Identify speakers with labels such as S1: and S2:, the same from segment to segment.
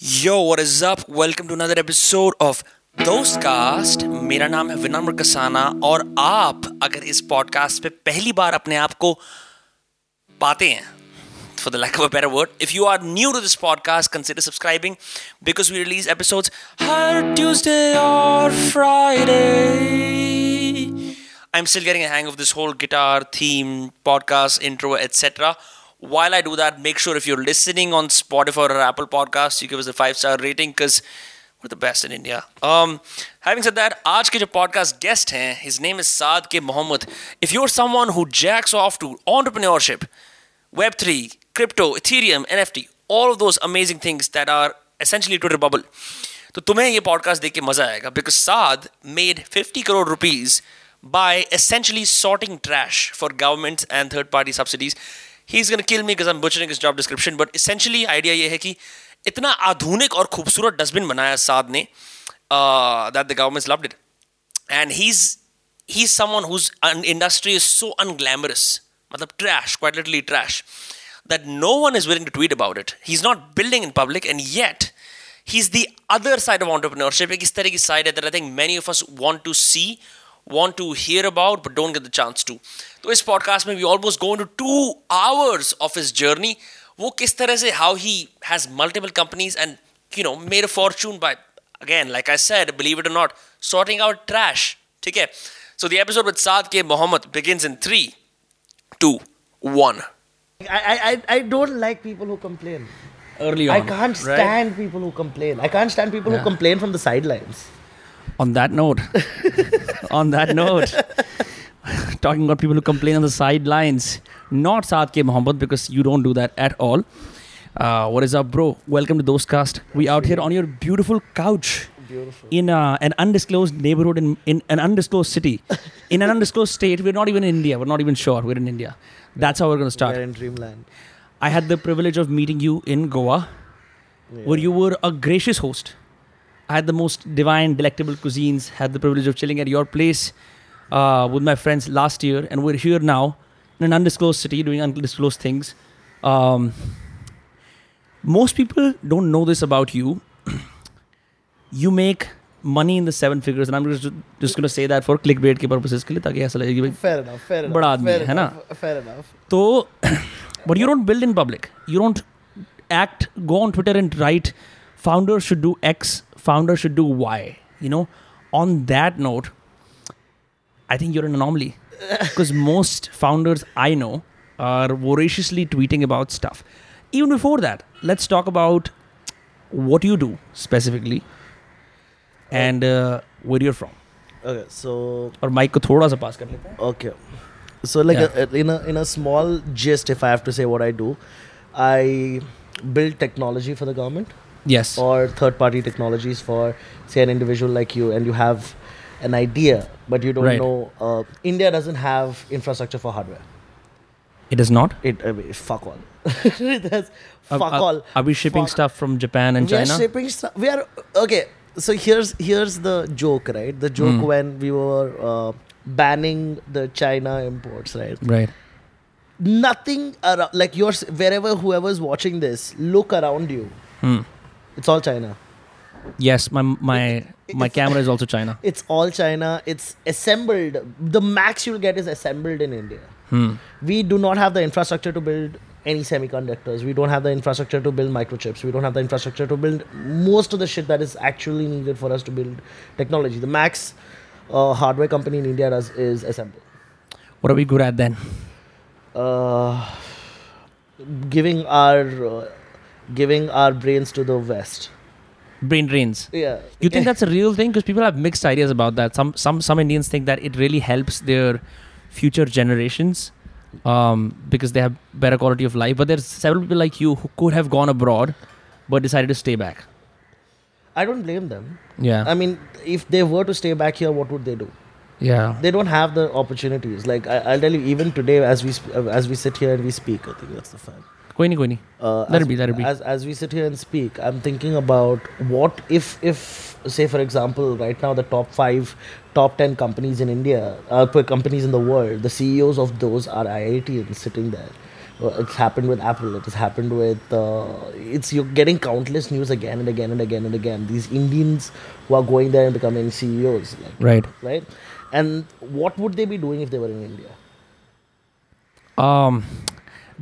S1: Yo, what is up? Welcome to another episode of Dostcast मेरा नाम है विनम्र कसाना और आप अगर इस पॉडकास्ट पे पहली बार अपने आप को पाते हैं for the lack of a better word, if you are new to this podcast, consider subscribing because we release episodes hard Tuesday or Friday. I'm still getting a hang of this whole guitar theme, podcast intro, etc. While I do that, make sure if you're listening on Spotify or Apple Podcasts, you give us a five star rating because we're the best in India. Um, having said that, आज के जो podcast guest हैं, his name is Saad K. Mohammed. If you're someone who jacks off to entrepreneurship, Web3, crypto, Ethereum, NFT, all of those amazing things that are essentially Twitter bubble, तो तुम्हें ये podcast देख के मजा आएगा because Saad made 50 crore rupees by essentially sorting trash for governments and third party subsidies. He's gonna kill me because I'm butchering his job description, but essentially idea ये है कि इतना आधुनिक और खूबसूरत डस्टबिन बनाया साद ने that the governments loved it and he is he is someone whose industry is so unglamorous मतलब trash quite literally trash that no one is willing to tweet about it. He's not building in public, and yet he's the other side of entrepreneurship. एक इस तरह की side है that I think many of us want to see, want to hear about, but don't get the chance to. तो इस podcast में we almost go into two hours of his journey. वो किस तरह से how he has multiple companies and you know made a fortune by again like I said, believe it or not, sorting out trash. ठीक है? So the episode with Saad K. Mohammed begins in three, two, one.
S2: I, I, I- I don't like people who complain.
S1: Early
S2: I can't stand people who complain. I can't stand people
S1: Yeah.
S2: who complain from the sidelines.
S3: on that note, on that note, talking about people who complain on the sidelines, not Saad K. Mohammed because you don't do that at all. Uh, what is up, bro? Welcome to Dostcast. We out here on your beautiful couch
S2: Beautiful.
S3: in uh, an undisclosed neighborhood in, in an undisclosed city, in an undisclosed state. We're not even in India. We're not even sure. We're in India. That's how we're going to start.
S2: We're in dreamland.
S3: I had the privilege of meeting you in Goa, where you were a gracious host. I had the most divine, delectable cuisines. Had the privilege of chilling at your place uh, with my friends last year, and we're here now in an undisclosed city doing undisclosed things. Um, most people don't know this about you. you make money in the seven figures, and I'm just, just going to say that for clickbait के purposes के लिए ताकि ऐसा लगे कि भाई
S2: Fair enough. Fair enough.
S3: बड़ा आदमी
S2: fair
S3: है, है ना?
S2: enough, Fair enough.
S3: So, but you don't build in public. You don't act, go on Twitter and write, founders should do X, founder should do why. You know on that note i think you're an anomaly. Because most founders i know are voraciously tweeting about stuff. Even before that let's talk about what you do specifically and uh, where you're from.
S2: Okay so
S3: or mike thoda sa pass kar lete
S2: okay. So like
S3: yeah.
S2: a, in a in a small gist if i have to say what i do i build technology for the government.
S3: Yes.
S2: or third party technologies for say an individual like you, and you have an idea, but you don't
S3: Right.
S2: know. Uh, India doesn't have infrastructure for hardware.
S3: It is not.
S2: It I mean, fuck all. That's
S3: Are-
S2: fuck
S3: are,
S2: all.
S3: Are we shipping
S2: Fuck.
S3: stuff from Japan and
S2: we
S3: China?
S2: are shipping stuff. We are okay. So here's here's the joke, right? The joke
S3: Mm.
S2: when we were uh, banning the China imports, right?
S3: right.
S2: Nothing around like yours. Wherever whoever's watching this, look around you.
S3: Hmm.
S2: It's all China.
S3: Yes, my my my camera is also China.
S2: It's all China. It's assembled. The max you'll get is assembled in India.
S3: Hmm.
S2: We do not have the infrastructure to build any semiconductors. We don't have the infrastructure to build microchips. We don't have the infrastructure to build most of the shit that is actually needed for us to build technology. The max uh, hardware company in India does is assemble.
S3: What are we good at then?
S2: Uh, giving our uh, giving our brains to the West.
S3: Brain drains.
S2: Yeah.
S3: You think that's a real thing? Because people have mixed ideas about that. Some some some Indians think that it really helps their future generations um, because they have better quality of life. But there's several people like you who could have gone abroad but decided to stay back.
S2: I don't blame them.
S3: Yeah.
S2: I mean, if they were to stay back here, what would they do?
S3: yeah.
S2: They don't have the opportunities. Like I, I'll tell you, even today, as we sp- as we sit here and we speak, I think that's the fact.
S3: कोई नहीं कोई नहीं.
S2: Uh,
S3: Let
S2: as,
S3: it be, let it be.
S2: As, as we sit here and speak, I'm thinking about what if if say for example right now the top five, top ten companies in India, uh, per companies in the world, the CEOs of those are IITians sitting there. Uh, it's happened with Apple. It has happened with. Uh, it's you're getting countless news again and again and again and again. These Indians who are going there and becoming CEOs, like,
S1: Right.
S2: right? And what would they be doing if they were in India?
S1: Um,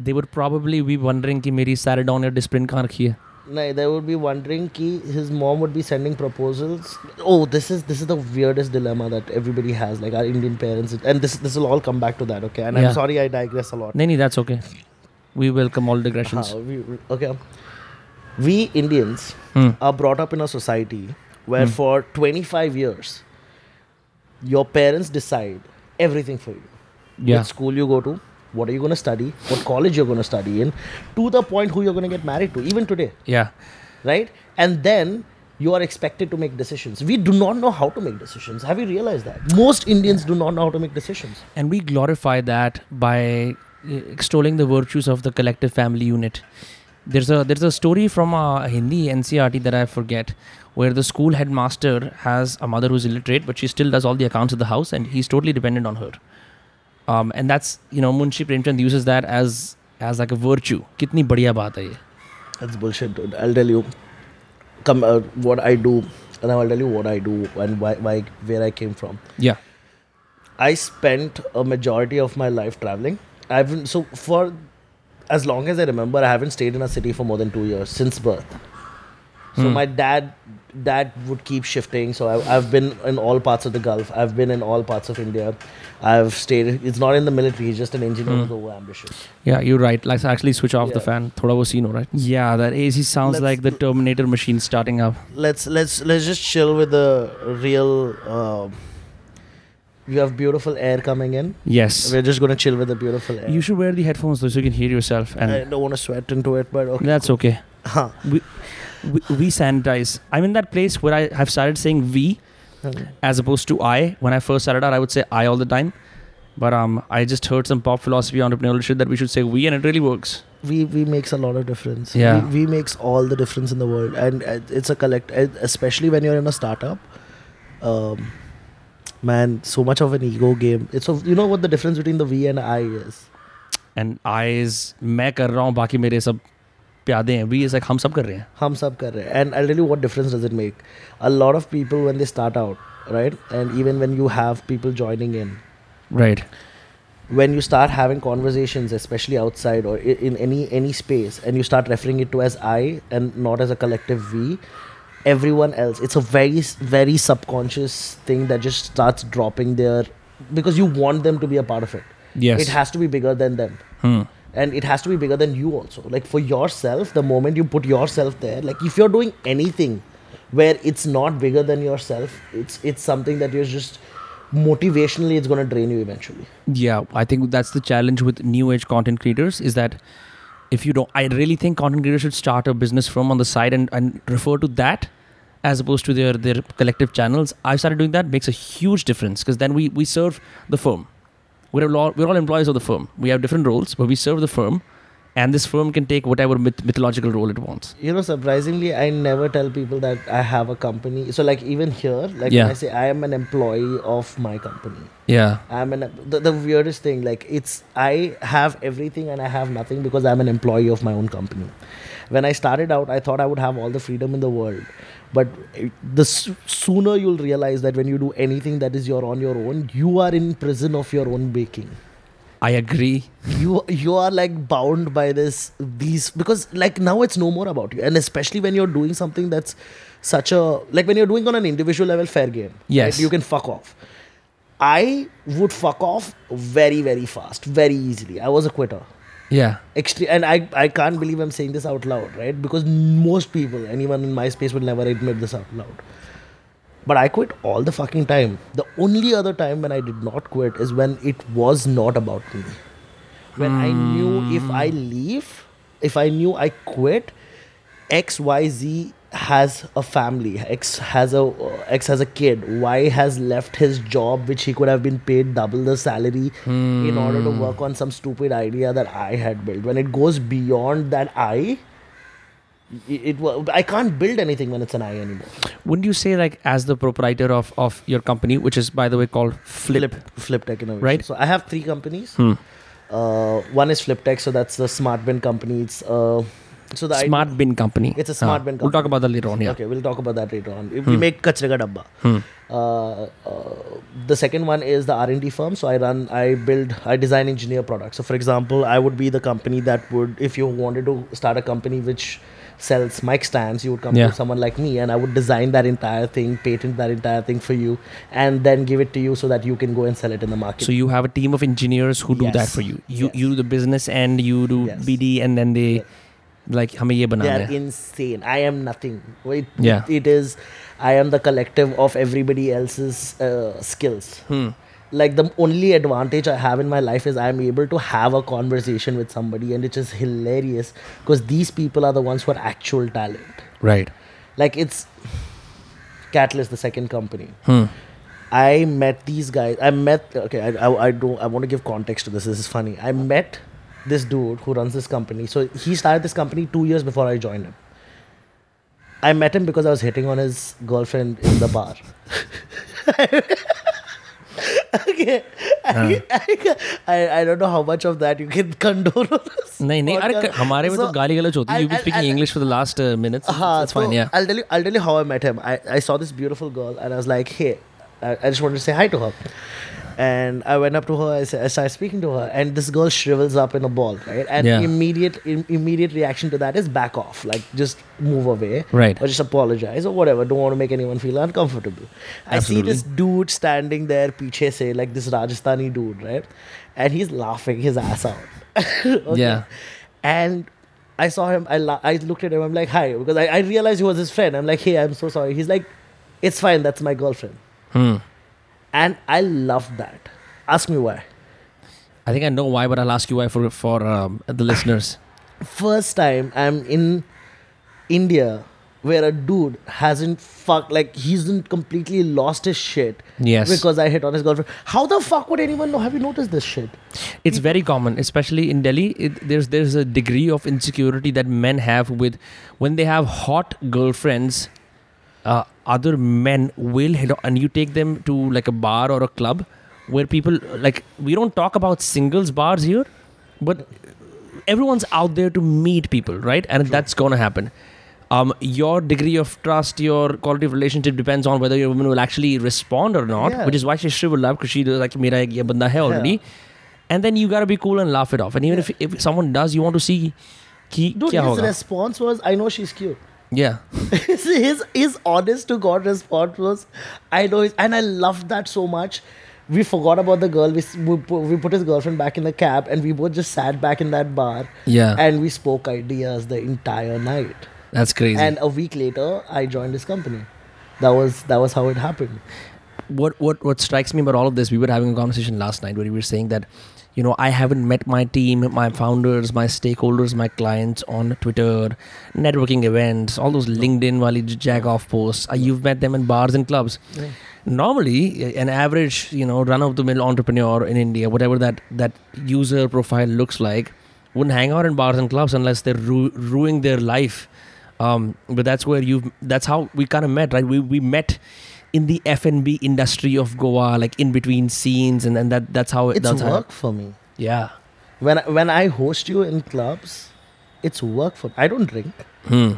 S1: they would probably be wondering कि मेरी Saradon या Disprin कहाँ रखी है
S2: No, they would be wondering ki his mom would be sending proposals. Oh, this is this is the weirdest dilemma that everybody has, like our Indian parents, and this this will all come back to that. Okay, and
S1: Yeah.
S2: I'm sorry I digress a lot.
S1: नहीं नहीं that's okay we welcome all digressions
S2: Huh, we, okay, we Indians
S1: Hmm.
S2: are brought up in a society where for 25 years, your parents decide everything for you.
S1: yeah
S2: What school you go to, what are you going to study, what college you're going to study in, to the point who you're going to get married to, even today.
S1: yeah
S2: right? And then you are expected to make decisions. We do not know how to make decisions. Have you realized that? Most Indians do not know how to make decisions.
S1: and we glorify that by uh, extolling the virtues of the collective family unit there's a there's a story from a hindi ncrt that i forget where the school headmaster has a mother who's illiterate but she still does all the accounts of the house and he's totally dependent on her um, and that's you know munshi premchand uses that as as like a virtue kitni badhiya baat hai
S2: That's bullshit, dude. I'll tell you come uh, what I do, and I'll tell you what I do and why, why where I came from.
S1: yeah
S2: I spent a majority of my life traveling. I've been, so for as long as I remember, I haven't stayed in a city for more than two years since birth. So
S1: Hmm.
S2: my dad, dad would keep shifting. So I, I've been in all parts of the Gulf. I've been in all parts of India. I've stayed. It's not in the military. He's just an engineer who's over ambitious.
S1: yeah you're right let's actually switch off the fan thoda wo scene ho raha hai yeah that ac sounds
S2: Let's-
S1: like the terminator machine starting up
S2: Let's let's let's just chill with the real. Uh, you have beautiful air coming in.
S1: yes
S2: We're just gonna chill with the beautiful air.
S1: You should wear the headphones though, so you can hear yourself, and
S2: I don't want to sweat into it, but okay.
S1: that's okay.
S2: Huh.
S1: We, we, we sanitize. I'm in that place where I have started saying we as opposed to I. When I first started out, I would say I all the time, but um, I just heard some pop philosophy entrepreneurship that we should say we, and it really works.
S2: we we makes a lot of difference
S1: Yeah.
S2: we, we makes all the difference in the world and uh, it's a collect uh, especially when you're in a startup um man so much of an ego game it's of you know what the difference between the v and i is
S1: And I is मैं कर रहा हूँ बाकी मेरे सब प्यादे हैं we is like हम सब कर रहे हैं
S2: hum sab kar rahe hain. and i'll tell you what difference does it make a lot of people when they start out right and even when you have people joining in
S1: right
S2: when you start having conversations especially outside or i- in any any space and you start referring it to as i and not as a collective we everyone else it's a very s- very subconscious thing that just starts dropping their because you want them to be a part of it
S1: yes
S2: it has to be bigger than them
S1: hmm.
S2: and it has to be bigger than you also. Like for yourself the moment you put yourself there like if you're doing anything where it's not bigger than yourself it's it's something that you're just motivationally it's going to drain you eventually.
S1: Yeah i think that's the challenge with new age content creators is that if you don't i really think content creators should start a business firm on the side and, and refer to that as opposed to their their collective channels. I've started doing that makes a huge difference because then we we serve the firm we're all we're all employees of the firm. We have different roles but we serve the firm and this firm can take whatever myth- mythological role it wants.
S2: You know surprisingly i never tell people that i have a company. So like even here like
S1: Yeah.
S2: when i say i am an employee of my company.
S1: Yeah.
S2: I'm an the, the weirdest thing like it's i have everything and i have nothing because i'm an employee of my own company. When i started out i thought i would have all the freedom in the world but the s- sooner you'll realize that when you do anything that is your on your own you are in prison of your own baking.
S1: I agree.
S2: You you are like bound by this these because like now it's no more about you. And especially when you're doing something that's such a like when you're doing on an individual level fair game
S1: Yes.
S2: you can fuck off. I would fuck off very very fast very easily. I was a quitter
S1: yeah.
S2: Extreme and i i can't believe i'm saying this out loud right? Because most people anyone in my space will never admit this out loud. But i quit all the fucking time. The only other time when i did not quit is when it was not about me. When i knew if i hmm. leave if i knew i quit xyz has a family x has a uh, x has a kid y has left his job which he could have been paid double the salary in order to work on some stupid idea that i had built when it goes beyond that i it, it i can't build anything when it's an i anymore
S1: wouldn't you say like as the proprietor of of your company which is by the way called flip,
S2: flip tech innovation
S1: Right.
S2: so i have three companies
S1: Hmm.
S2: Uh, one is flip tech so that's the smart bin company. It's uh, so the
S1: Smart bin company.
S2: It's a smart
S1: Huh.
S2: bin
S1: We'll talk about that later on. Yeah.
S2: Okay, we'll talk about that later on. If We make kachre ka dabba. Uh, uh, the second one is the R and D firm. So I run, I build, I design, engineer products. So for example, I would be the company that would, if you wanted to start a company which sells mic stands, you would come
S1: Yeah.
S2: to someone like me, and I would design that entire thing, patent that entire thing for you, and then give it to you so that you can go and sell it in the market.
S1: So you have a team of engineers who do that for you. You
S2: Yes.
S1: you do the business and you do
S2: Yes.
S1: BD and then they like हमें ये
S2: they
S1: banana
S2: are
S1: है.
S2: insane. I am nothing. It,
S1: Yeah.
S2: it is. I am the collective of everybody else's uh, skills.
S1: Hmm.
S2: Like the only advantage I have in my life is I am able to have a conversation with somebody, and it is hilarious because these people are the ones who are actual talent.
S1: Right.
S2: Like it's Catalyst, the second company.
S1: Hmm.
S2: I met these guys. I met. Okay, I, I, I don't. I want to give context to this. This is funny. I met this dude who runs this company. So he started this company two years before I joined him. I met him because I was hitting on his girlfriend in the bar. okay. I, I, I don't know how much of that you can condone. on this
S1: नहीं नहीं अरे
S2: podcast.
S1: क- हमारे में तो
S2: So,
S1: गाली गलौज होती है.
S2: I'll-
S1: You've been
S2: I'll-
S1: speaking
S2: I'll-
S1: English for the last uh, minutes.
S2: uh,
S1: It's fine.
S2: so
S1: Yeah.
S2: I'll tell you. I'll tell you how I met him. I, I saw this beautiful girl and I was like, hey, I, I just wanted to say hi to her. And I went up to her. I, started speaking to her, and this girl shrivels up in a ball, right? And
S1: Yeah.
S2: immediate im- immediate reaction to that is back off, like just move away,
S1: Right.
S2: Or just apologize or whatever. Don't want to make anyone feel uncomfortable. I see this dude standing there, piche se, like this Rajasthani dude, right? And he's laughing his ass out. Okay?
S1: Yeah.
S2: And I saw him. I la- I looked at him. I'm like, hi, because I, I realized he was his friend. I'm like, hey, I'm so sorry. He's like, it's fine. That's my girlfriend.
S1: Hmm.
S2: And I love that. Ask me why.
S1: I think I know why, but I'll ask you why for for um, the listeners.
S2: First time I'm in India where a dude hasn't fucked, like, he hasn't completely lost his shit
S1: Yes.
S2: because I hit on his girlfriend. How the fuck would anyone know? Have you noticed this shit?
S1: It's very common, especially in Delhi. It, there's there's a degree of insecurity that men have with when they have hot girlfriends. Uh, other men will hit, on- and you take them to like a bar or a club where people like we don't talk about singles bars here, but everyone's out there to meet people, right? And that's gonna happen. Um, your degree of trust, your quality of relationship depends on whether your woman will actually respond or not,
S2: Yeah.
S1: which is why she shriveled up because she was like, "Mera ye banda hai already." and then you gotta be cool and laugh it off. And even if, if someone does, you want to see ki
S2: Dude,
S1: kya
S2: his
S1: hoga.
S2: response was, I know she's cute.
S1: Yeah,
S2: his, his honest to god response was i know and i loved that so much. We forgot about the girl. We, we put his girlfriend back in the cab and we both just sat back in that bar
S1: yeah,
S2: and we spoke ideas the entire night.
S1: That's crazy.
S2: and a week later i joined his company. That was that was how it happened.
S1: What what what strikes me about all of this, we were having a conversation last night where we were saying that, you know, I haven't met my team, my founders, my stakeholders, my clients on Twitter, networking events, all those LinkedIn wali jack off posts. Uh, you've met them in bars and clubs.
S2: Yeah.
S1: Normally, an average, you know, run of the mill entrepreneur in India, whatever that that user profile looks like, wouldn't hang out in bars and clubs unless they're ru- ruining their life. Um, but that's where you that's how we kind of met, right? We we met in the F&B industry of Goa, like in between scenes, and, and that that's how it
S2: it's
S1: that's how-
S2: work for me
S1: yeah.
S2: when I, when i host you in clubs it's work for me i don't drink
S1: Hmm.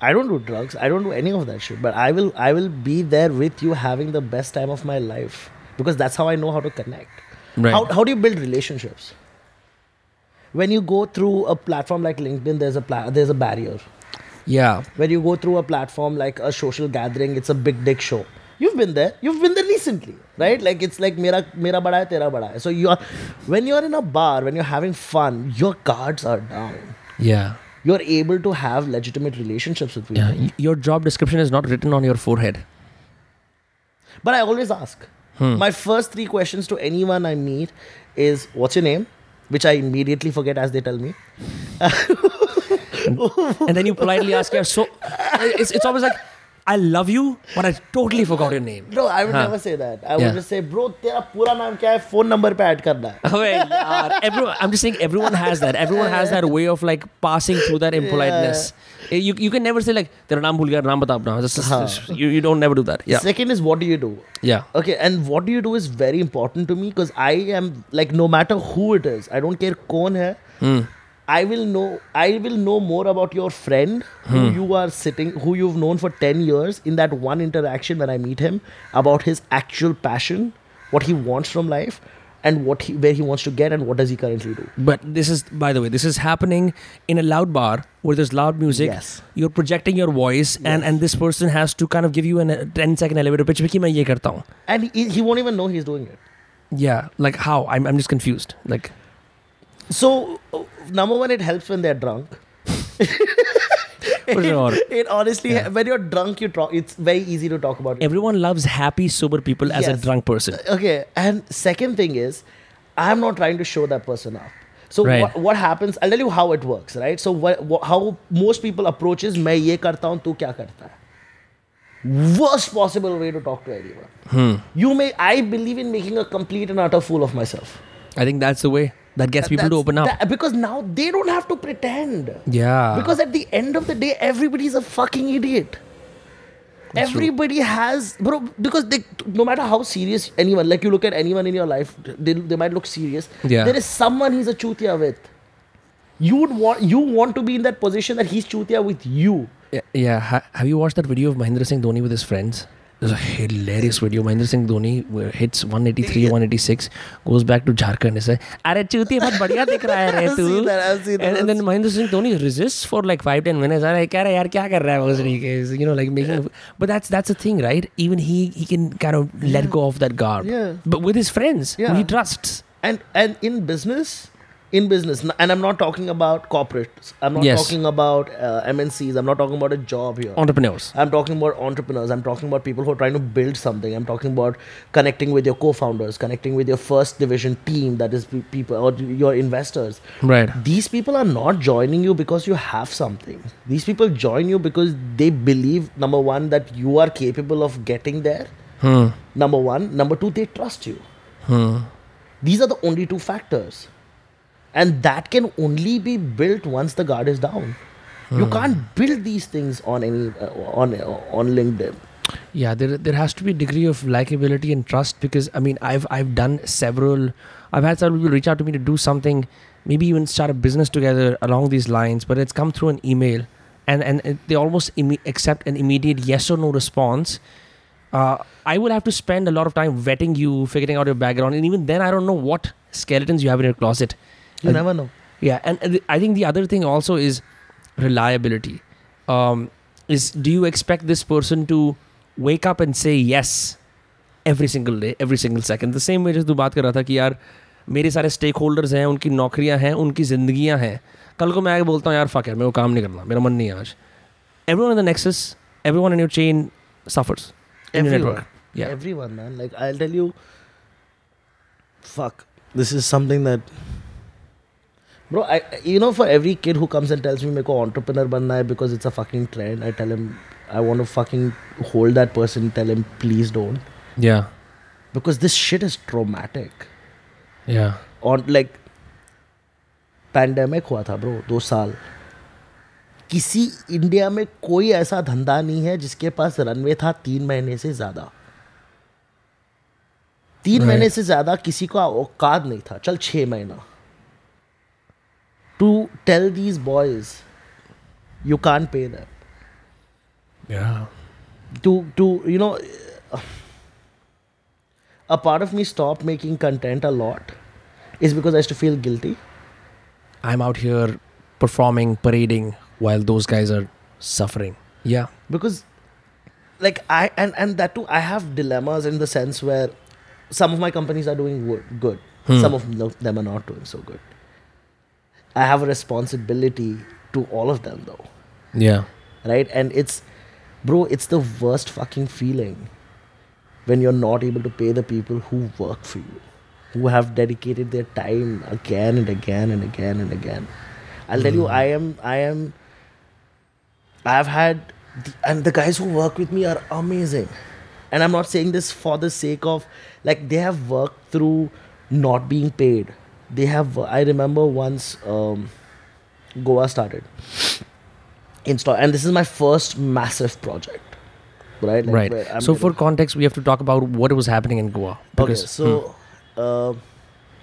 S2: I don't do drugs. I don't do any of that shit. But I will I will be there with you having the best time of my life. Because that's how I know how to connect.
S1: Right.
S2: How how do you build relationships? When you go through a platform like LinkedIn, there's a pla- there's a barrier.
S1: Yeah.
S2: When you go through a platform like a social gathering, it's a big dick show. You've been there. You've been there recently, right? Like it's like mera mera bada hai, tera bada hai. So you are when you're in a bar, when you're having fun, your guards are down.
S1: Yeah.
S2: You're able to have legitimate relationships with people.
S1: Yeah. Your job description is not written on your forehead.
S2: But I always ask.
S1: Hmm.
S2: My first three questions to anyone I meet is what's your name? Which I immediately forget as they tell me.
S1: and then you politely ask, yeah, so it's, it's always like, I love you, but I totally forgot your name.
S2: No, I would
S1: Huh.
S2: never say that. I
S1: Yeah.
S2: would just say, bro, तेरा पूरा नाम क्या है? Phone number पे add करना है.
S1: अबे यार, everyone, I'm just saying everyone has that. Everyone has that way of like passing through that impoliteness. Eh, You, you can never say like तेरा नाम भूल गया नाम बता अपना. Just, just- you, you don't never do that. Yeah.
S2: Second is what do you do?
S1: Yeah.
S2: Okay, and what do you do is very important to me because I am like no matter who it is, I don't care कौन है. I will know I will know more about your friend who hmm. you are sitting who you've known for 10 years in that one interaction when I meet him about his actual passion what he wants from life and what he, where he wants to get and what does he currently do
S1: but this is by the way this is happening in a loud bar where there's loud music
S2: yes.
S1: you're projecting your voice yes. and and this person has to kind of give you an, a 10 second elevator pitch
S2: and he, he won't even know he's doing it
S1: yeah like how i'm, I'm just confused like
S2: so number one, it helps when they're drunk.
S1: for sure.
S2: It honestly, when you're drunk, you talk. It's very easy to talk about. it.
S1: Everyone loves happy, sober people as a
S2: Yes.
S1: drunk person.
S2: Okay, and second thing is, I'm not trying to show that person up. So
S1: Right.
S2: what, what happens? I'll tell you how it works, right? So what, what, how most people approach is, मैं ये करता हूँ, तू क्या करता है? Worst possible way to talk to anyone. You may. I believe in making a complete and utter fool of myself.
S1: I think that's the way that gets people to open up.
S2: that- because now they don't have to pretend.
S1: yeah.
S2: Because at the end of the day, everybody's a fucking idiot. Everybody has, bro. Because they, no matter how serious anyone, like you look at anyone in your life, they, they might look serious.
S1: Yeah.
S2: There is someone he's a chutia with. You would want, you want to be in that position that he's chutia with you.
S1: Yeah, yeah. Ha- have you watched that video of Mahendra Singh Dhoni with his friends? There's a hilarious video. Mahendra Singh Dhoni uh, hits 183, 186, goes back to Jharkhand and says, "अरे चूती बहुत बढ़िया दिख रहा है रे तू." And, and then Mahendra Singh Dhoni resists for like five, ten minutes. अरे कह रहा है यार क्या कर रहा है वो You know, like making. But that's that's the thing, right? Even he he can kind of let go of that garb.
S2: Yeah.
S1: But with his friends, who he
S2: Yeah.
S1: trusts.
S2: And and in business, in business, and I'm not talking about corporates. I'm not
S1: Yes.
S2: talking about uh, MNCs. I'm not talking about a job here.
S1: Entrepreneurs.
S2: I'm talking about entrepreneurs. I'm talking about people who are trying to build something. I'm talking about connecting with your co-founders, connecting with your first division team, that is people or your investors.
S1: Right.
S2: These people are not joining you because you have something. These people join you because they believe number one that you are capable of getting there. hmm. Number one. Number two, they trust you. hmm. These are the only two factors. And that can only be built once the guard is down. You can't build these things on any uh, on on LinkedIn.
S1: Yeah, there there has to be a degree of likability and trust because I mean I've I've done several I've had several people reach out to me to do something, maybe even start a business together along these lines, but it's come through an email and and they almost imme- accept an immediate yes or no response. Uh, I will have to spend a lot of time vetting you, figuring out your background, and even then I don't know what skeletons you have in your closet.
S2: You
S1: Uh,
S2: never know.
S1: Yeah, and uh, th- I think the other thing also is reliability. Um, is do you expect this person to wake up and say yes every single day, every single second? The same way जैसे तू बात कर रहा था कि यार मेरे सारे स्टेक होल्डर्स हैं उनकी नौकरियां हैं उनकी जिंदगियां हैं कल को मैं आगे बोलता हूँ यार फक यार मेरे को काम नहीं करना मेरा मन नहीं है आज everyone in the nexus everyone in your chain suffers in your
S2: Everyone.
S1: network yeah
S2: Everyone, man. Like I'll tell you. Fuck. This is something that. Bro, I you know for every kid who comes and tells me मेरे को entrepreneur बनना है because it's a fucking trend, I tell him I want to fucking hold that person, tell him please don't,
S1: yeah
S2: because this shit is traumatic.
S1: yeah
S2: on like pandemic हुआ था bro दो साल किसी India में कोई ऐसा धंधा नहीं है जिसके पास रनवे था तीन महीने से ज़्यादा तीन
S1: Right.
S2: महीने से ज़्यादा किसी का औकात नहीं था चल छह महीना to tell these boys you can't pay them.
S1: Yeah.
S2: To to you know a part of me stop making content a lot is because i used to feel guilty.
S1: I'm out here performing parading while those guys are suffering. Yeah.
S2: Because like i and and that too i have dilemmas in the sense where some of my companies are doing good. Hmm. some of them are not doing so good i have a responsibility to all of them though.
S1: Yeah.
S2: right? And it's bro it's the worst fucking feeling when you're not able to pay the people who work for you who have dedicated their time again and again and again and again. I'll tell you hmm. i am i am i've had the, and the guys who work with me are amazing. And i'm not saying this for the sake of like they have worked through not being paid they have i remember once um, goa started install and this is my first massive project right Like,
S1: right. So, for context, we have to talk about what was happening in Goa.
S2: okay
S1: Because,
S2: so uh,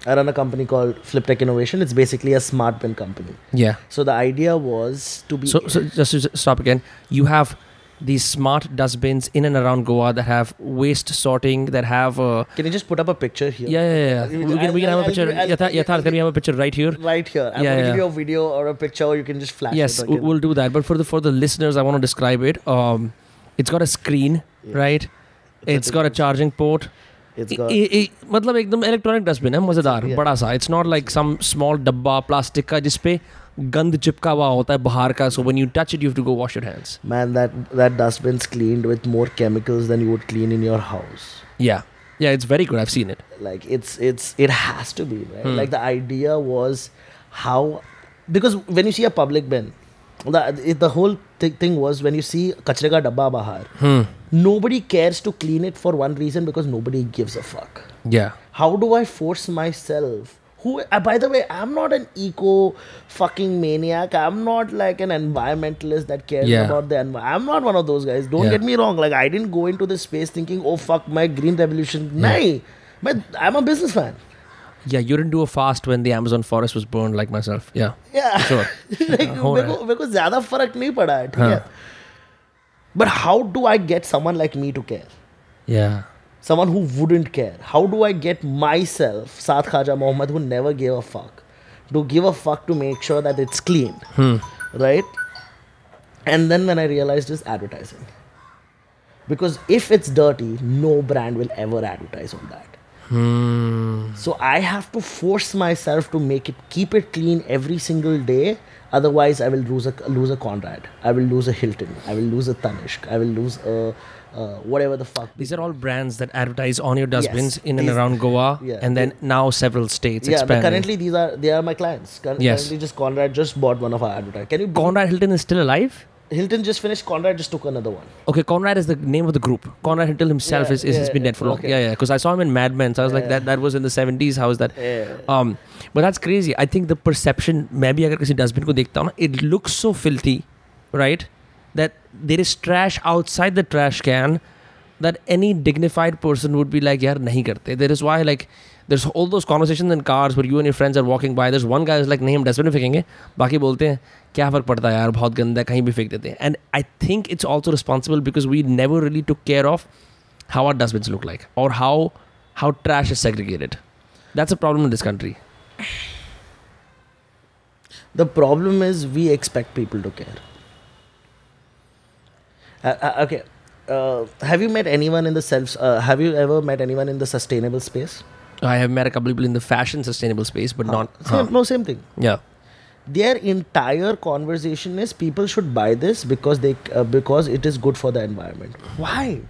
S2: i run a company called fliptech innovation it's basically a smart bin company
S1: yeah.
S2: so the idea was to be
S1: So, so just to stop again, you have these smart dustbins in and around Goa that have waste sorting, that have. Uh,
S2: can you just put up a picture here
S1: yeah, yeah, yeah.
S2: I'll-
S1: We can, we can have a
S2: I'll-
S1: picture.
S2: I'll-
S1: Yatha, Yatharth, can we have a picture right here?
S2: right here. I'm
S1: Yeah,
S2: gonna give
S1: yeah.
S2: you a video or a picture, or you can just flash
S1: Yes,
S2: it.
S1: we-
S2: again.
S1: we'll do that. But for the for the listeners, I want to describe it. Um, it's got a screen,
S2: Yeah.
S1: right? It's got a charging port.
S2: It's got
S1: ए- ए- मतलब एकदम electronic dustbin है मजेदार
S2: Yeah.
S1: बड़ा सा it's not like some small डब्बा plastic का जिसपे गंद चिपका हुआ होता है बाहर का so when you touch it you have to go wash your hands
S2: man that that dustbin's cleaned with more chemicals than you would clean in your house.
S1: या या it's very good I have seen it
S2: Like it's it's it has to be right.
S1: Hmm.
S2: Like the idea was how because when you see a public bin, the it, the whole th- thing was when you see kachre ka dabba bahar,
S1: Hmm.
S2: nobody cares to clean it for one reason because nobody gives a fuck.
S1: या
S2: how do I force myself? Who, uh, by the way, I'm not an eco fucking maniac. I'm not like an environmentalist that cares
S1: Yeah.
S2: about the environment. I'm not one of those guys. Don't
S1: Yeah.
S2: get me wrong. Like, I didn't go into this space thinking, oh, fuck my green revolution. Nahi. But I'm a businessman.
S1: या you didn't do a fast when the Amazon forest was burned like myself yeah
S2: Yeah.
S1: Sure.
S2: like,
S1: हो
S2: मेरे
S1: रहा
S2: को मेरे को ज़्यादा फर्क नहीं पड़ा है ठीक
S1: हाँ.
S2: है But how do I get someone like me to care?
S1: yeah
S2: someone who wouldn't care. How do I get myself, Saad Khaja Mohammed, who never gave a fuck, to give a fuck to make sure that it's clean, hmm. right? And then when I realized is advertising, because if it's dirty, no brand will ever advertise on that. Hmm. So I have to force myself to make it, keep it clean every single day. Otherwise, I will lose a lose a Conrad. I will lose a Hilton. I will lose a Tanishq. I will lose a uh, whatever the fuck.
S1: these are all brands that advertise on your dustbins
S2: Yes,
S1: in and
S2: these-
S1: around Goa
S2: yeah,
S1: and then now several states
S2: yeah, but
S1: expanding
S2: currently these are they are my clients. Cur-
S1: Yes.
S2: Currently, just Conrad just bought one of our advertisers. Can you? believe-
S1: Conrad Hilton is still alive
S2: Hilton just finished. Conrad just took another one.
S1: Okay, Conrad is the name of the group. Conrad Hilton himself
S2: Yeah,
S1: is, is has
S2: yeah,
S1: been dead for long.
S2: okay.
S1: Yeah, yeah. Because I saw him in Mad Men, so I was like,
S2: Yeah.
S1: that that was in the seventies. How is that?
S2: Yeah.
S1: Um, but that's crazy. I think the perception. मैं भी अगर किसी dustbin को देखता हूँ ना, it looks so filthy, right? That there is trash outside the trash can that any dignified person would be like, यार नहीं करते. There is why like there's all those conversations in cars where you and your friends are walking by. There's one guy who's like नहीं हम dustbin में फेंकेंगे. बाकी बोलते हैं क्या फर्क पड़ता है यार बहुत गंदा है कहीं भी फेंक देते हैं. And I think it's also responsible because we never really took care of how our dustbins look like or how how trash is segregated. That's a problem in this country.
S2: The problem is we expect people to care. Uh, uh, okay. Uh, have you met anyone in the self? Uh, have you ever met anyone in the sustainable space?
S1: I have met a couple people in the fashion sustainable space, but not.
S2: Same,
S1: huh.
S2: No, same thing.
S1: Yeah.
S2: Their entire conversation is people should buy this because they uh, because it is good for the environment. Why?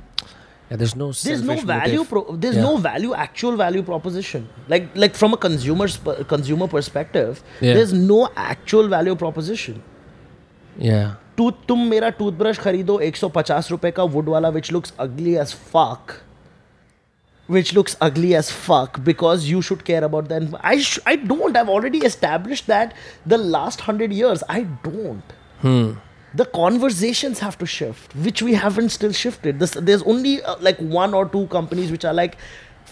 S1: Yeah, there's no.
S2: there's no value pro- there's
S1: Yeah.
S2: no value actual value proposition like like from a consumer's consumer perspective
S1: Yeah.
S2: there's no actual value proposition
S1: Yeah.
S2: Tooth तुम मेरा toothbrush खरीदो 150 रुपए का wood वाला which looks ugly as fuck which looks ugly as fuck because you should care about the env- I sh- I don't I've already established that the last 100 years I don't the conversations have to shift which we haven't still shifted this, there's only uh, like one or two companies which are like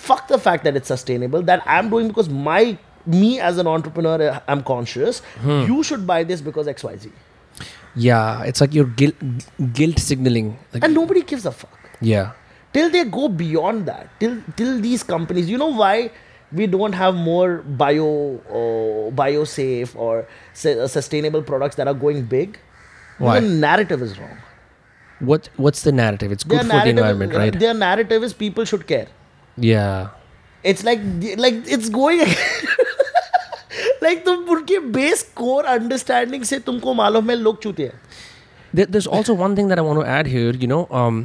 S2: fuck the fact that it's sustainable that i'm doing because my me as an entrepreneur uh, i'm conscious you should buy this because xyz
S1: Yeah. It's like you're guilt guilt signaling. Like,
S2: and nobody gives a fuck
S1: yeah.
S2: till they go beyond that till till these companies you know why we don't have more bio uh, bio safe or su- uh, sustainable products that are going big
S1: Why?
S2: the narrative is wrong
S1: What What's the narrative? It's good
S2: their
S1: for the environment,
S2: is,
S1: right?
S2: their narrative is people should care
S1: Yeah.
S2: it's like like it's going like तुम उनके base core understanding से तुमको मालूम है लोग चूते हैं।
S1: There, there's also one thing that I want to add here. You know, um,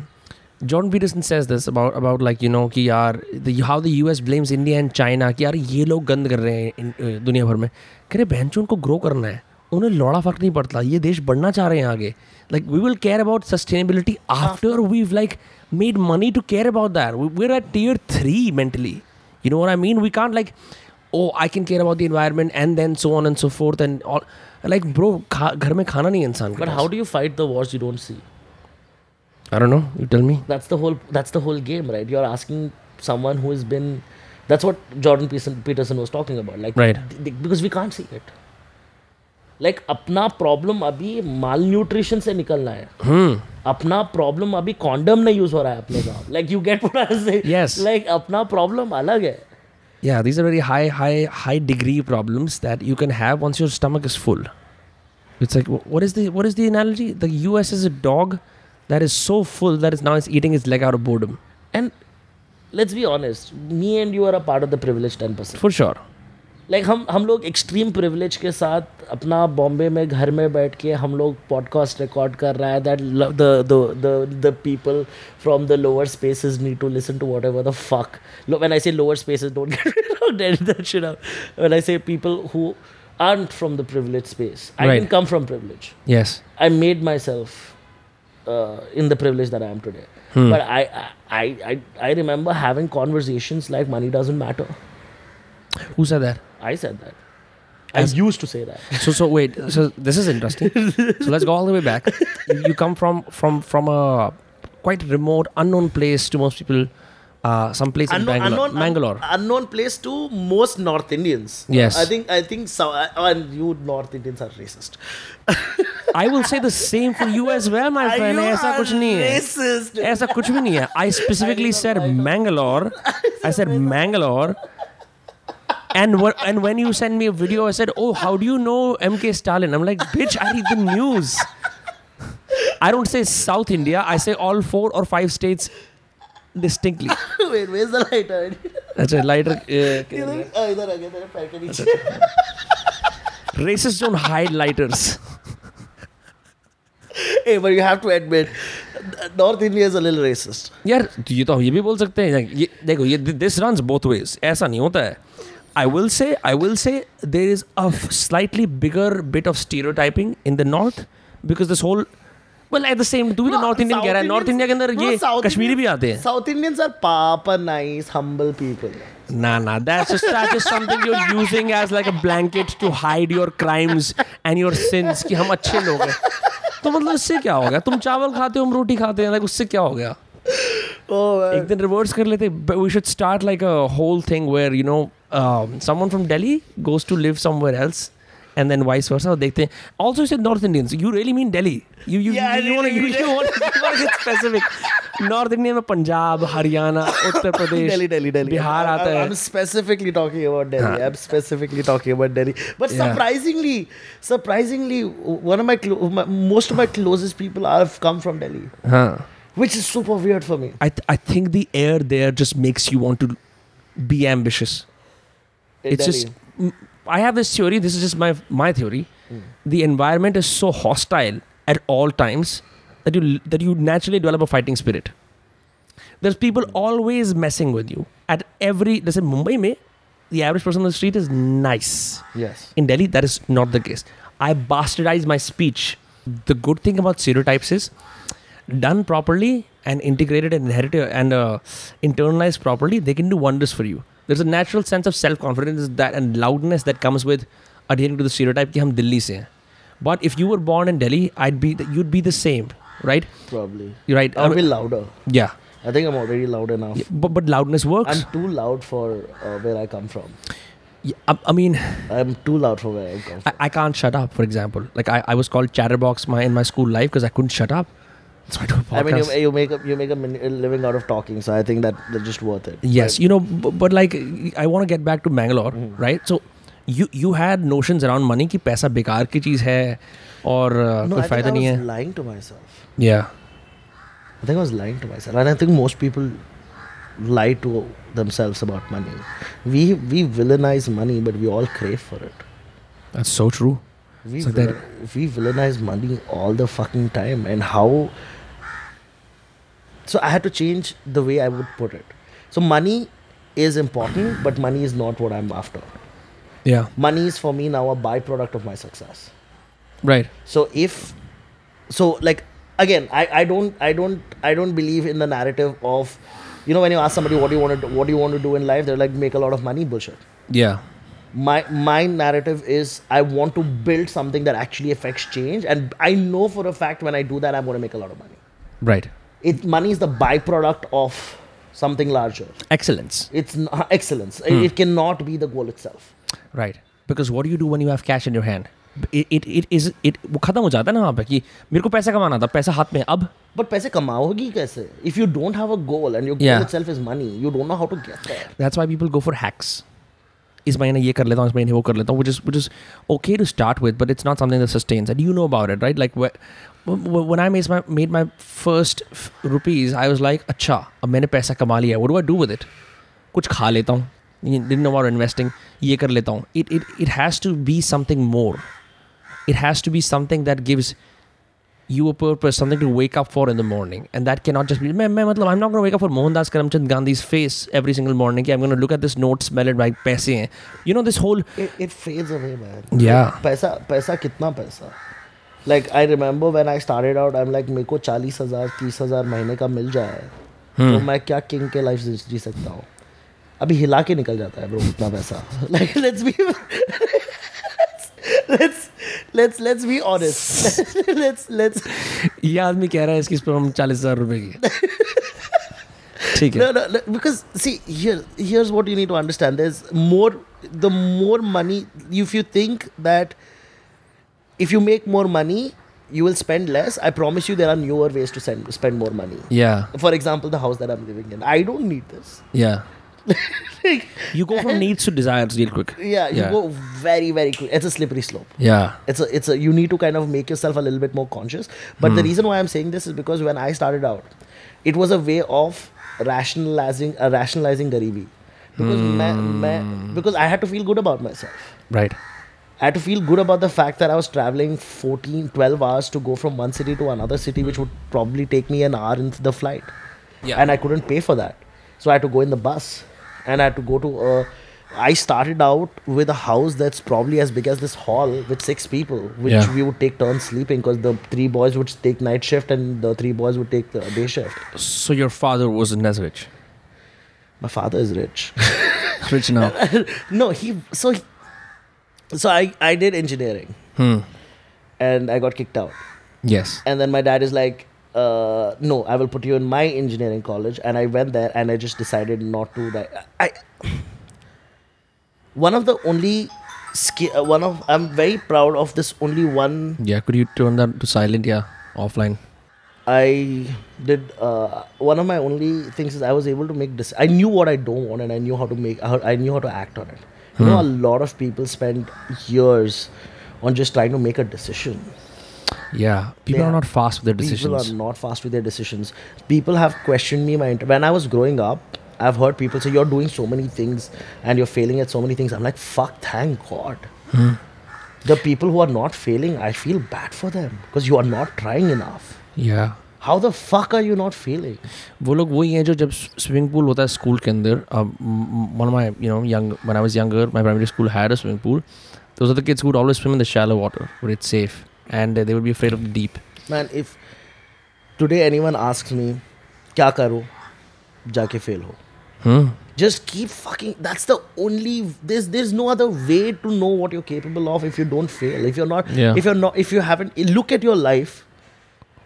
S1: Jordan Peterson says this about about like you know कि यार the, how the US blames India and China कि यार ये लोग गंद कर रहे हैं दुनिया भर में। कह रहे बहन उनको ग्रो करना है उन्हें लौड़ा फ़र्क नहीं पड़ता ये देश बढ़ना चाह रहे हैं आगे। Like we will care about sustainability after we like made money to care about that we are at tier three mentally you know I mean we can't like O I can care about the environment and then so on and so fourth and all like bro घर में खाना नहीं है इंसान
S2: But how do you fight the wars you don't see?
S1: I don't no you tell me
S2: That's the whole. That's the whole game, right? You're asking someone who has been. That's what Jordan Peterson, Peterson was talking about. Like,
S1: Right.
S2: th- th- because we can't see it. Like अपना problem अभी माल nutrition से निकलना है
S1: Hmm.
S2: अपना problem अभी condom नहीं use हो रहा है अपने गाँव like you gate
S1: Yes.
S2: Like अपना प्रॉब्लम अलग है
S1: yeah these are very high high high degree problems that you can have once your stomach is full. It's like what is the what is the analogy? The us is a dog that is so full that it's now it's eating its leg out of boredom.
S2: And let's be honest me and you are a part of the privileged 10%
S1: for sure.
S2: Like हम हम लोग extreme privilege के साथ अपना बॉम्बे में घर में बैठ के हम लोग पॉडकास्ट रिकॉर्ड कर रहा है that the the the people from the lower space need to listen to whatever the fuck when I say lower spaces when I say people who are from the privilege space I can come from privilege I made myself in the privilege that I am today but I I I remember having conversation like money doesn't matter
S1: Who that?
S2: I said that. I
S1: As-
S2: used to say that.
S1: So so wait. So this is interesting. so let's go all the way back. You, you come from from from a quite remote, unknown place to most people. Uh, some place in
S2: Unknown,
S1: Bangalore.
S2: unknown,
S1: Mangalore.
S2: un- unknown place to most North Indians.
S1: Yes.
S2: I think I think so. uh, And you North Indians are racist.
S1: I will say the same for you as well, my friend.
S2: You
S1: ऐसा
S2: are
S1: कुछ नहीं है.
S2: Racist.
S1: ऐसा कुछ भी नहीं है I specifically said Mangalore I said Mangalore and what and when you send me a video I said oh how do you know MK Stalin I'm like bitch I read the news I don't say South India I say all four or five states distinctly
S2: Wait, where's the lighter?
S1: अच्छा lighter
S2: इधर uh, इधर आ गया तेरे पैर के नीचे.
S1: racists don't hide lighters
S2: Hey, but you have to admit, North India is a little racist.
S1: यार ये तो हम ये भी बोल सकते हैं ये देखो ये दिस रन्स बोथ वेज ऐसा नहीं होता है I will say I will say there is a slightly bigger bit of stereotyping in the north because this whole well at the same तू भी तो नॉर्थ इंडियन कह रहा है नॉर्थ इंडिया के अंदर ये कश्मीरी भी आते हैं
S2: South Indians are papa nice, humble people.
S1: ना ना that's just that is something you're using as like a blanket to hide your crimes and your sins कि हम अच्छे लोग हैं तो मतलब इससे क्या हो गया तुम चावल खाते हो हम रोटी खाते हैं like उससे क्या हो गया
S2: Oh, man.
S1: एक दिन रिवर्स कर लेते we should start like a whole thing where you know someone from Delhi goes to live somewhere else and then vice versa और देखते हैं also you said north indians you really mean delhi you you
S2: Yeah, I
S1: you, want to
S2: really
S1: you, you want you want to get specific north india में Punjab Haryana Uttar Pradesh
S2: Delhi, Delhi, Delhi.
S1: Bihar
S2: I'm-
S1: आता है
S2: I'm specifically talking about Delhi. I'm specifically talking about Delhi. But
S1: Yeah.
S2: surprisingly, surprisingly, one of my, clo- my most of my closest people have come from Delhi,
S1: हाँ
S2: which is super weird for me.
S1: I, th- I think the air there just makes you want to be ambitious
S2: in
S1: it's just mm, I have this theory. This is just my my theory. The environment is so hostile at all times that you that you naturally develop a fighting spirit. There's people always messing with you at every. Listen, Mumbai mein, the average person on the street is nice.
S2: yes.
S1: In Delhi, that is not the case. I bastardize my speech. The good thing about stereotypes is done properly and integrated and inherited and uh, internalized properly, they can do wonders for you There's a natural sense of self confidence that and loudness that comes with adhering to the stereotype कि हम दिल्ली से हैं. But if you were born in Delhi, I'd be you'd be the same, right?
S2: Probably.
S1: You're right. I
S2: I'll be
S1: mean,
S2: louder.
S1: yeah.
S2: I think I'm already loud enough.
S1: Yeah, But but loudness works.
S2: I'm too loud for uh, where I come from.
S1: Yeah, I, I mean,
S2: I'm too loud for where I come from.
S1: I, I can't shut up. For example, like I, I was called chatterbox my in my school life because I couldn't shut up. That's why I do a podcast.
S2: I mean, you, you make a you make a, min- a living out of talking, so I think that that's just worth it.
S1: Yes, you know, but, but like I want to get back to Bangalore, right? So you you had notions around money कि पैसा बेकार की चीज है और uh,
S2: No,
S1: कोई
S2: I think
S1: फायदा
S2: I
S1: नहीं
S2: was
S1: है.
S2: lying to myself.
S1: Yeah.
S2: I think I was lying to myself, and I think most people lie to themselves about money. We we villainize money, but we all crave for it.
S1: That's so true.
S2: We
S1: So that-
S2: villain- we villainize money all the fucking time, and how. so I had to change the way I would put it. So money is important, but money is not what I'm after.
S1: Yeah.
S2: Money is for me now a byproduct of my success.
S1: Right.
S2: So if so like again, I, I don't I don't I don't believe in the narrative of you know when you ask somebody what do you want to do, what do you want to do in life, they're like make a lot of money bullshit.
S1: Yeah.
S2: My my narrative is I want to build something that actually affects change and I know for a fact when I do that I'm going to make a lot of money.
S1: Right
S2: It money is the byproduct of something larger.
S1: Excellence.
S2: It's not excellence. It, it cannot be the goal itself.
S1: Right. Because what do you do when you have cash in your hand? It, it, it is it वो खत्म हो जाता है ना वहाँ पे कि मेरे को पैसा कमाना था पैसा हाथ में है, अब
S2: But पैसे कमाओगी कैसे? If you don't have a goal and your goal
S1: Yeah.
S2: itself is money, you don't know how to get there.
S1: That's why people go for hacks. इस महीने ये कर लेता हूँ इस महीने वो कर लेता हूँ which is which is okay to start with but it's not something that sustains and you know about it right like wh- wh- when I made my made my first rupees I was like अच्छा अब मैंने पैसा कमा लिया what do I do with it कुछ खा लेता हूँ didn't know about investing ये कर लेता हूँ it it it has to be something more it has to be something that gives you a purpose, something to wake up for in the morning. And that cannot just be, मैं, मैं, मतलब, I'm not going to wake up for Mohandas Karamchand Gandhi's face every single morning. I'm going to look at this note, smell it, like पैसे हैं. You know, this whole,
S2: It, it fades away, man.
S1: Yeah.
S2: पैसा पैसा कितना पैसा? Like I remember when I start out I am like मेरे को चालीस हज़ार तीस हज़ार महीने का मिल जाए तो hmm. तो मैं क्या किंग के लाइफ जी सकता हूँ? अभी हिला के निकल जाता है ब्रो उतना पैसा। लाइक लेट्स बी
S1: ये आदमी कह रहा है इसकी हम चालीस हज़ार रुपए की। ठीक है।
S2: More the more money if you think that if you make more money you will spend less. I promise you there are newer ways to send, spend more money.
S1: Yeah.
S2: For example the house that i'm living in. I don't need this.
S1: Yeah.
S2: Like,
S1: you go from needs to desires real quick.
S2: Yeah you
S1: Yeah.
S2: go very very quick. It's a slippery slope.
S1: Yeah.
S2: It's a it's a you need to kind of make yourself a little bit more conscious. But the reason why i'm saying this is because when i started out it was a way of rationalizing uh, rationalizing garibi. Because ma- ma- because i had to feel good about myself.
S1: Right
S2: i had to feel good about the fact that i was traveling 14 12 hours to go from one city to another city which would probably take me an hour into the flight
S1: Yeah.
S2: and i couldn't pay for that so i had to go in the bus and i had to go to uh, I started out with a house that's probably as big as this hall with six people, which
S1: Yeah.
S2: we would take turns sleeping because the three boys would take night shift and the three boys would take the day shift.
S1: so your father wasn't as rich
S2: My father is rich.
S1: rich now
S2: no, he so he, so I I did engineering
S1: hmm.
S2: and I got kicked out.
S1: yes
S2: And then my dad is like, uh, no, I will put you in my engineering college. And I went there and I just decided not to. Like, I, one of the only, uh, one of, I'm very proud of this only one.
S1: yeah could you turn that to silent yeah offline
S2: I did, uh, one of my only things is I was able to make this. I knew what I don't want and I knew how to make, I knew how to act on it. You know, a hmm. lot of people spend years on just trying to make a decision.
S1: yeah people
S2: Yeah.
S1: are not fast with their decisions
S2: People are not fast with their decisions. People have questioned me. My int- when I was growing up, I've heard people say you're doing so many things and you're failing at so many things. I'm like, fuck, thank God. Hmm. The people who are not failing, I feel bad for them because you are not trying enough.
S1: yeah
S2: How the fuck are you not failing?
S1: वो लोग वही हैं जो जब swimming pool होता है school के अंदर one of my you know young when I was younger my primary school had a swimming pool those are the kids who would always swim in the shallow water where it's safe and uh, they would be afraid of the deep
S2: Man, if today anyone asks me, क्या करो जाके fail हो
S1: hmm?
S2: just keep fucking that's the only there's there's no other way to know what you're capable of if you don't fail if you're not
S1: Yeah.
S2: if you're not if you haven't look at your life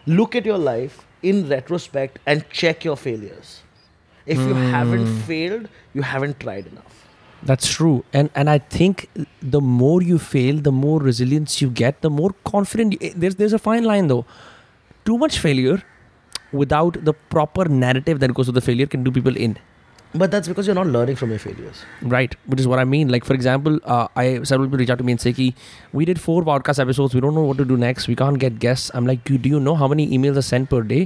S2: look at your life in retrospect and check your failures if you haven't hmm. failed you haven't tried enough
S1: That's true. And and I think the more you fail, the more resilience you get, the more confident you, eh, there's there's a fine line though. Too much failure without the proper narrative that goes with the failure can do people in.
S2: But that's because you're not learning from your failures
S1: Right, which is what I mean. Like for example, uh, I several people reach out to me and say, "Ki, we did four podcast episodes. We don't know what to do next. We can't get guests." I'm like, do you know how many emails I send per day?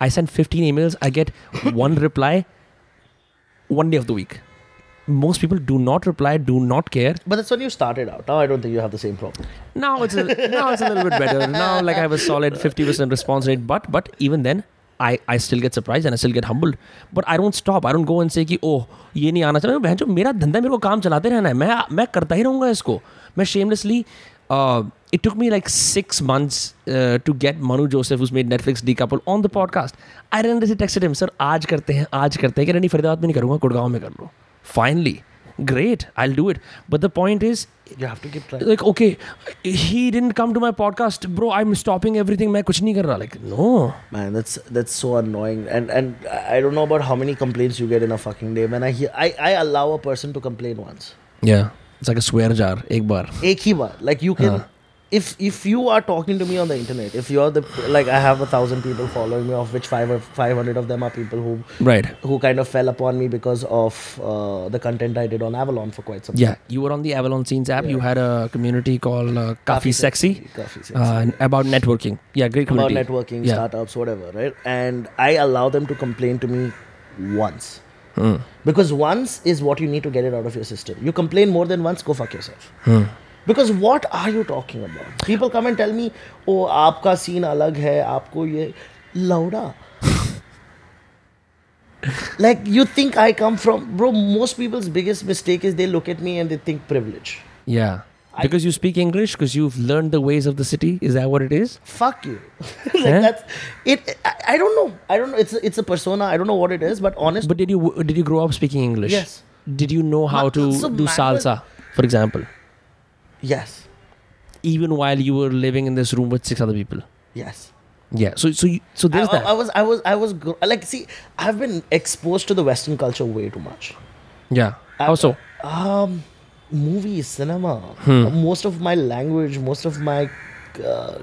S1: I send 15 emails. I get one reply one day of the week. Most people do not reply, do not care.
S2: but that's when you started out now i don't think you have the same problem
S1: Now it's a, now it's a little bit better. Now like I have a solid 50% response rate, but but even then. I I still get surprise and I still get humbled but I don't stop I don't go and say कि, ओह, ये नहीं आना चाहिए। बहन जो, मेरा धंधा मेरे को काम चलाते रहना है। मैं मैं करता ही रहूँगा इसको। मैं shamelessly it took me like six months to get Manu Joseph उस made Netflix decoupled on the podcast I run this texted him sir आज करते हैं, आज करते हैं। कि रही फरीदाबाद में नहीं करूँगा, गुड़गांव में कर लो। Finally great i'll do it. But the point is
S2: you have to keep trying.
S1: like okay he didn't come to my podcast. Bro i'm stopping everything. main kuch nahi kar raha like no.
S2: Man that's that's so annoying. And and i don't know about how many complaints you get in a fucking day When i hear, i i allow a person to complain once.
S1: Yeah. It's like a swear jar. Ek bar.
S2: Ek hi bar. Like you can. If if you are talking to me on the internet, if you're the like I have a thousand people following me, of which five or five hundred of them are people who
S1: Right.
S2: who kind of fell upon me because of uh, the content I did on Avalon for quite some time.
S1: Yeah, you were on the Avalon Scenes app. You had a community called uh, Kafi Sexy,
S2: Kafi Sexy.
S1: Uh, about networking. Yeah, great community about
S2: networking,
S1: Yeah.
S2: startups, whatever, right? And I allow them to complain to me once.
S1: Hmm.
S2: Because once is what you need to get it out of your system. You complain more than once, go fuck yourself.
S1: Hmm.
S2: Because what are you talking about people come and tell me oh आपका सीन अलग है आपको ये लौड़ा like you think I come from bro most people's biggest mistake is they look at me and they think privilege.
S1: Yeah. Because I, you speak English because you've learned the ways of the city is that what it is?
S2: Fuck you. Like that's it I, I, don't know. I don't know. It's a, it's a persona. I don't know what it is but honest
S1: but did you did you grow up speaking English?
S2: Yes.
S1: Did you know how to
S2: so
S1: do salsa for example?
S2: Yes
S1: even while you were living in this room with six other people?
S2: yes
S1: Yeah. So so you, so
S2: I,
S1: there's
S2: I-
S1: that.
S2: I was i was i was gr- like see i've been exposed to the western culture way too much
S1: yeah. How so?
S2: um movies cinema
S1: Hmm.
S2: most of my language most of my uh,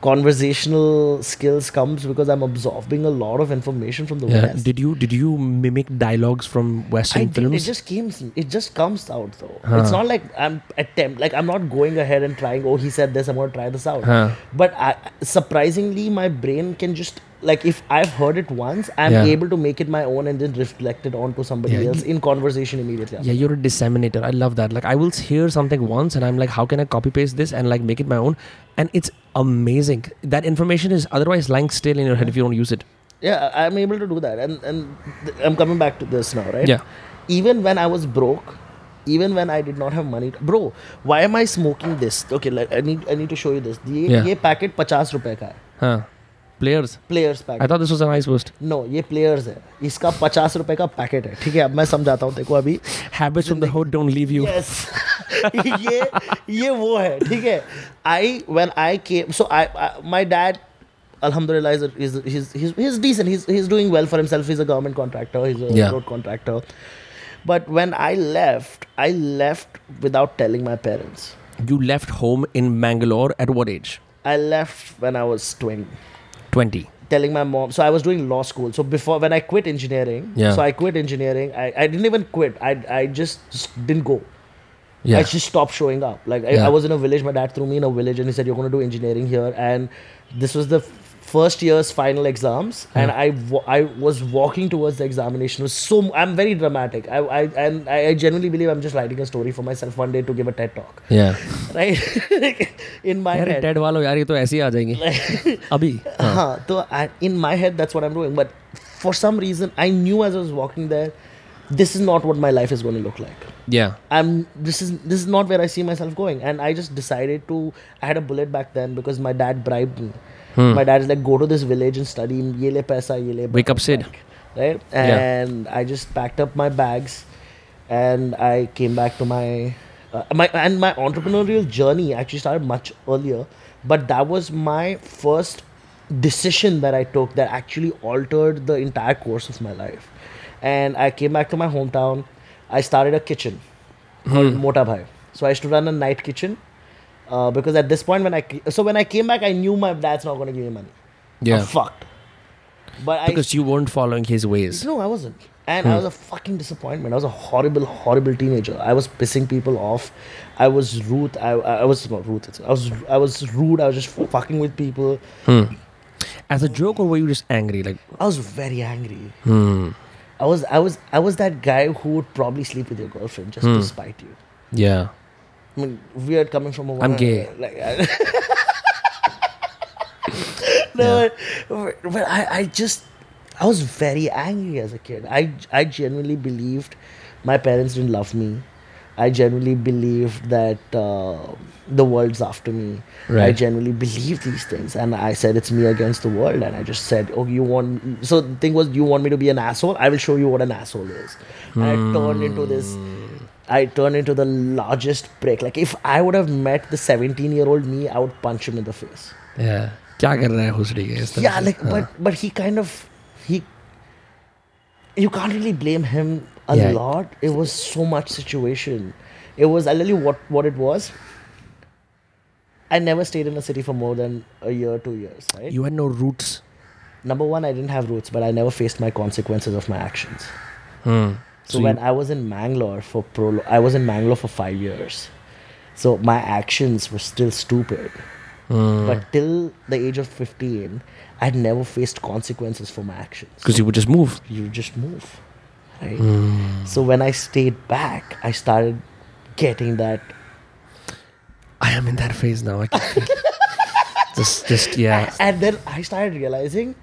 S2: conversational skills comes because i'm absorbing a lot of information from the
S1: Yeah.
S2: west
S1: Did you did you mimic dialogues from Western
S2: I did.
S1: films?
S2: It just came. It just comes out though.
S1: Huh.
S2: It's not like I'm attempt. Like I'm not going ahead and trying. Oh, he said this. I'm gonna try this out.
S1: Huh.
S2: But I, surprisingly, my brain can just like if I've heard it once, I'm
S1: Yeah.
S2: able to make it my own and then reflect it onto somebody
S1: Yeah,
S2: else in conversation immediately. after.
S1: Yeah, you're a disseminator. I love that. Like I will hear something once and I'm like, how can I copy paste this and like make it my own? And it's amazing. That information is otherwise lying still in your head if you don't use it.
S2: Yeah, I- I'm able to do that, and and th- I'm coming back to this now, right?
S1: Yeah.
S2: Even when I was broke, even when I did not have money, bro, why am I smoking this? Okay, like, I need I need to show you this. ये
S1: Yeah.
S2: ये packet पचास रुपए का है
S1: Huh. Players
S2: players
S1: packet
S2: I
S1: thought this was a nice boost
S2: no ये players है। इसका पचास रुपए का पैकेट है ठीक है? अब मैं समझाता हूँ देखो अभी।
S1: Habits of the hot don't leave you
S2: yes ये ये वो है ठीक है? I when I came so I my dad अल्हम्दुलिल्लाह is is he is decent he is doing well for himself is a government contractor is a road contractor but when I left I left without telling my parents
S1: you left home in mangalore at what age?
S2: I left when i was 20
S1: 20.
S2: telling my mom so i was doing law school so before when i quit engineering
S1: Yeah.
S2: so i quit engineering i, I didn't even quit i i just, didn't go
S1: Yeah.
S2: I just stopped showing up. Like I,
S1: Yeah.
S2: I was in a village. My dad threw me in a village, and he said, "You're going to do engineering here." And this was the first year's final exams yeah. and I, I was walking towards the examination. It was so i'm very dramatic. I, I and i genuinely believe i'm just writing a story for myself one day to give a ted talk.
S1: Yeah.
S2: Right? In my head.
S1: Ted walo yaar ye to aise hi aa
S2: jayenge abhi ha in my head that's what i'm doing but for some reason i knew as i was walking there this is not what my life is going to look like.
S1: Yeah.
S2: I'm this is this is not where i see myself going and i just decided to i had a bullet back then because my dad bribed me.
S1: Hmm.
S2: my dad is like go to this village and study. Ye le paisa ye le
S1: Wake up, Sid.
S2: back," right?
S1: Yeah.
S2: and I just packed up my bags and I came back to my uh, my and my entrepreneurial journey actually started much earlier. But that was my first decision that I took that actually altered the entire course of my life. And I came back to my hometown. I started a kitchen called Mota Bhai. So I used to run a night kitchen uh, because at this point when I so when I came back I knew my dad's not going to give me money
S1: yeah
S2: I'm fucked but I
S1: because you weren't following his ways
S2: no, I wasn't. And I was a fucking disappointment. I was a horrible, horrible teenager. I was pissing people off. I was rude. I, I was not rude. I was I was rude. I was just fucking with people.
S1: as a joke or were you just angry like
S2: I was very angry.
S1: hmm
S2: I was I was I was that guy who would probably sleep with your girlfriend just to spite you.
S1: yeah
S2: I mean, weird coming from a
S1: I'm
S2: woman.
S1: gay.
S2: Like, I- no, but, but I, I just, I was very angry as a kid. I, I genuinely believed my parents didn't love me. I genuinely believed that uh, the world's after me.
S1: Right.
S2: I genuinely believe these things, and I said it's me against the world, and I just said, "Oh, you want?" So the thing was, you want me to be an asshole? I will show you what an asshole is. And I turned into this. I turned into the largest prick. Like if I would have met the 17-year-old me, I would punch him in the face.
S1: Yeah. क्या कर रहा है हुसड़ी के इस तरह
S2: Yeah,
S1: से?
S2: like but but he kind of he. You can't really blame him a
S1: Yeah.
S2: lot. It was so much situation. It was. I'll tell you what what it was. I never stayed in a city for more than a year, two years. Right.
S1: You had no roots.
S2: Number one, I didn't have roots, but I never faced my consequences of my actions.
S1: Hmm.
S2: So,
S1: you-
S2: when I was in Mangalore for pro, I was in Mangalore for five years. So my actions were still stupid.
S1: Hmm.
S2: But till the age of 15, I had never faced consequences for my actions.
S1: Because you would just move.
S2: you would just move. Right?
S1: Hmm.
S2: So when I stayed back, I started getting that.
S1: I am in that phase now. I just, just yeah.
S2: And then I started realizing,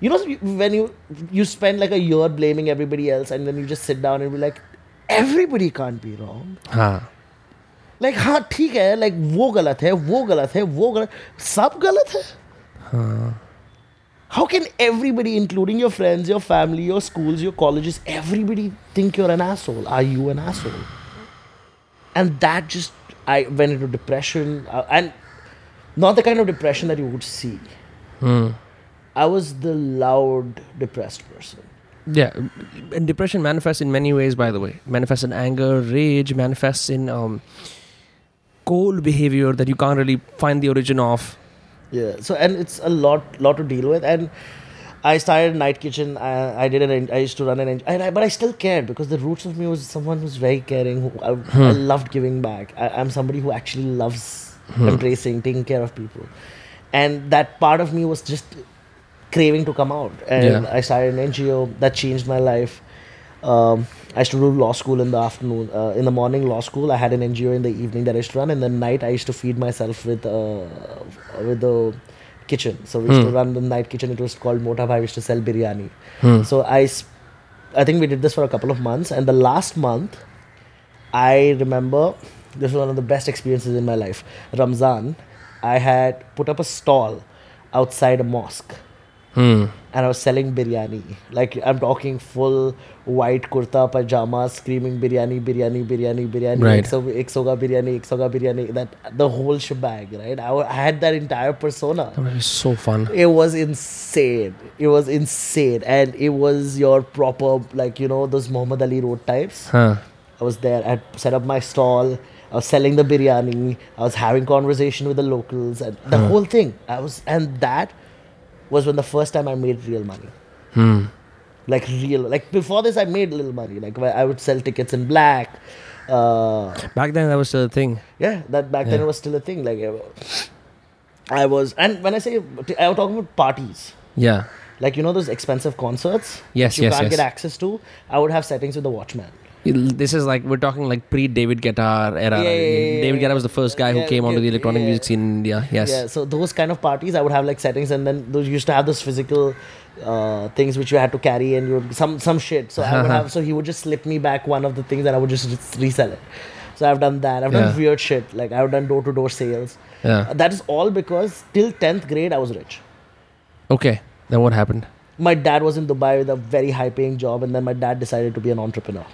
S2: you know, when you you spend like a year blaming everybody else, and then you just sit down and be like, everybody can't be wrong.
S1: हाँ.
S2: Like हाँ ठीक है like वो गलत है वो गलत है वो गलत सब गलत है how can everybody including your friends your family your schools your colleges everybody think your N asshole are you N asshole and that just i went into depression uh, and not the kind of depression that you would see i was the loud depressed person
S1: Yeah, and depression manifests in many ways. By the way, manifests in anger, rage, manifests in um, cold behavior that you can't really find the origin of.
S2: Yeah. So and it's a lot, lot to deal with. And I started night kitchen. I, I did an. I used to run an. And I, but I still cared because the roots of me was someone who's very caring. Who I, I loved giving back. I, I'm somebody who actually loves embracing, taking care of people, and that part of me was just craving to come out. And
S1: Yeah.
S2: I started an NGO that changed my life. Um, I used to do law school in the afternoon. Uh, in the morning, law school. I had an NGO in the evening that I used to run. And the night, I used to feed myself with uh, with the kitchen. So we used to run the night kitchen. It was called Mota Bhai. We used to sell biryani. So I, I think we did this for a couple of months. And the last month, I remember this was one of the best experiences in my life. Ramzan, I had put up a stall outside a mosque
S1: Hmm.
S2: and I was selling biryani. Like I'm talking full white kurta pajama, screaming biryani, biryani, biryani, biryani.
S1: Right.
S2: So iksoga biryani, iksoga biryani. That the whole shebang, right? I, I had that entire persona.
S1: That was so fun.
S2: It was insane. It was insane, and it was your proper like you know those Muhammad Ali road types.
S1: Huh.
S2: I was there. I had set up my stall. I was selling the biryani. I was having conversation with the locals and the whole thing. I was, and that was when the first time I made real money.
S1: Hmm.
S2: Like real, like before this, I made little money. Like I would sell tickets in black. Uh,
S1: Back then, that was still a thing.
S2: yeah, that back then
S1: Yeah.
S2: it was still a thing. Like I was, and when I say I was talking about parties.
S1: Yeah.
S2: Like you know those expensive concerts
S1: Yes,
S2: you
S1: yes,
S2: can't
S1: yes.
S2: get access to. I would have settings with the Watchman.
S1: This is like we're talking like pre David Guetta era.
S2: Yeah, yeah, yeah,
S1: David. Guetta was the first guy who came onto the electronic music scene in India. Yes.
S2: Yeah, so those kind of parties, I would have like settings, and then those used to have those physical uh, things which you had to carry, and you would, some some shit. So I would have. So he would just slip me back one of the things, and I would just, resell it. So I've done that. I've done weird shit. Like I've done door to door sales.
S1: Yeah.
S2: Uh, that is all because till tenth grade I was rich.
S1: Okay. Then what happened?
S2: My dad was in Dubai with a very high paying job, and then my dad decided to be an entrepreneur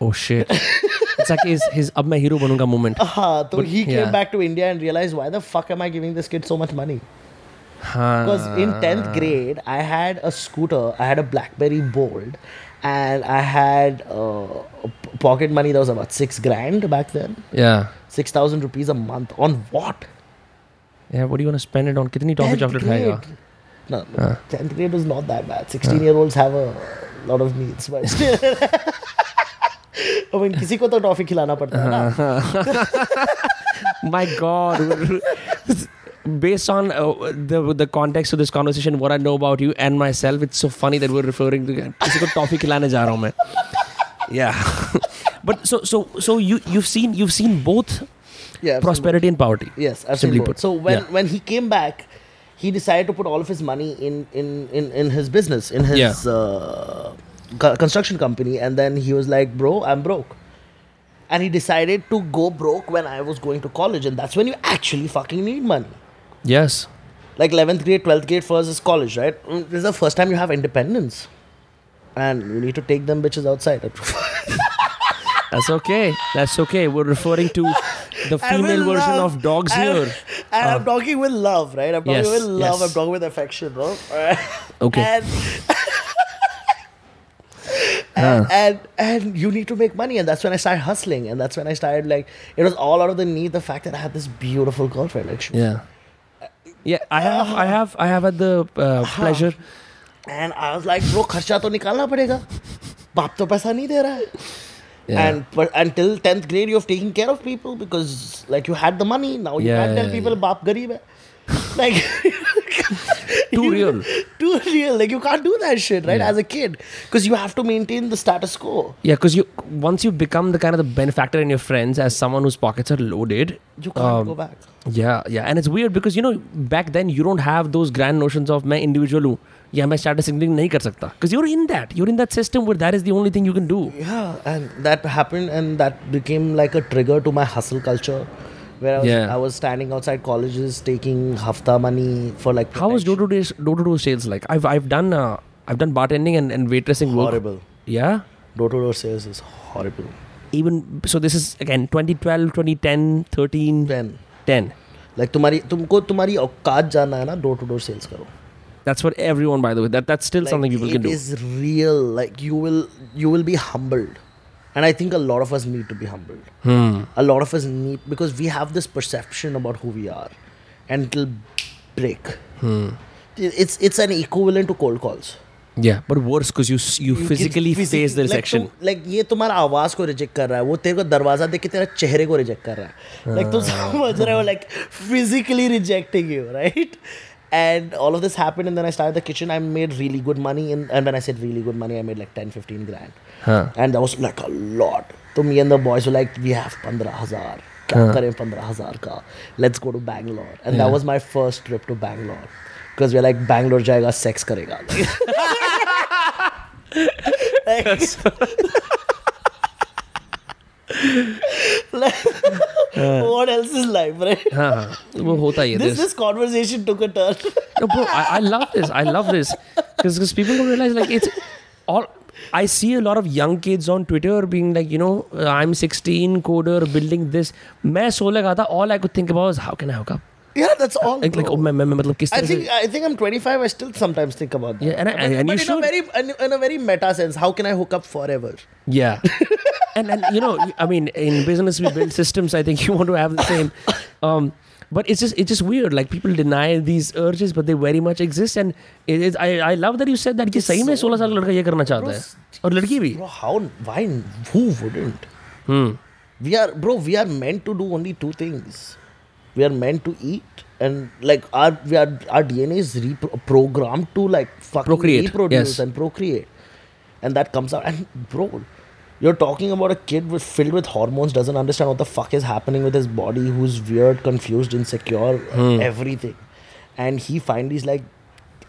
S1: oh shit. It's like his, his ab main hero banunga moment.
S2: uh-huh. so
S1: but,
S2: he came
S1: yeah.
S2: back to india and realized why the fuck am i giving this kid so much money? because in 10th grade i had a scooter i had a blackberry bold and i had uh, pocket money that was about six grand back then.
S1: Yeah.
S2: 6000 rupees a month. On what?
S1: Yeah what do you want to spend it on? kitni toffee chocolate grade.
S2: no, no 10th grade was not that bad. Sixteen-year-olds have a lot of needs but still. I mean, किसी को तो toffee खिलाना पड़ता है ना
S1: My God. Based on uh, the the context of this conversation, what I know about you and myself, it's so funny that we're referring to किसी को toffee खिलाने जा रहा हूँ मैं. Yeah. but so so so you you've seen you've seen both
S2: Yeah, absolutely.
S1: prosperity and poverty.
S2: Yes, I've
S1: Simply
S2: seen both.
S1: put.
S2: So when
S1: Yeah.
S2: when he came back, he decided to put all of his money in in in, in his business, in his
S1: Yeah.
S2: uh, co- construction company, and then he was like, "Bro, I'm broke." and he decided to go broke when I was going to college, and that's when you actually fucking need money.
S1: Yes.
S2: Like 11th grade, 12th grade first is college, right? Mm, This is the first time you have independence. And you need to take them bitches outside.
S1: That's okay. That's okay. We're referring to the female version
S2: love-
S1: of dogs here.
S2: And
S1: Uh,
S2: I'm talking with love, right? I'm talking
S1: yes,
S2: with love,
S1: yes.
S2: I'm talking with affection, bro.
S1: Okay.
S2: And, and, and, and you need to make money. And that's when i started hustling. And that's when i started like it was all out of the need the fact that i had this beautiful girlfriend. Like she,
S1: yeah. Yeah i have uh, i have i have had the uh, pleasure.
S2: And i was like bro kharcha to nikalna padega. Baap to paisa nahi de raha. Hai
S1: yeah.
S2: and but until 10th grade you've taking care of people because like you had the money. Now you
S1: yeah,
S2: can't
S1: yeah, tell
S2: people yeah. baap garib hai. Like
S1: Too
S2: you-
S1: real.
S2: Too real. Like you can't do that shit, right?
S1: Yeah.
S2: As a kid. Because you have to maintain the status quo.
S1: Yeah, because you once you become the kind of the benefactor in your friends as someone whose pockets are loaded.
S2: You can't
S1: um,
S2: go back.
S1: Yeah, yeah, and it's weird because you know back then you don't have those grand notions of मैं individual हूँ या मैं started signaling नहीं कर सकता because you're in that you're in that system where that is the only thing you can do.
S2: Yeah, and that happened, and that became like a trigger to my hustle culture, where I was,
S1: Yeah.
S2: I was standing outside colleges taking hafta money for like.
S1: How was door
S2: protection.
S1: to door door to door sales like? I've I've done uh, I've done bartending and, and waitressing work.
S2: Horrible.
S1: Yeah.
S2: Door to door sales is horrible.
S1: Even so, this is again 2012, 2010, 13,
S2: Then,
S1: 10.
S2: like तुम्हारी तुमको तुम्हारी औकात जानना है ना door to door sales करो
S1: That's what everyone, by the way. That that's still something people can
S2: it
S1: do.
S2: is real like you will you will be humbled and i think a lot of us need to be humbled
S1: Hmm.
S2: a lot of us need because we have this perception about who we are and it'll break
S1: Hmm.
S2: It- it's it's an equivalent to cold calls
S1: Yeah, but worse because you s- you
S2: You
S1: physically
S2: can
S1: face the
S2: like
S1: rejection.
S2: तुम- like ये तुम्हारा आवाज को reject कर रहा है वो तेरे को दरवाजा देख के तेरा चेहरे को रिजेक्ट कर रहा है like तुम समझ रहे हो like physically rejecting you right and all of this happened and then I started the kitchen I made really good money and, and when I said really good money I made like 10 15 grand
S1: Huh.
S2: and that was like a lot तो me and the boys were like we have 15000 क्या करें 15000 का let's go to Bangalore and that
S1: Yeah.
S2: was my first trip to Bangalore because we're like Bangalore जाएगा sex करेगा Like- like, what else is life, right?
S1: हाँ हाँ, वो होता ही है.
S2: This
S1: There's-
S2: this conversation took a turn.
S1: no, bro, I, I love this. I love this because people don't realize like it's all. I see a lot of young kids on Twitter being like, you know, uh, I'm 16, coder, building this. मैं सोलह का था. All I could think about was how can I hook up?
S2: yeah, that's all.
S1: Like, like
S2: bro.
S1: oh, मैं मैं मैं मतलब किस
S2: I
S1: तरह
S2: think
S1: से?
S2: I think I'm 25. I still sometimes think about that.
S1: Yeah, and I-
S2: but,
S1: and
S2: but
S1: you
S2: in
S1: should.
S2: a very in, in a very meta sense, how can I hook up forever?
S1: Yeah. and and you know, I mean, in business we build systems. I think you want to have the same. Um, but it's just it's just weird. Like people deny these urges, but they very much exist. And it is, I I love that you said that कि सही में 16 साल का लड़का ये करना चाहता है और लड़की भी.
S2: Bro, how? Why? Who wouldn't?
S1: Hmm.
S2: We are, bro. We are meant to do only two things. We are meant to eat, and like our we are our DNA is repro- programmed to like fucking
S1: Procreate,
S2: reproduce
S1: yes.
S2: and procreate, and that comes out. And bro, you're talking about a kid with filled with hormones, doesn't understand what the fuck is happening with his body, who's weird, confused, insecure, hmm. everything, and he finally is like,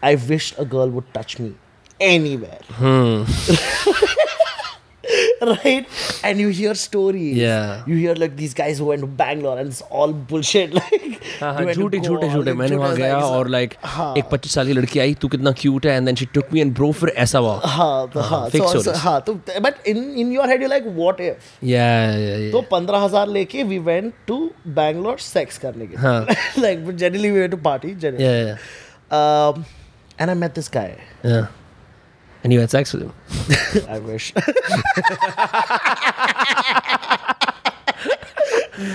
S2: I wished a girl would touch me anywhere. Hmm. right? And you hear stories.
S1: Yeah.
S2: You hear like these guys who went to Bangalore and it's all bullshit. Like
S1: झूठे झूठे झूठे मैंने वहाँ गया और like एक पच्चीस साल की लड़की आई तू कितना cute है and then she took me and bro फिर ऐसा हुआ
S2: हाँ तो हाँ
S1: फिक्स
S2: हाँ तो but in in your head your like what if?
S1: Yeah yeah yeah.
S2: तो पंद्रह हज़ार लेके we went to Bangalore sex करने के
S1: हाँ
S2: like generally we like generally we went yeah. Party and
S1: I met
S2: this guy. Yeah. And I met this guy
S1: या and you had sex with him
S2: I wish.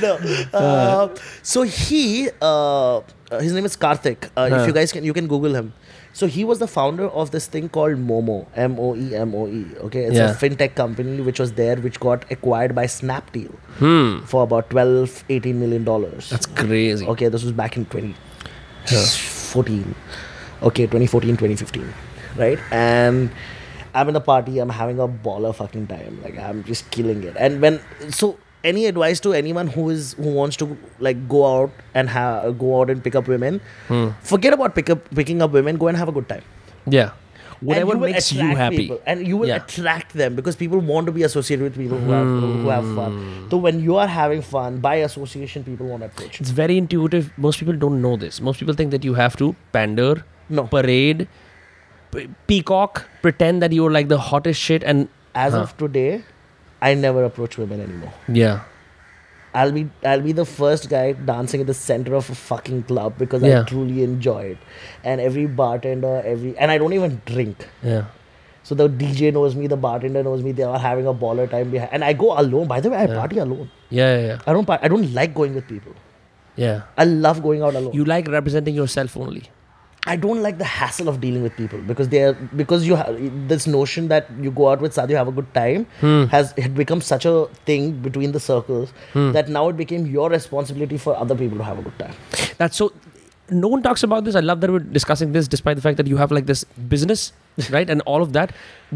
S2: no. Uh, so he, uh, uh, his name is Karthik. Uh, If you guys can, you can Google him. So he was the founder of this thing called Momo, M O E M O E. Okay, it's
S1: Yeah.
S2: a fintech company which was there, which got acquired by Snapdeal
S1: hmm
S2: for about 12, 18 million dollars.
S1: that's crazy
S2: Okay, this was back in 2014. Okay, 2014, 2015. Right? And I'm in a party, I'm having a baller fucking time. Like I'm just killing it. And when so any advice to anyone who is who wants to like go out and have go out and pick up women, forget about pick up picking up women, go and have a good time.
S1: Yeah. Whatever
S2: you
S1: makes you happy.
S2: people, and you will
S1: Yeah.
S2: attract them because people want to be associated with people who have who have fun.
S1: Hmm.
S2: So when you are having fun, by association, people want to approach.
S1: It's very intuitive. Most people don't know this. Most people think that you have to pander,
S2: No,
S1: parade, peacock, pretend that you're like the hottest shit, and
S2: as
S1: Huh.
S2: of today, I never approach women anymore.
S1: yeah,
S2: I'll be I'll be the first guy dancing at the center of a fucking club because
S1: Yeah.
S2: I truly enjoy it. And every bartender, every and I don't even drink.
S1: yeah,
S2: So the DJ knows me, the bartender knows me. They are having a baller time behind, and I go alone. By the way, I
S1: Yeah.
S2: party alone.
S1: yeah, yeah, yeah.
S2: I don't. I don't like going with people.
S1: yeah.
S2: I love going out alone.
S1: You like representing yourself only.
S2: I don't like the hassle of dealing with people because they are because you have this notion that you go out with Sad, you have a good time
S1: Hmm.
S2: has it become such a thing between the circles
S1: Hmm.
S2: that now it became your responsibility for other people to have a good time.
S1: That's so. No one talks about this. I love that we're discussing this, despite the fact that you have like this business, right, and all of that.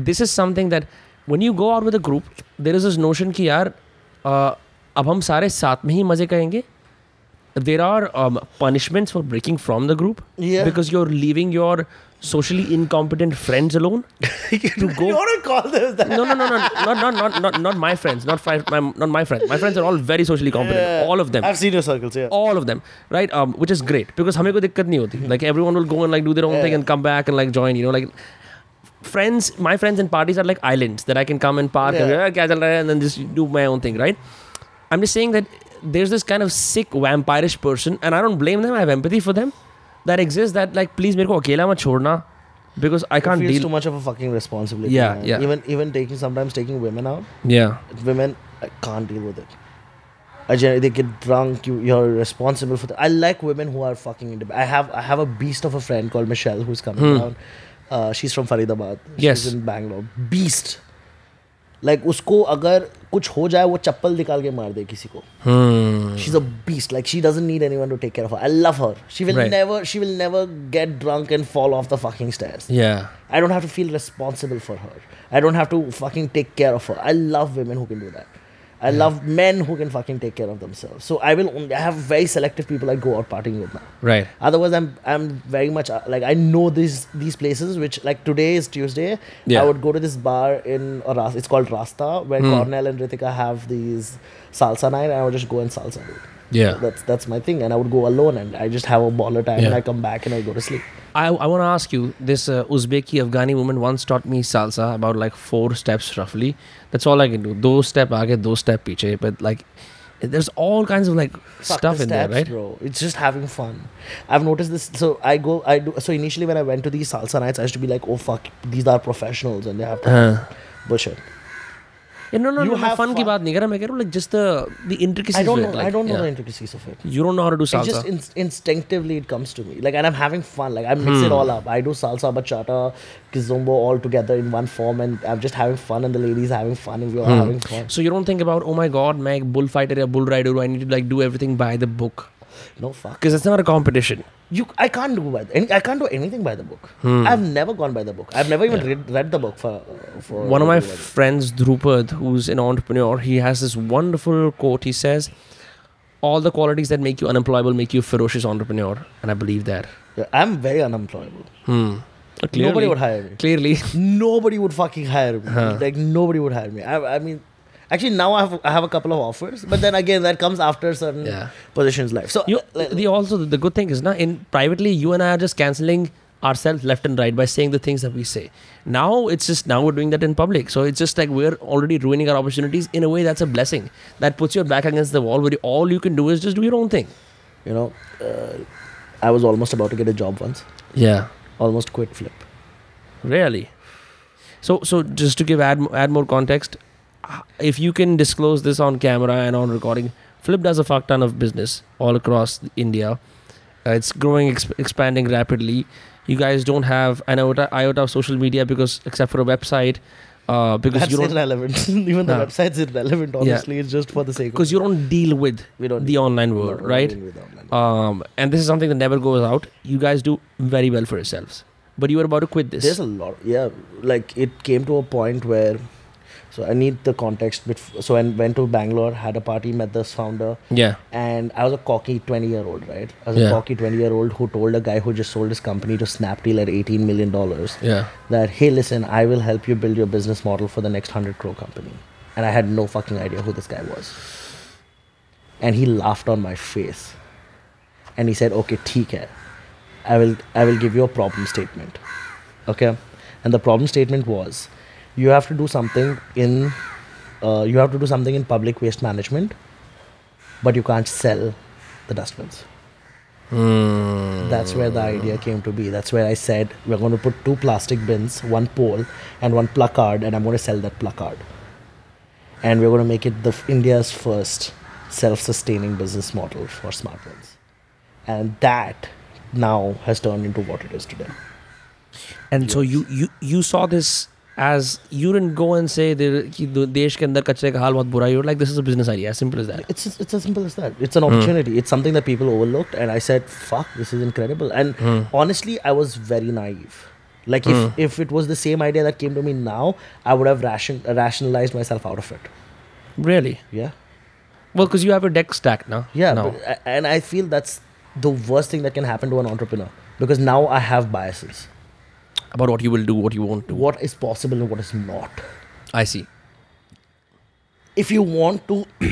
S1: This is something that when you go out with a group, there is this notion कि यार uh, अब हम सारे साथ में ही मजे करेंगे. There are um, punishments for breaking from the group
S2: Yeah.
S1: because you're leaving your socially incompetent friends alone to go.
S2: you want to call this that?
S1: no, no, no, no, not, not, not, not, not my friends, not fi- my, not my friends. My friends are all very socially competent,
S2: Yeah.
S1: all of them
S2: I've seen your circles, yeah.
S1: all of them right um which is great because हमें कोई दिक्कत नहीं होती like everyone will go and like do their own thing
S2: Yeah.
S1: and come back and like join you know like friends my friends and parties are like islands that I can come and park and,
S2: Yeah.
S1: "Ah, क्या चल रहा है?" and then just do my own thing right I'm just saying that there's this kind of sick vampirish person and I don't blame them I have empathy for them that exists that like please मेरे को अकेला मत छोड़ना because I
S2: It
S1: can't
S2: feels
S1: deal
S2: too much of a fucking responsibility.
S1: Yeah,
S2: man.
S1: yeah.
S2: Even even taking sometimes taking women out,
S1: yeah
S2: women I can't deal with it. I generally they get drunk. You you're responsible for that. I like women who are fucking independent. I have I have a beast of a friend called Michelle who's coming
S1: Hmm.
S2: down. Uh, she's from Faridabad.
S1: Yes.
S2: She's in Bangalore. Beast. like उसको अगर कुछ हो जाए वो चप्पल निकाल के मार दे किसी को।
S1: She
S2: is a beast like she doesn't need anyone to take care of I love her she will never she will never get drunk and fall of the fucking stairs I don't have to feel responsible for her I don't have to fucking take care of her I love women who can do that I love men who can fucking take care of themselves. So I will only I have very selective people I go out partying with now.
S1: right
S2: Otherwise, I'm I'm very much uh, like I know these these places. Which like today is Tuesday.
S1: Yeah.
S2: I would go to this bar in Ras- it's called Rasta where
S1: Hmm.
S2: Cornell and Ritika have these salsa night, and I would just go and salsa. Dude.
S1: yeah
S2: That's that's my thing, and I would go alone and I just have a baller time,
S1: Yeah.
S2: and I come back and I go to sleep.
S1: I, I want to ask you this uh, Uzbeki Afghani woman once taught me salsa about like four steps roughly. That's all I can do. Do step aage, do step piche. But like, there's all kinds of like
S2: Fuck
S1: stuff
S2: the
S1: in there, right?
S2: bro? It's just having fun. I've noticed this. So I go, I do. So initially, when I went to these salsa nights, I used to be like, "Oh fuck, these are professionals and they have to
S1: Uh,
S2: bullshit."
S1: Yeah, no, no,
S2: You
S1: no.
S2: have
S1: fun की
S2: fun.
S1: बात नहीं कर रहा. मैं कह रहा हूँ like just the the intricacies.
S2: I don't
S1: of
S2: know.
S1: it, like,
S2: I don't know
S1: yeah.
S2: the intricacies of it.
S1: You don't know how to do salsa.
S2: It just inst- instinctively it comes to me. Like, and I'm having fun. Like, I mix
S1: Hmm.
S2: it all up. I do salsa, bachata, kizombo all together in one form, and I'm just having fun, and the ladies having fun, and we we're
S1: Hmm.
S2: having fun.
S1: so you don't think about oh my god, मैं एक bullfighter या bull rider हूँ. I need to like do everything by the book
S2: No fuck.
S1: because it's not a competition.
S2: You, I can't do by the, any, I can't do anything by the book.
S1: Hmm.
S2: I've never gone by the book. I've never even read, read the book for for.
S1: one of my friends Drupad, who's an entrepreneur, he has this wonderful quote. He says, "All the qualities that make you unemployable make you a ferocious entrepreneur," and I believe that.
S2: Yeah, I'm very unemployable.
S1: Hmm. Clearly,
S2: Nobody would hire me.
S1: Clearly,
S2: Nobody would fucking hire me.
S1: Huh.
S2: Like nobody would hire me. I, I mean, actually now I have I have a couple of offers, but then again that comes after certain
S1: Yeah.
S2: positions life. So
S1: you.
S2: like,
S1: The also the good thing is now in privately, you and I are just canceling ourselves left and right by saying the things that we say. Now it's just now we're doing that in public, so it's just like we're already ruining our opportunities. In a way, that's a blessing. That puts your back against the wall, where all you can do is just do your own thing.
S2: you know, uh, I was almost about to get a job once.
S1: Yeah.
S2: Almost quit flip.
S1: Really? So, so just to give add add more context, if you can disclose this on camera and on recording, Flip does a fuck ton of business all across India. Uh, it's growing, exp- expanding rapidly. You guys don't have an iota, iota of social media because except for a website, uh, because
S2: That's
S1: you don't
S2: irrelevant. Even the
S1: Nah.
S2: website's irrelevant. Honestly, it's just for the sake. of
S1: because you don't deal with
S2: we don't
S1: the online world, right?
S2: online.
S1: Um, and this is something that never goes out. You guys do very well for yourselves, but you were about to quit this.
S2: There's a lot. Yeah, like it came to a point where So I need the context. So I went to Bangalore, had a party, met this founder,
S1: Yeah.
S2: and I was a cocky 20 year old, right? I was
S1: Yeah.
S2: a cocky 20 year old who told a guy who just sold his company to Snapdeal at 18 million dollars
S1: Yeah.
S2: that hey, listen, I will help you build your business model for the next 100 crore company. And I had no fucking idea who this guy was. And he laughed on my face. And he said, okay, theek hai. I will, I will give you a problem statement. Okay? And the problem statement was you have to do something in, uh, you have to do something in public waste management, but you can't sell the dustbins. That's where the idea came to be. That's where I said we're going to put two plastic bins, one pole, and one placard, and I'm going to sell that placard. And we're going to make it the India's first self-sustaining business model for smart smartphones. And that now has turned into what it is today.
S1: And so you you you saw this as you didn't go and say there कि दो- देश के अंदर कचरे का हाल बहुत बुरा है you're like this is a business idea as simple as that
S2: It's it's as simple as that. It's an opportunity. It's something that people overlooked, and I said, "Fuck, this is incredible." And honestly, I was very naive. Like if if it was the same idea that came to me now, I would have ration, rationalized myself out of it.
S1: really
S2: Yeah,
S1: well because you have a deck stacked now
S2: yeah.
S1: now.
S2: But, a- and I feel that's the worst thing that can happen to an entrepreneur because now I have biases.
S1: about what you will do, what you won't do.
S2: What is possible and what is not.
S1: I see.
S2: If you want to,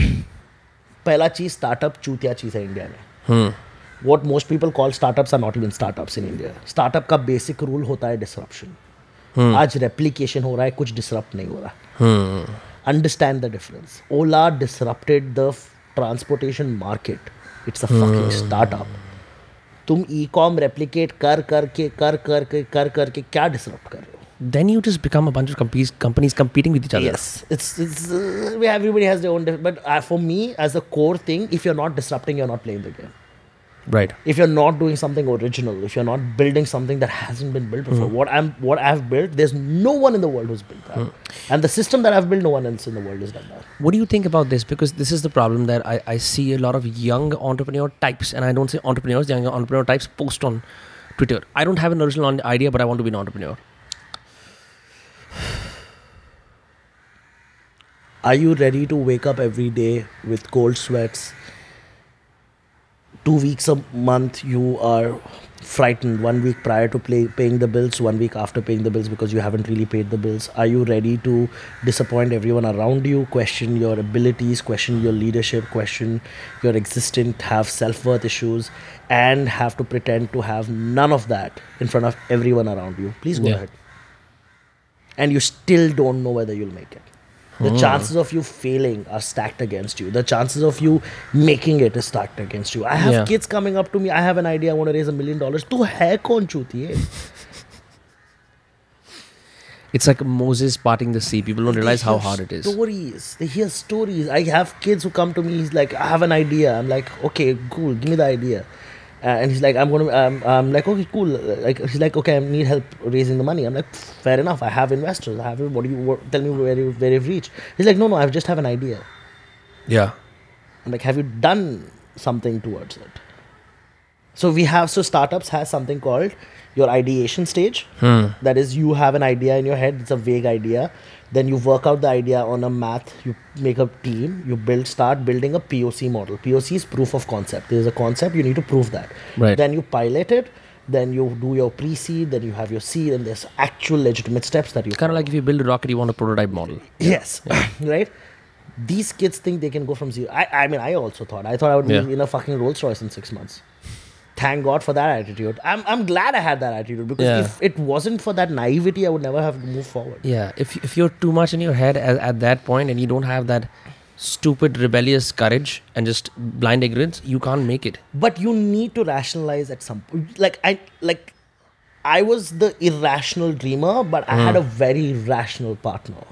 S2: पहला चीज़ startup चूतिया चीज़ है India में। What most people call startups are not even startups in India startup का basic rule होता है disruption hmm. आज replication हो रहा है कुछ डिसरप्ट नहीं हो रहा। Understand the difference Ola disrupted the transportation market it's a startup तुम ई कॉम रेप्लीकेट कर करके कर करके कर करके क्या डिसरप्ट कर रहे हो?
S1: then you just become a bunch of companies companies competing with each other
S2: Yes, it's it's uh, everybody has their own. But uh, for me, as a core thing, if you're not disrupting, you're not playing the game.
S1: Right
S2: if you're not doing something original if you're not building something that hasn't been built before hmm. what i'm what i've built there's no one in the world who's built that hmm. and the system that i've built no one else in the world has done that
S1: What do you think about this? Because this is the problem that I, I see a lot of young entrepreneur types, and I don't say entrepreneurs, young entrepreneur types post on Twitter. I don't have an original idea, but I want to be an entrepreneur.
S2: are you ready to wake up every day with cold sweats two weeks a month you are frightened. One week prior to play, paying the bills one week after paying the bills because you haven't really paid the bills. Are you ready to disappoint everyone around you? Question your abilities question your leadership question your existence have self-worth issues and have to pretend to have none of that in front of everyone around you. Please go
S1: Yeah.
S2: ahead. And you still don't know whether you'll make it the hmm. chances of you failing are stacked against you. The chances of you making it is stacked against you. I have
S1: Yeah.
S2: kids coming up to me. I have an idea. I want to raise a million dollars. Tu hai kaun chutiye?
S1: It's like Moses parting the sea. People don't realize how hard it is.
S2: Stories. They hear stories. I have kids who come to me. He's like, I have an idea. I'm like, okay, cool. Give me the idea. Uh, and he's like, I'm gonna. Um, I'm like, okay, cool. Like he's like, okay, I need help raising the money. I'm like, fair enough. I have investors. I have. What do you what, tell me where you where you've reached? He's like, no, no. I just have an idea.
S1: Yeah.
S2: I'm like, have you done something towards it? So we have so startups has something called your ideation stage. That is, you have an idea in your head. It's a vague idea. Then you work out the idea on a math. You make a team. You build, start building a POC model. POC is proof of concept. There is a concept. You need to prove that.
S1: Right.
S2: Then you pilot it. Then you do your pre-seed. Then you have your seed, and there's actual legitimate steps that you.
S1: Kind of like if you build a rocket, you want a prototype model.
S2: Yes. right? These kids think they can go from zero. I, I mean, I also thought. I thought I would
S1: Yeah.
S2: be in a fucking Rolls Royce in six months. Thank God for that attitude. I'm, I'm glad I had that attitude because
S1: Yeah.
S2: if it wasn't for that naivety, I would never have moved forward.
S1: Yeah. If if you're too much in your head at, at that point and you don't have that stupid rebellious courage and just blind ignorance, you can't make it.
S2: But you need to rationalize at some point. Like I like, I was the irrational dreamer, but I hmm. had a very rational partner.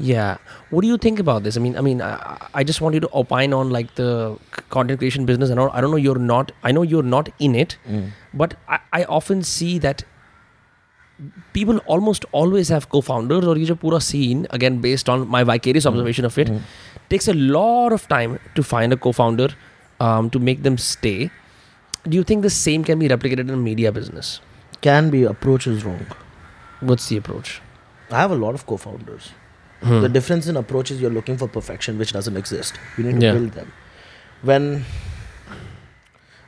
S1: Yeah. What do you think about this? I mean, I mean, I, I just want you to opine on like the content creation business. And. I don't know. You're not. I know you're not in it, mm. but I, I often see that people almost always have co-founders or a pura scene again based on my vicarious mm. observation mm-hmm. of it mm. takes a lot of time to find a co-founder um, to make them stay do you think the same can be replicated in a media business
S2: can be approach is wrong
S1: what's the approach
S2: i have a lot of co-founders the difference in approach is you're looking for perfection, which doesn't exist. You need to
S1: Yeah.
S2: build them. When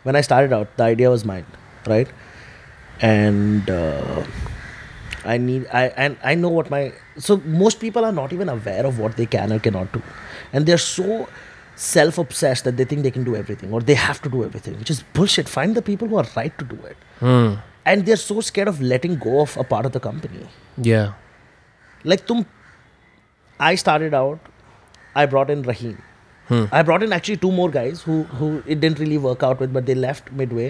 S2: when I started out, the idea was mine, right? And uh, I need I and I know what my so most people are not even aware of what they can or cannot do, and they're so self-obsessed that they think they can do everything or they have to do everything, which is bullshit. Find the people who are right to do it,
S1: Hmm.
S2: and they're so scared of letting go of a part of the company.
S1: Yeah.
S2: Like tum, I started out. I brought in Raheem. I brought in actually two more guys who who it didn't really work out with, but they left midway,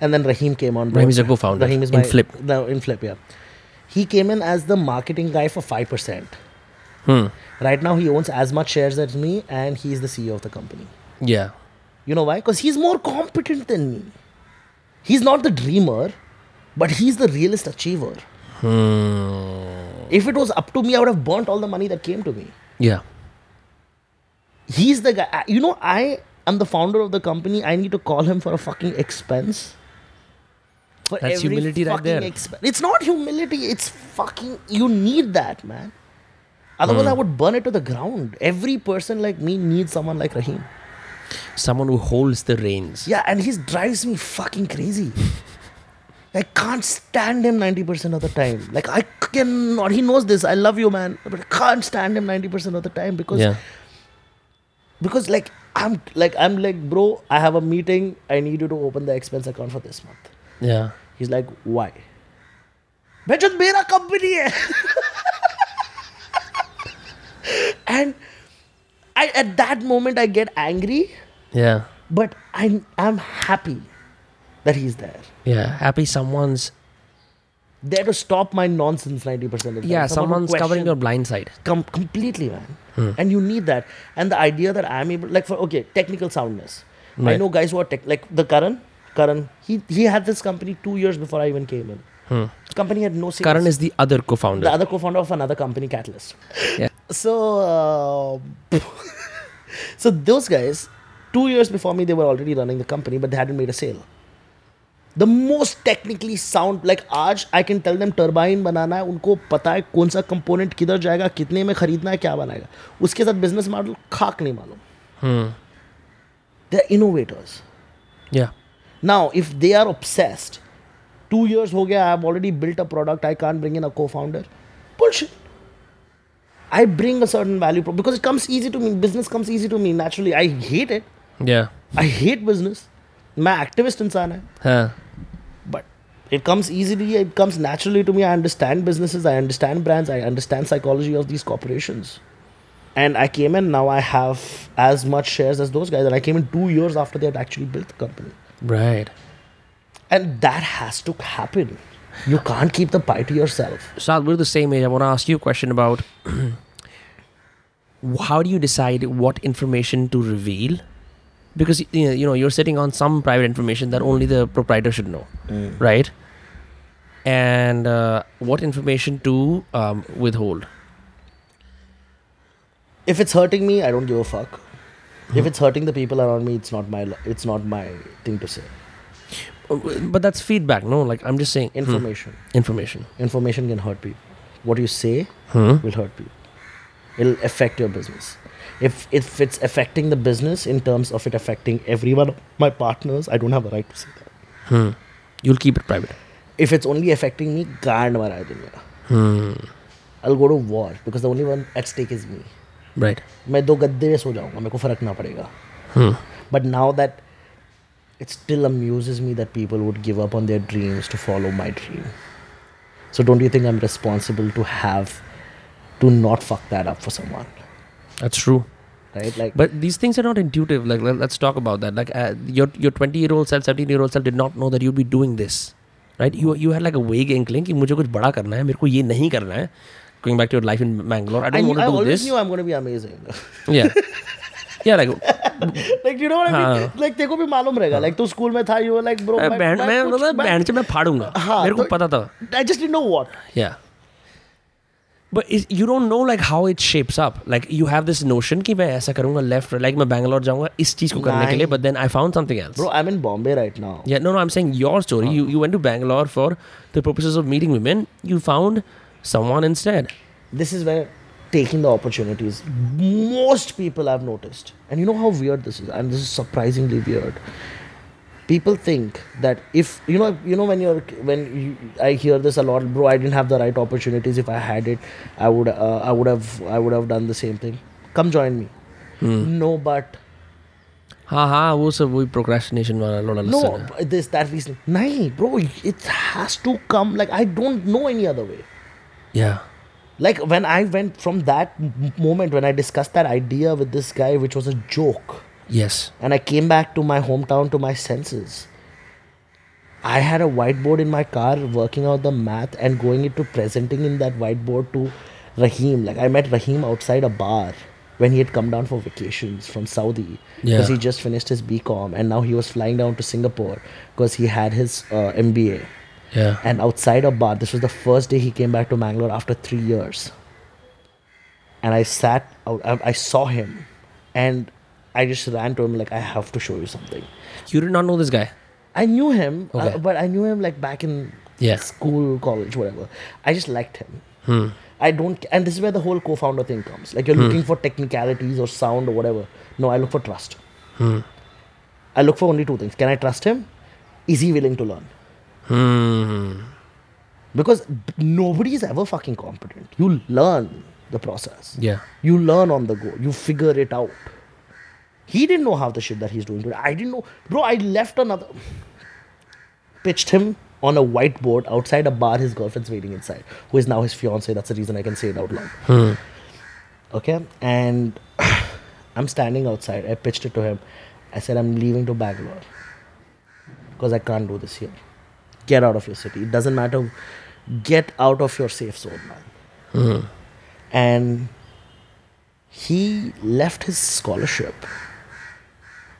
S2: and then Raheem came on. board.
S1: Raheem is a co-founder
S2: Raheem is
S1: in
S2: my
S1: Flip.
S2: No, in Flip, yeah. He came in as the marketing guy for five percent.
S1: Hmm.
S2: Right now, he owns as much shares as me, and he's the CEO of the company.
S1: Yeah.
S2: You know why? Because he's more competent than me. He's not the dreamer, but he's the realist achiever.
S1: Hmm.
S2: If it was up to me, I would have burnt all the money that came to me.
S1: Yeah.
S2: He's the guy. You know, I am the founder of the company. I need to call him for a fucking expense. For
S1: That's humility right there.
S2: expen- it's not humility. It's fucking. You need that, man. Otherwise, I
S1: Hmm.
S2: would burn it to the ground. Every person like me needs someone like Raheem.
S1: Someone who holds the reins.
S2: Yeah, and he drives me fucking crazy. I can't stand him 90% of the time. Like, I cannot. He knows this. I love you, man. But I can't stand him 90% of the time because
S1: Yeah.
S2: because like I'm like I'm like bro, I have a meeting. I need you to open the expense account for this month.
S1: Yeah.
S2: He's like, why? बेचो मेरा company है and I at that moment I get angry,
S1: Yeah.
S2: but I I'm happy that he's there.
S1: Yeah. Happy someone's.
S2: there to stop my nonsense 90% of the time.
S1: Yeah. Someone's covering your blind side.
S2: Com- completely, man. And you need that. And the idea that I'm able, like, for okay, technical soundness. I know guys who are tech, like the Karan. Karan, he he had this company two years before I even came in. The company had no sales.
S1: Karan is the other co-founder.
S2: the other co-founder of another company, Catalyst.
S1: Yeah.
S2: So, uh, so those guys, two years before me, they were already running the company, but they hadn't made a sale. The most technically sound like आज I can tell them turbine बनाना है उनको पता है कौन सा component किधर जाएगा कितने में खरीदना है क्या बनाएगा। उसके साथ बिज़नेस मॉडल खाक नहीं मालूम। They are
S1: innovators
S2: now if they are obsessed two years हो गया I have already built a product I can bring in a cofounder plus I bring a certain value because it comes easy to me business comes easy to me naturally I hate it I hate business मैं activist इंसान है but it comes easily. It comes naturally to me. I understand businesses. I understand brands. I understand psychology of these corporations, and I came in. Now I have as much shares as those guys, and I came in two years after they had actually built the company.
S1: Right.
S2: And that has to happen. You can't keep the pie to yourself.
S1: Saad, we're the same age. I want to ask you a question about how do you decide what information to reveal because you know, you know you're sitting on some private information that only the proprietor should know, right? And uh, what information to um, withhold?
S2: if it's hurting me i don't give a fuck if it's hurting the people around me it's not my it's not my thing to say
S1: Uh, But that's feedback, no? Like I'm just saying hmm,
S2: information
S1: information.
S2: information can hurt people what you say
S1: Hmm.
S2: will hurt people it'll affect your business if if it's affecting the business in terms of it affecting every one of my partners i don't have a right to say that
S1: Hmm. You'll keep it private.
S2: if it's only affecting me गांड मारा है दुनिया
S1: Hmm.
S2: i'll go to war because the only one at stake is me
S1: Right.
S2: मैं दो गद्दे में सो जाऊंगा मेरे को फर्क ना पड़ेगा
S1: Hmm.
S2: but now that it still amuses me that people would give up on their dreams to follow my dream so don't you think i'm responsible to have to not fuck that up for someone
S1: That's true.
S2: right like
S1: But these things are not intuitive. Like let, us talk about that. Like uh, your your 20 year old self, 17 year old self did not know that you'd be doing this, right? You you had like a vague inkling कि मुझे कुछ बड़ा करना है, मेरे को ये नहीं करना है. Going back to your life in Bangalore, I
S2: I,
S1: don't
S2: knew,
S1: want
S2: I
S1: to do
S2: always
S1: this.
S2: knew I'm going to be amazing.
S1: Yeah, yeah. Like
S2: like you know what I mean?
S1: हाँ.
S2: Like तेरे को भी मालूम रहेगा. Like तू school में था, you were like bro.
S1: uh,
S2: मैं-
S1: बैंड
S2: मैं
S1: मैं
S2: कुछ-
S1: मतलब
S2: मैं-
S1: बैंड से मैं फाड़ूंगा.
S2: हाँ,
S1: मेरे को
S2: तो-
S1: पता था.
S2: I just didn't know what.
S1: Yeah. but is, you don't know like how it shapes up. Like you have this notion ki main aisa karunga left like main bangalore jaunga is cheez ko karne ke
S2: liye
S1: but then i found something else.
S2: Bro i'm in bombay right now.
S1: Yeah no no i'm saying your story. You you went to bangalore for the purposes of meeting women. You found someone instead.
S2: This is where taking the opportunities most people i've noticed. And you know how weird this is? And this is surprisingly weird People think that if you know, you know, when you're when you, I hear this a lot, bro. I didn't have the right opportunities. If I had it, I would uh, I would have I would have done the same thing. Come join me. No, but
S1: हाँ हाँ वो सब वही procrastination वाला लोड़ा
S2: no,
S1: लस्सन है
S2: this that reason. Nahi, bro. It has to come. Like I don't know any other way.
S1: yeah
S2: like when i went from that m- moment when i discussed that idea with this guy which was a joke
S1: yes.
S2: And i came back to my hometown to my senses. I had a whiteboard in my car working out the math and going into presenting in that whiteboard to rahim like i met rahim outside a bar when he had come down for vacations from saudi. Because
S1: Yeah.
S2: he just finished his bcom and now he was flying down to singapore because he had his uh, mba
S1: yeah.
S2: And outside a bar this was the first day he came back to mangalore after three years. And i sat out I, I saw him. And i just ran to him like i have to show you something.
S1: You did not know this guy?
S2: I knew him uh, but i knew him like back in
S1: Yeah.
S2: school college whatever. I just liked him.
S1: Hmm.
S2: i don't and this is where the whole co-founder thing comes. Like you're looking for technicalities or sound or whatever. No i look for trust. I look for only two things. Can i trust him? Is he willing to learn?
S1: Hmm.
S2: because nobody is ever fucking competent. You learn the process.
S1: Yeah.
S2: You learn on the go. You figure it out he didn't know half the shit that he's doing today. I didn't know. Bro i left another pitched him on a whiteboard outside a bar his girlfriend's waiting inside who is now his fiance that's the reason i can say it out loud. Hmm. Okay? And i'm standing outside. I pitched it to him. I said i'm leaving to bangalore because i can't do this here. Get out of your city. It doesn't matter. Get out of your safe zone man. Hmm. And he left his scholarship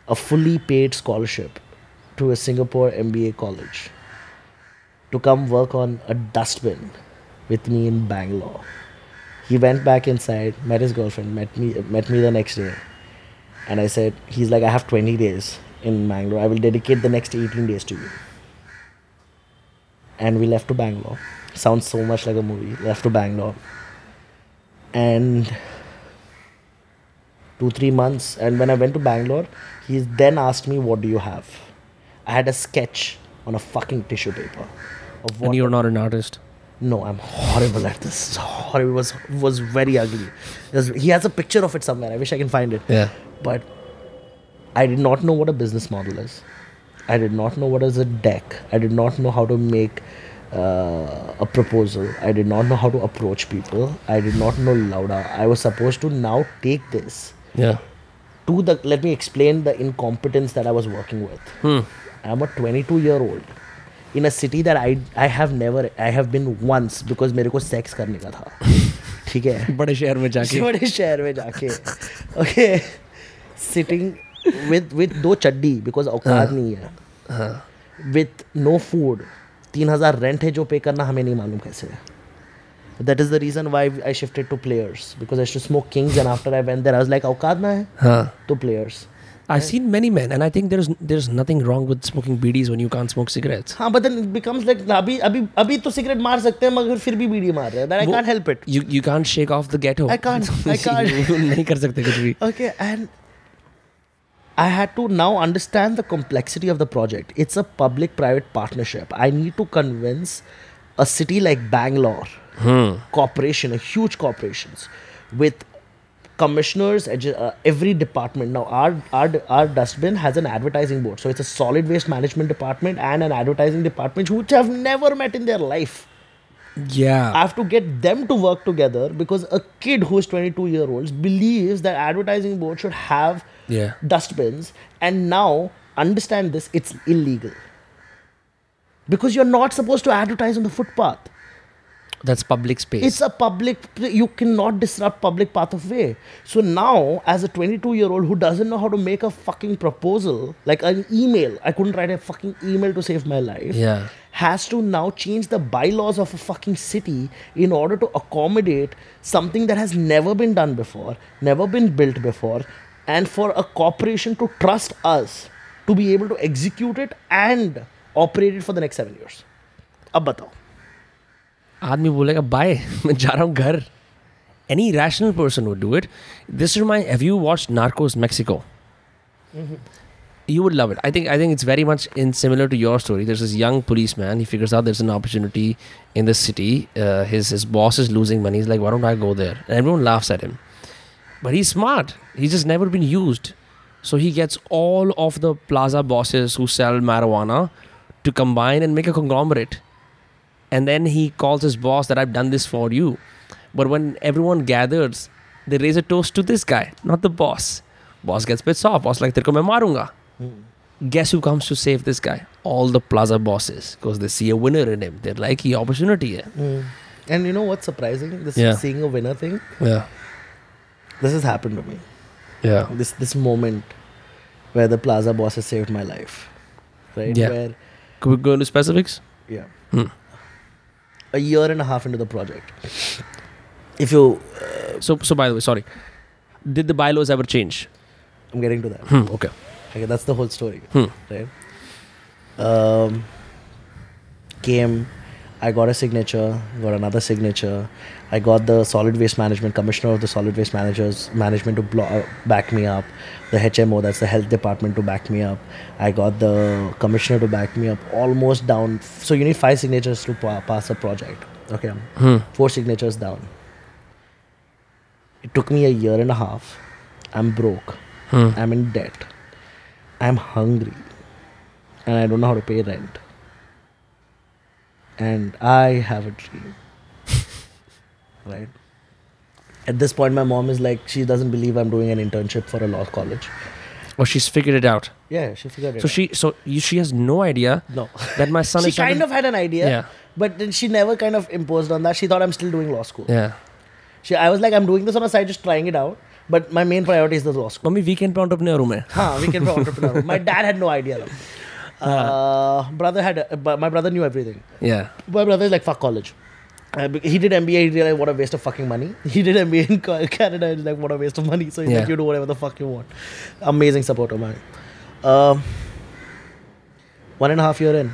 S2: a fully paid scholarship to a singapore mba college to come work on a dustbin with me in bangalore. He went back inside met his girlfriend met me met me the next day and i said he's like i have 20 days in bangalore. I will dedicate the next 18 days to you. And we left to bangalore. Sounds so much like a movie. Left to bangalore. And two three months and when i went to bangalore he then asked me what do you have i had a sketch on a fucking tissue paper of what
S1: and you're not an artist
S2: no i'm horrible at this horrible it was was very ugly was- he has a picture of it somewhere i wish i can find it
S1: yeah
S2: but I did not know what a business model is. I did not know what is a deck. I did not know how to make uh, a proposal. I did not know how to approach people. I did not know Lauda. I was supposed to now take this
S1: yeah
S2: to the. Let me explain the incompetence that I was working with. Hmm. I'm a 22 year old in a city that I I have never I have been once because मेरे को sex करने का था. ठीक है.
S1: बड़े शहर में जाके
S2: बड़े शहर में जाके ओके सिटिंग विद विद दो चड्डी बिकॉज़ औकात नहीं है विथ नो फ़ूड तीन हज़ार रेंट है जो पे करना हमें नहीं मालूम कैसे that is the reason why I shifted two players because I to smoke Kings and after I went there I was like औकात ना है
S1: हाँ
S2: तो players
S1: I've seen many men, and I think there's there's nothing wrong with smoking BDs when you can't smoke cigarettes.
S2: हाँ but then it becomes like अभी अभी अभी तो सिगरेट मार सकते हैं मगर फिर भी बीड़ी मार रहे हैं that I can't help it
S1: You you can't shake off the ghetto.
S2: I can't. I can't.
S1: नहीं कर सकते कुछ भी.
S2: Okay, and I had to now understand the complexity of the project. It's a public private partnership. I need to convince a city like Bangalore, corporation, a huge corporations, with commissioners, uh, every department. Now, our, our, our dustbin has an advertising board. So it's a solid waste management department and an advertising department, which have never met in their life.
S1: Yeah.
S2: I have to get them to work together because a kid who is 22 year olds believes that advertising board should have
S1: Yeah.
S2: dustbins and now understand this it's illegal because you're not supposed to advertise on the footpath
S1: That's public space.
S2: it's a public you cannot disrupt public path of way so now as a 22 year old who doesn't know how to make a fucking proposal like an email i couldn't write a fucking email to save my life
S1: Yeah.
S2: has to now change the bylaws of a fucking city in order to accommodate something that has never been done before never been built before and for a corporation to trust us to be able to execute it and operate it for the next 7 years अब बताओ
S1: आदमी बोलेगा bye मैं जा रहा हूँ घर any rational person would do it. This reminds. Have you watched Narcos Mexico? You would love it. I think. I think it's very much in similar to your story. There's this young policeman. He figures out there's an opportunity in the city. Uh, his his boss is losing money. He's like, why don't I go there? And everyone laughs at him. But he's smart. He's just never been used. So he gets all of the plaza bosses who sell marijuana to combine and make a conglomerate. and then he calls his boss that I've done this for you. But when everyone gathers, they raise a toast to this guy, not the boss. Boss gets pissed off. Boss like, "Terko main marunga." Mm. Guess who comes to save this guy? All the plaza bosses, because they see a winner in him. They're like, "He opportunity."
S2: Mm. And you know what's surprising? This
S1: yeah.
S2: seeing a winner thing.
S1: Yeah.
S2: This has happened to me.
S1: Yeah.
S2: This this moment where the plaza boss has saved my life. Right.
S1: Yeah.
S2: Where
S1: Could we go into specifics?
S2: Yeah.
S1: Hmm
S2: a year and a half into the project. If you,
S1: So, so by the way, sorry, did the bylaws ever change?
S2: I'm getting to that.
S1: Hmm, okay.
S2: Okay, that's the whole story,
S1: Hmm.
S2: right? Um, came, I got a signature, got another signature. I got the solid waste management commissioner of the solid waste managers management to blo- uh, back me up. The HMO, that's the health department, to back me up. I got the commissioner to back me up. Almost down. So you need five signatures to pa- pass a project. Okay,
S1: Hmm.
S2: four signatures down. It took me a year and a half. I'm broke.
S1: Hmm.
S2: I'm in debt. I'm hungry. And I don't know how to pay rent. And I have a dream right? At this point, my mom is like, she doesn't believe I'm doing an internship for a law college.
S1: Oh, she's figured it out.
S2: Yeah, she figured it
S1: So
S2: out.
S1: she, so you, she has no idea
S2: No.
S1: that my son
S2: she
S1: is. trying
S2: kind
S1: to-
S2: of had an idea,
S1: Yeah.
S2: but then she never kind of imposed on that. She thought I'm still doing law school.
S1: Yeah.
S2: She, I was like, I'm doing this on a side, just trying it out. But my main priority is the law school.
S1: Mummy weekend पे entrepreneur हूँ मैं
S2: Huh, we can be entrepreneur. My dad had no idea. though. Uh, brother had, uh, but my brother knew everything.
S1: Yeah.
S2: My Uh, bec- he did MBA, he realized what a waste of fucking money. He did MBA in Co- Canada, he's like, what a waste of money. So he's
S1: Yeah.
S2: like, you do whatever the fuck you want. Amazing supporter, man. Um, one and a half year in.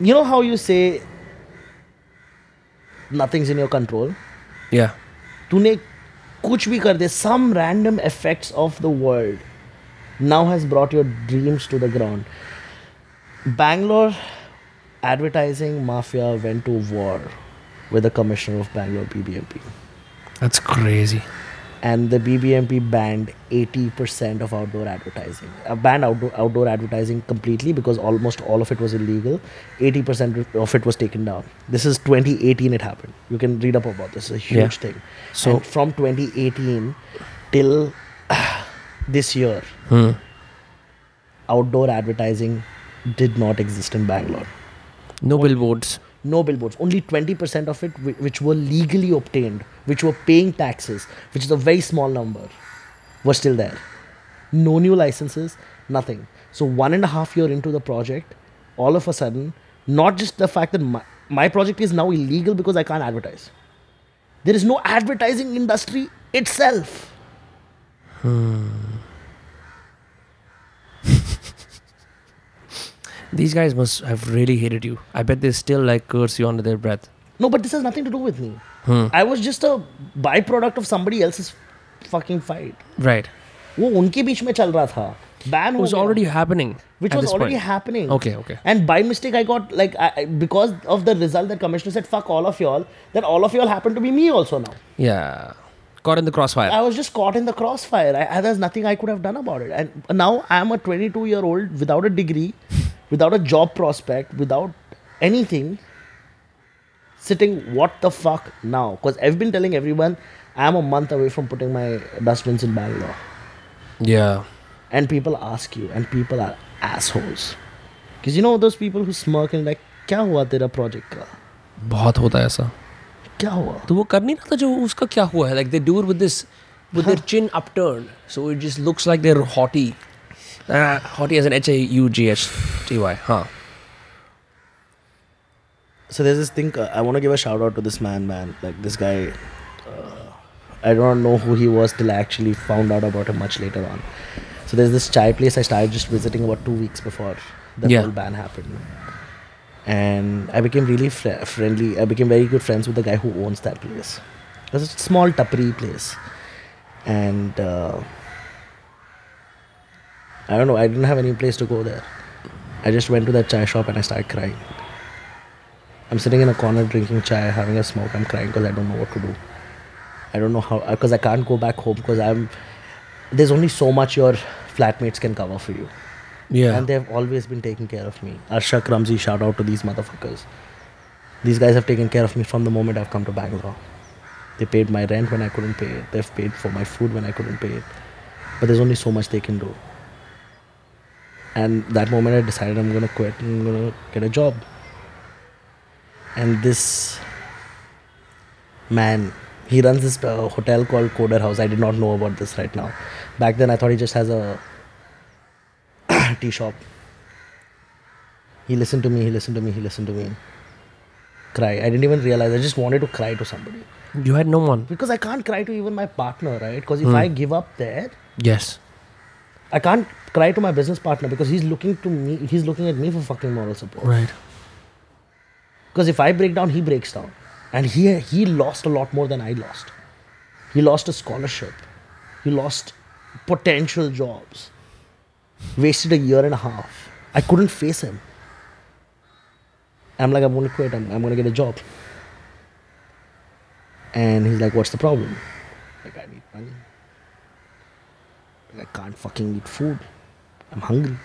S2: You know how you say nothing's in your control?
S1: Yeah.
S2: तूने कुछ भी कर दे some random effects of the world now has brought your dreams to the ground bangalore advertising mafia went to war with the commissioner of bangalore bbmp
S1: That's crazy.
S2: and the bbmp banned 80% of outdoor advertising uh, banned outdoor, outdoor advertising completely because almost all of it was illegal. 80% of it was taken down. This is 2018 it happened. You can read up about this. It's a huge
S1: Yeah.
S2: thing.
S1: So-
S2: and from 2018 till this year
S1: Hmm.
S2: outdoor advertising did not exist in bangalore
S1: No billboards.
S2: no billboards only 20% of it which were legally obtained which were paying taxes which is a very small number were still there. No new licenses nothing. So one and a half year into the project all of a sudden not just the fact that my, my project is now illegal because i can't advertise. There is no advertising industry itself hmm.
S1: These guys must have really hated you. I bet they still like curse you under their breath.
S2: no but this has nothing to do with me
S1: Hmm.
S2: i was just a byproduct of somebody else's fucking fight
S1: Right.
S2: वो उनके बीच में चल रहा था ban
S1: It was already happening.
S2: which
S1: at
S2: was
S1: this
S2: already
S1: point.
S2: happening.
S1: Okay, okay.
S2: And by mistake, I got like I, I- because of the result that commissioner said, "Fuck all of y'all." Then all of y'all happen to be me also now.
S1: Yeah. Caught in the crossfire.
S2: I was just caught in the crossfire. I, I, there's nothing I could have done about it. And now I am a 22 year old without a degree, without a job prospect, without anything. Sitting, what the fuck now? Because I've been telling everyone I am a month away from putting my dustbins in Bangalore.
S1: yeah.
S2: and people ask you and people are assholes because you know those people who smirk and like क्या हुआ तेरा project का
S1: बहुत होता है ऐसा
S2: क्या हुआ
S1: तो वो कर नहीं रहा था जो उसका क्या हुआ है like they do with this with their chin upturned so it just looks like they're haughty uh, haughty as an H A U G H T Y huh
S2: so there's this thing uh, I want to give a shout out to this man man like this guy uh, I don't know who he was till I actually found out about him much later on so there's this chai place I started just visiting about two weeks before the
S1: Yeah.
S2: whole ban happened and I became really fr- friendly. I became very good friends with the guy who owns that place. It was a small tapri place, and uh, I don't know. I didn't have any place to go there. I just went to that chai shop and I started crying. I'm sitting in a corner drinking chai, having a smoke. I'm crying because I don't know what to do. I don't know how uh, because I can't go back home because I'm. There's only so much your flatmates can cover for you
S1: Yeah.
S2: and they've always been taking care of me. Arshak Ramzi, shout out to these motherfuckers. These guys have taken care of me from the moment I've come to Bangalore. They paid my rent when I couldn't pay it. They've paid for my food when I couldn't pay it. But there's only so much they can do. And that moment I decided I'm gonna quit and I'm gonna get a job. And this man, he runs this uh, hotel called Koder House. I did not know about this right now. Back then I thought he just has a tea shop. He listened to me, he listened to me, he listened to me. Cry. I didn't even realize. I just wanted to cry to somebody.
S1: You had no one.
S2: Because I can't cry to even my partner, right? Because if I give up there,
S1: Yes.
S2: I can't cry to my business partner because he's looking to me, he's looking at me for fucking moral support.
S1: Right.
S2: Because if I break down, he breaks down. And he, he lost a lot more than I lost. He lost a scholarship. He lost potential jobs. Wasted a year and a half. I couldn't face him. I'm like, I'm going to quit. I'm, I'm going to get a job. And he's like, What's the problem? Like, I need money. Like, I can't fucking eat food. I'm hungry.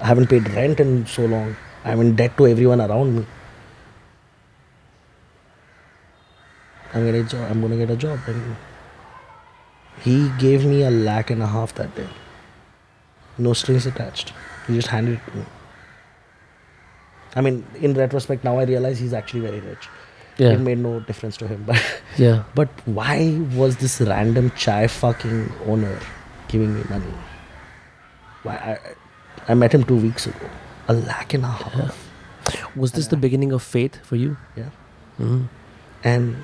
S2: I haven't paid rent in so long. I'm in debt to everyone around me. I'm gonna jo- I'm gonna get a job. And he gave me a lakh and a half that day. No strings attached. He just handed it to me. I mean, in retrospect, now I realize he's actually very rich.
S1: Yeah.
S2: It made no difference to him. But
S1: Yeah.
S2: but why was this random chai fucking owner giving me money? Why I, I met him two weeks ago. A lakh and a half.
S1: Was this the beginning of faith for you?
S2: Yeah.
S1: Mm.
S2: And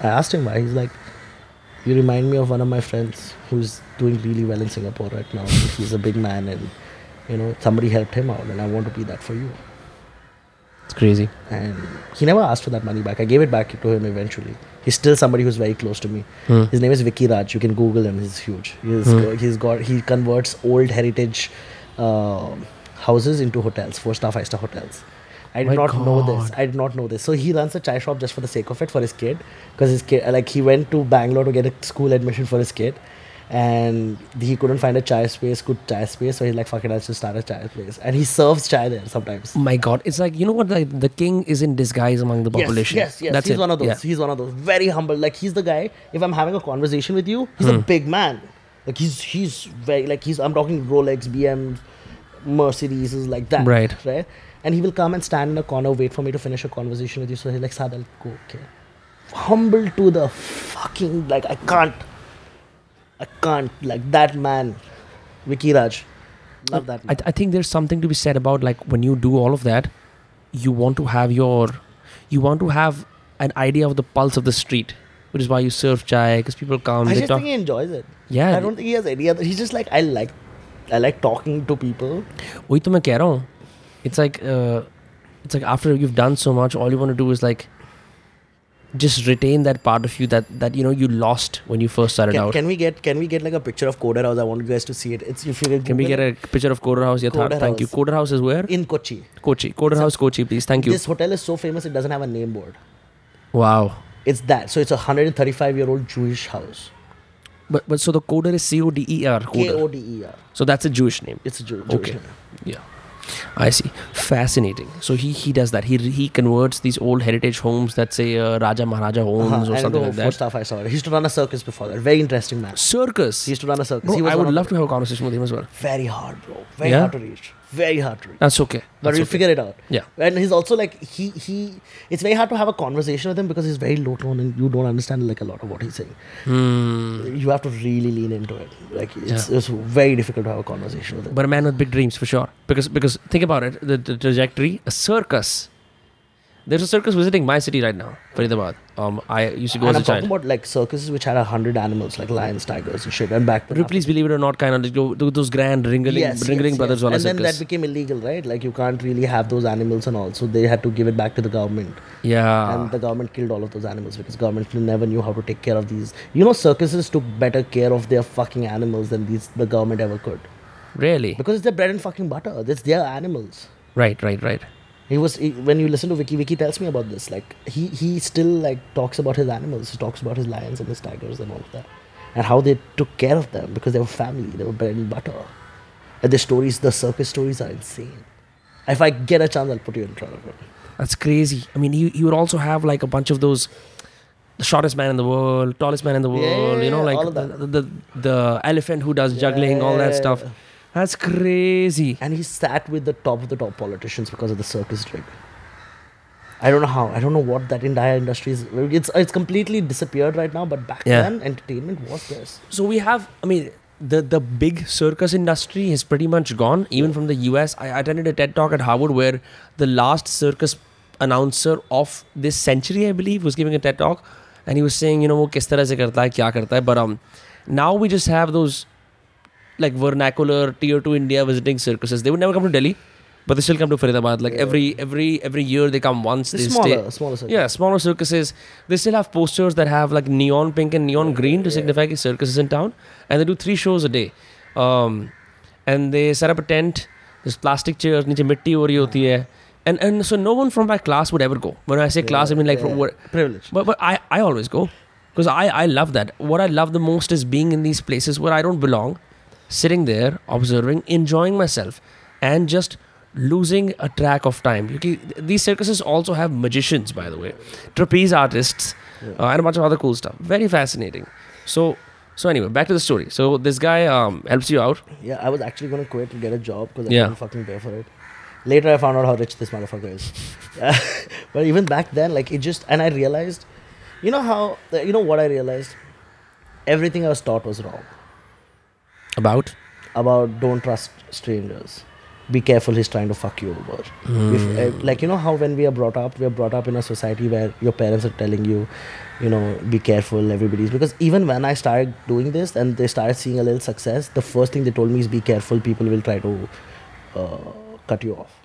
S2: I asked him why. He's like, You remind me of one of my friends who's doing really well in Singapore right now. He's a big man and you know, somebody helped him out and I want to be that for you.
S1: It's crazy.
S2: And he never asked for that money back. I gave it back to him eventually. He's still somebody who's very close to me.
S1: Hmm.
S2: His name is Vicky Raj. You can Google him. He's huge. He's
S1: Hmm.
S2: got, he's got he converts old heritage uh, houses into hotels, four star, five star hotels. I did
S1: My
S2: not know this. I did not know this. So he runs a chai shop just for the sake of it for his kid, because his kid like he went to Bangalore to get a school admission for his kid, and he couldn't find a chai space, good chai space. So he's like, "Fuck it, I'll just start a chai place." And he serves chai there sometimes.
S1: My God, it's like you know what? Like the king is in disguise among the population.
S2: Yes, yes, yes.
S1: That's
S2: he's
S1: it.
S2: one of those.
S1: Yeah.
S2: He's one of those. Very humble. Like he's the guy. If I'm having a conversation with you, he's
S1: Hmm.
S2: a big man. Like he's he's very like he's. I'm talking Rolex, BM, Mercedes is like that.
S1: Right.
S2: Right. And he will come and stand in a corner, wait for me to finish a conversation with you. So he's like, Saad, I'll go. Okay. Humble to the fucking like I can't. I can't like that man, Vicky Raj. Love that.
S1: I,
S2: Man.
S1: I think there's something to be said about like when you do all of that, you want to have your, you want to have an idea of the pulse of the street, which is why you serve chai because people come.
S2: I
S1: they
S2: just
S1: talk.
S2: think he enjoys it.
S1: yeah,
S2: I don't think he has any other. He's just like I like, I like talking to people.
S1: वही तो मैं कह रहा हूँ. It's like, uh, it's like after you've done so much, all you want to do is like, just retain that part of you that that you know you lost when you first started
S2: Can,
S1: out.
S2: can we get can we get like a picture of Koder House? I want you guys to see it. It's if you
S1: Can we get a picture of Koder House? Yeah,
S2: Coder
S1: thank you.
S2: House.
S1: Koder House is where?
S2: in Kochi?
S1: Kochi. Koder House, Kochi, please. Thank you.
S2: This hotel is so famous it doesn't have a name board.
S1: wow.
S2: It's that. So it's a 135 year old Jewish house.
S1: But but so the coder is C O D E R.
S2: K
S1: Coder.
S2: O D E R.
S1: So that's a Jewish name.
S2: It's a Jew- Jewish
S1: Okay.
S2: name.
S1: Yeah. I see. Fascinating. So he he does that. He he converts these old heritage homes that say uh, Raja Maharaja homes
S2: Uh-huh,
S1: or
S2: and
S1: something like that.
S2: star, five star. He used to run a circus before that. Very interesting man.
S1: Circus.
S2: He used to run a circus.
S1: Bro, I would love to have a conversation with him as well.
S2: Very hard, bro. Very
S1: Yeah?
S2: hard to reach. Very hard to reach.
S1: That's okay.
S2: But
S1: That's
S2: we'll
S1: okay.
S2: figure it out.
S1: Yeah.
S2: And he's also like he he. It's very hard to have a conversation with him because he's very low tone and you don't understand like a lot of what he's saying.
S1: Hmm.
S2: You have to really lean into it. Like it's,
S1: Yeah.
S2: it's very difficult to have a conversation with him.
S1: But a man with big dreams for sure. Because because think about it, the, the trajectory, a circus. There's a circus visiting my city right now, Faridabad. Um, I used to go
S2: and
S1: as
S2: I'm
S1: a child.
S2: talking about like circuses which had a hundred animals, like lions, tigers, and shit. And back then,
S1: Ripley's, believe it or not, kind of those grand ringling,
S2: yes,
S1: ringling
S2: yes,
S1: brothers
S2: yes. and then
S1: circus.
S2: that became illegal, right? Like you can't really have those animals and all, so they had to give it back to the government.
S1: yeah.
S2: and the government killed all of those animals because government never knew how to take care of these. You know, circuses took better care of their fucking animals than these the government ever could
S1: really?
S2: because it's their bread and fucking butter. It's their animals.
S1: Right, right, right.
S2: He was he, when you listen to Vicky. Vicky tells me about this. Like he he still like talks about his animals. He talks about his lions and his tigers and all of that, and how they took care of them because they were family. They were bread and butter. And the stories, the circus stories, are insane. If I get a chance, I'll put you in front of it.
S1: That's crazy. I mean, you, you would also have like a bunch of those the shortest man in the world, tallest man in the
S2: Yeah,
S1: world, you know,
S2: yeah,
S1: like
S2: all of
S1: the,
S2: that.
S1: the, the elephant who does juggling, all that stuff.
S2: Yeah.
S1: That's crazy.
S2: and he sat with the top of the top politicians because of the circus rig. I don't know how. I don't know what that entire industry is. It's it's completely disappeared right now. But back
S1: Yeah.
S2: then, entertainment was this.
S1: So we have, I mean, the the big circus industry is pretty much gone, even from the US. I attended a TED talk at Harvard where the last circus announcer of this century, I believe, was giving a TED talk, and he was saying, you know, वो किस तरह से करता है, क्या करता है. But um, now we just have those like vernacular tier two India visiting circuses. They would never come to Delhi, but they still come to Faridabad. Like yeah. every every every year they come once. They
S2: smaller,
S1: stay.
S2: smaller circuses.
S1: Yeah, smaller circuses. They still have posters that have like neon pink and neon green to yeah. signify yeah. circuses in town, and they do three shows a day. Um, and they set up a tent. There's plastic chairs. Niche mitti ho hai. And, and so no one from my class would ever go. When I say class, I mean like from,
S2: privilege.
S1: But but I, I always go because I, I love that. What I love the most is being in these places where I don't belong, sitting there observing, enjoying myself, and just losing a track of time. You these circuses also have magicians, by the way, trapeze artists, uh, and a bunch of other cool stuff. Very fascinating. So so anyway, back to the story. So this guy um, helps you out.
S2: Yeah, I was actually gonna quit and get a job because I
S1: Yeah.
S2: couldn't fucking pay for it. Later, I found out how rich this motherfucker is. but even back then, like it just and I realized, you know how you know what I realized. Everything I was taught was wrong.
S1: About
S2: about don't trust strangers. Be careful, he's trying to fuck you over. If, uh, like you know how when we are brought up, we are brought up in a society where your parents are telling you, you know, be careful. Everybody's because even when I started doing this and they started seeing a little success, the first thing they told me is be careful. People will try to uh, cut you off.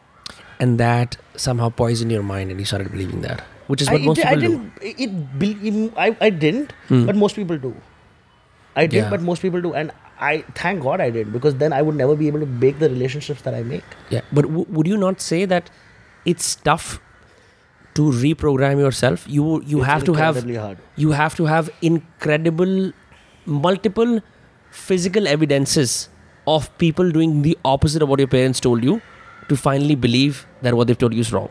S1: and that somehow poisoned your mind, and you started believing that, which is
S2: I,
S1: what most
S2: it,
S1: people do.
S2: didn't. It, be- I I didn't,
S1: Hmm.
S2: but most people do. I did,
S1: Yeah.
S2: but most people do, and I thank God I did because then I would never be able to make the relationships that I make.
S1: Yeah, but w- would you not say that it's tough to reprogram yourself? You you
S2: It's
S1: have to have
S2: hard.
S1: you have to have incredible multiple physical evidences of people doing the opposite of what your parents told you to finally believe that what they've told you is wrong.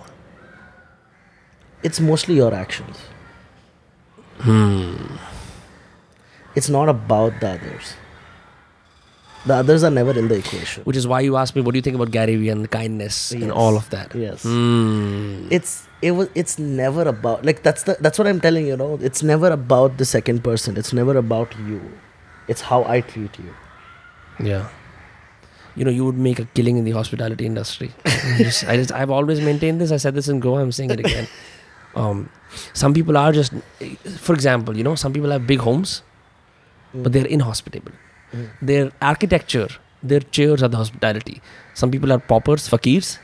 S2: It's mostly your actions.
S1: Hmm.
S2: It's not about the others. The others are never in the equation.
S1: Which is why you asked me, what do you think about Gary Vee and kindness and all of that?
S2: Yes.
S1: Hmm.
S2: It's it was it's never about like that's the that's what I'm telling you, know. It's never about the second person. It's never about you. It's how I treat you.
S1: Yeah. You know, you would make a killing in the hospitality industry. I just, I just, I've always maintained this. I said this in Goa. I'm saying it again. Um, some people are just, for example, you know, some people have big homes, but they're inhospitable.
S2: Mm.
S1: Their architecture, their chairs are the hospitality. Some people are paupers, fakirs,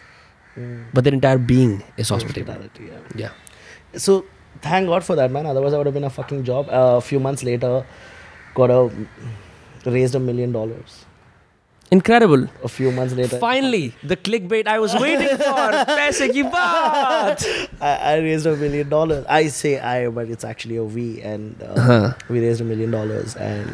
S2: Mm.
S1: but their entire being is hospitable.
S2: Hospitality, yeah.
S1: Yeah.
S2: So thank God for that, man. Otherwise, I would have been a fucking job. Uh, a few months later, got a raised a million dollars.
S1: Incredible.
S2: A few months later,
S1: Finally, the clickbait I was waiting for. Paise ki baat.
S2: I, I raised a million dollars. I say I, but it's actually a we, and uh,
S1: Uh-huh.
S2: we raised a million dollars. And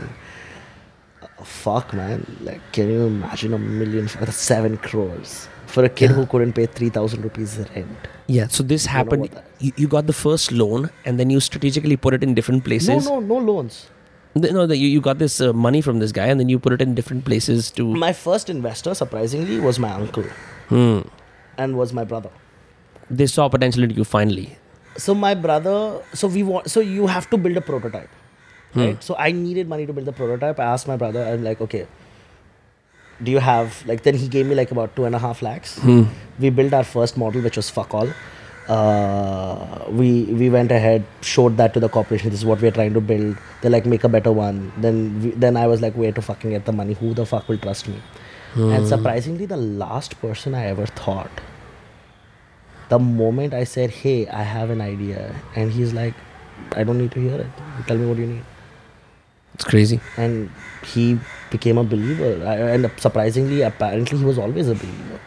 S2: fuck, man, like, can you imagine a million? That's seven crores for a kid who couldn't pay three thousand rupees rent.
S1: Yeah, so this happened. You, you got the first loan, and then you strategically put it in different places.
S2: no, no no
S1: loans. No, that you, you got this uh, money from this guy, and then you put it in different places to.
S2: My first investor, surprisingly, was my uncle
S1: Hmm.
S2: and was my brother.
S1: They saw potential in you finally.
S2: So my brother, so we want, so you have to build a prototype, Hmm. right? So I needed money to build the prototype. I asked my brother, I'm like, okay, do you have like? Then he gave me like about two and a half lakhs. Hmm. We built our first model, which was fuck all. Uh, we we went ahead, showed that to the corporation. This is what we're trying to build. They're like, make a better one. Then we, then I was like, where to fucking get the money? Who the fuck will trust me? And hmm. surprisingly, the last person I ever thought, the moment I said, hey, I have an idea, and he's like, I don't need to hear it. Tell me what you need
S1: It's crazy.
S2: and he became a believer. I, and surprisingly, apparently, he was always a believer.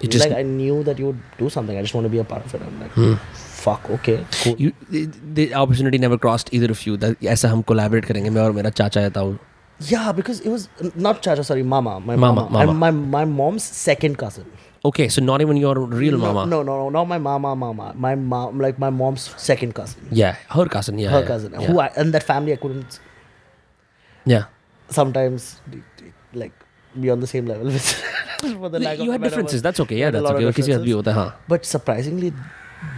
S1: It
S2: He's
S1: just
S2: like I knew that you would do something. I just want to be a part of it. I'm like, fuck, okay, cool.
S1: you the, the opportunity never crossed either of you that ऐसा हम collaborate करेंगे मैं और मेरा चाचा है ताऊ
S2: yeah, because it was not Chacha, sorry, Mama, my
S1: Mama,
S2: mama,
S1: mama.
S2: and my my mom's second cousin.
S1: okay so not even your real
S2: no,
S1: mama
S2: No, no, no, not my mama, mama. My mom, like my mom's second cousin,
S1: yeah her cousin yeah
S2: her
S1: yeah,
S2: cousin.
S1: yeah.
S2: Who I, and that family I couldn't
S1: yeah
S2: sometimes like be on the same level with. for the lack of
S1: you
S2: a
S1: had
S2: better
S1: differences
S2: word.
S1: that's okay
S2: We
S1: yeah
S2: had a
S1: that's
S2: lot of
S1: okay किसी का भी
S2: differences.
S1: होता है हाँ
S2: But surprisingly,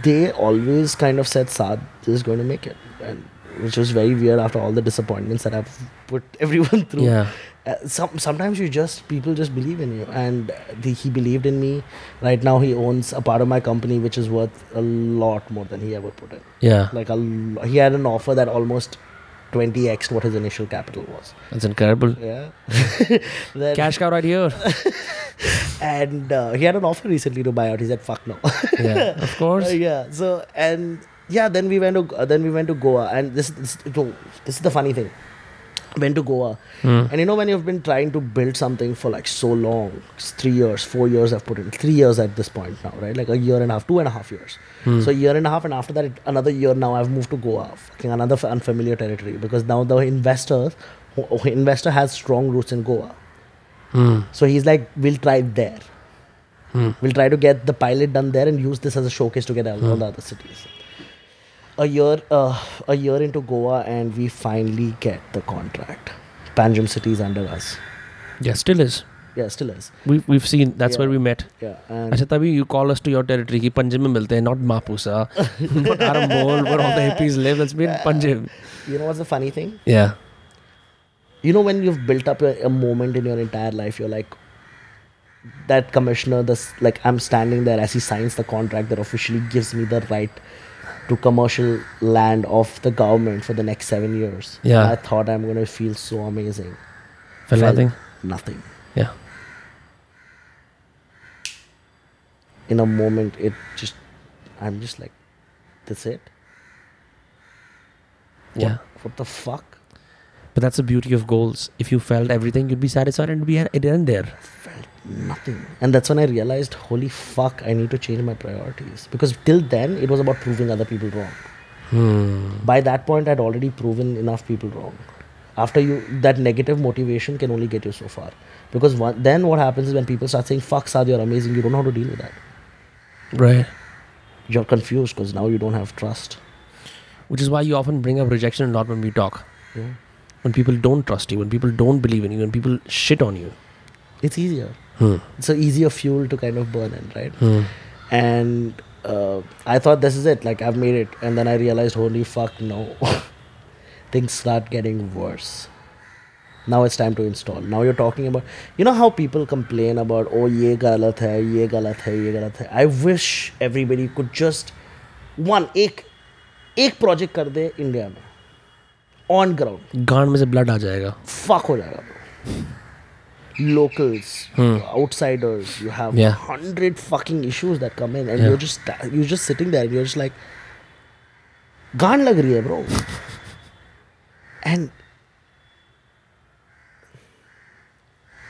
S2: they always kind of said Saad is going to make it, and which was very weird after all the disappointments that I've put everyone through.
S1: yeah
S2: Uh, some sometimes you just people just believe in you, and the, he believed in me. Right now, he owns a part of my company, which is worth a lot more than he ever put in.
S1: yeah
S2: Like a, l- he had an offer that almost 20x what his initial capital was.
S1: that's incredible
S2: Yeah. Then-
S1: cash cow right here
S2: and uh, he had an offer recently to buy out. He said, "Fuck no."
S1: yeah of course
S2: Uh, yeah. So and yeah, then we went to uh, then we went to Goa, and this this, this is the funny thing. Went to Goa,
S1: Hmm.
S2: and you know when you've been trying to build something for like so long, three years, four years, I've put in three years at this point now, right? Like a year and a half, two and a half years.
S1: Hmm.
S2: So a year and a half, and after that, it, another year. Now I've moved to Goa, fucking another f- unfamiliar territory because now the investor, who- who- investor has strong roots in Goa.
S1: Hmm.
S2: So he's like, we'll try there. We'll try to get the pilot done there and use this as a showcase to get all, all the other cities a year uh, a year into Goa and we finally get the contract. Panjim City is under us.
S1: Yeah, still is.
S2: Yeah, still is.
S1: We've, we've seen. That's
S2: yeah.
S1: where we met.
S2: Yeah. And
S1: Achha, Tabi, you call us to your territory. Ki Panjim mein milte hai, not Mapusa, not Arambol, where all the hippies live. Let's be in Panjim.
S2: You know what's the funny thing?
S1: Yeah.
S2: You know when you've built up a, a moment in your entire life, you're like, that commissioner, this like I'm standing there as he signs the contract that officially gives me the right to commercial land of the government for the next seven years.
S1: Yeah.
S2: I thought I'm gonna feel so amazing.
S1: felt nothing
S2: Nothing.
S1: yeah
S2: In a moment, it just, I'm just like, that's it. What,
S1: Yeah.
S2: What the fuck?
S1: but that's the beauty of goals if you felt everything you'd be satisfied and it'd be it end there
S2: nothing. And that's when I realized, holy fuck, I need to change my priorities. Because till then, it was about proving other people wrong.
S1: hmm.
S2: By that point, I'd already proven enough people wrong. After you, that negative motivation can only get you so far. Because one, then what happens is when people start saying, fuck, Saad, you're amazing, you don't know how to deal with that.
S1: right
S2: You're confused because now you don't have trust.
S1: which is why you often bring up rejection a lot when we talk
S2: Yeah.
S1: when people don't trust you when people don't believe in you when people shit on you
S2: It's easier.
S1: Hmm.
S2: It's an easier fuel to kind of burn in, right?
S1: Hmm.
S2: and uh, I thought this is it. Like I've made it, and then I realized, holy fuck, no. Things start getting worse. Now it's time to install. Now you're talking about, you know how people complain about, oh ye galat hai, ye galat hai, ye galat hai. I wish everybody could just one एक एक project कर दे India में on ground
S1: गांड में से blood आ जाएगा
S2: fuck हो जाएगा locals, hmm. outsiders. You have
S1: yeah.
S2: hundred fucking issues that come in, and
S1: yeah.
S2: you're just you're just sitting there. And you're just like, gaan lag rahi hai, bro. and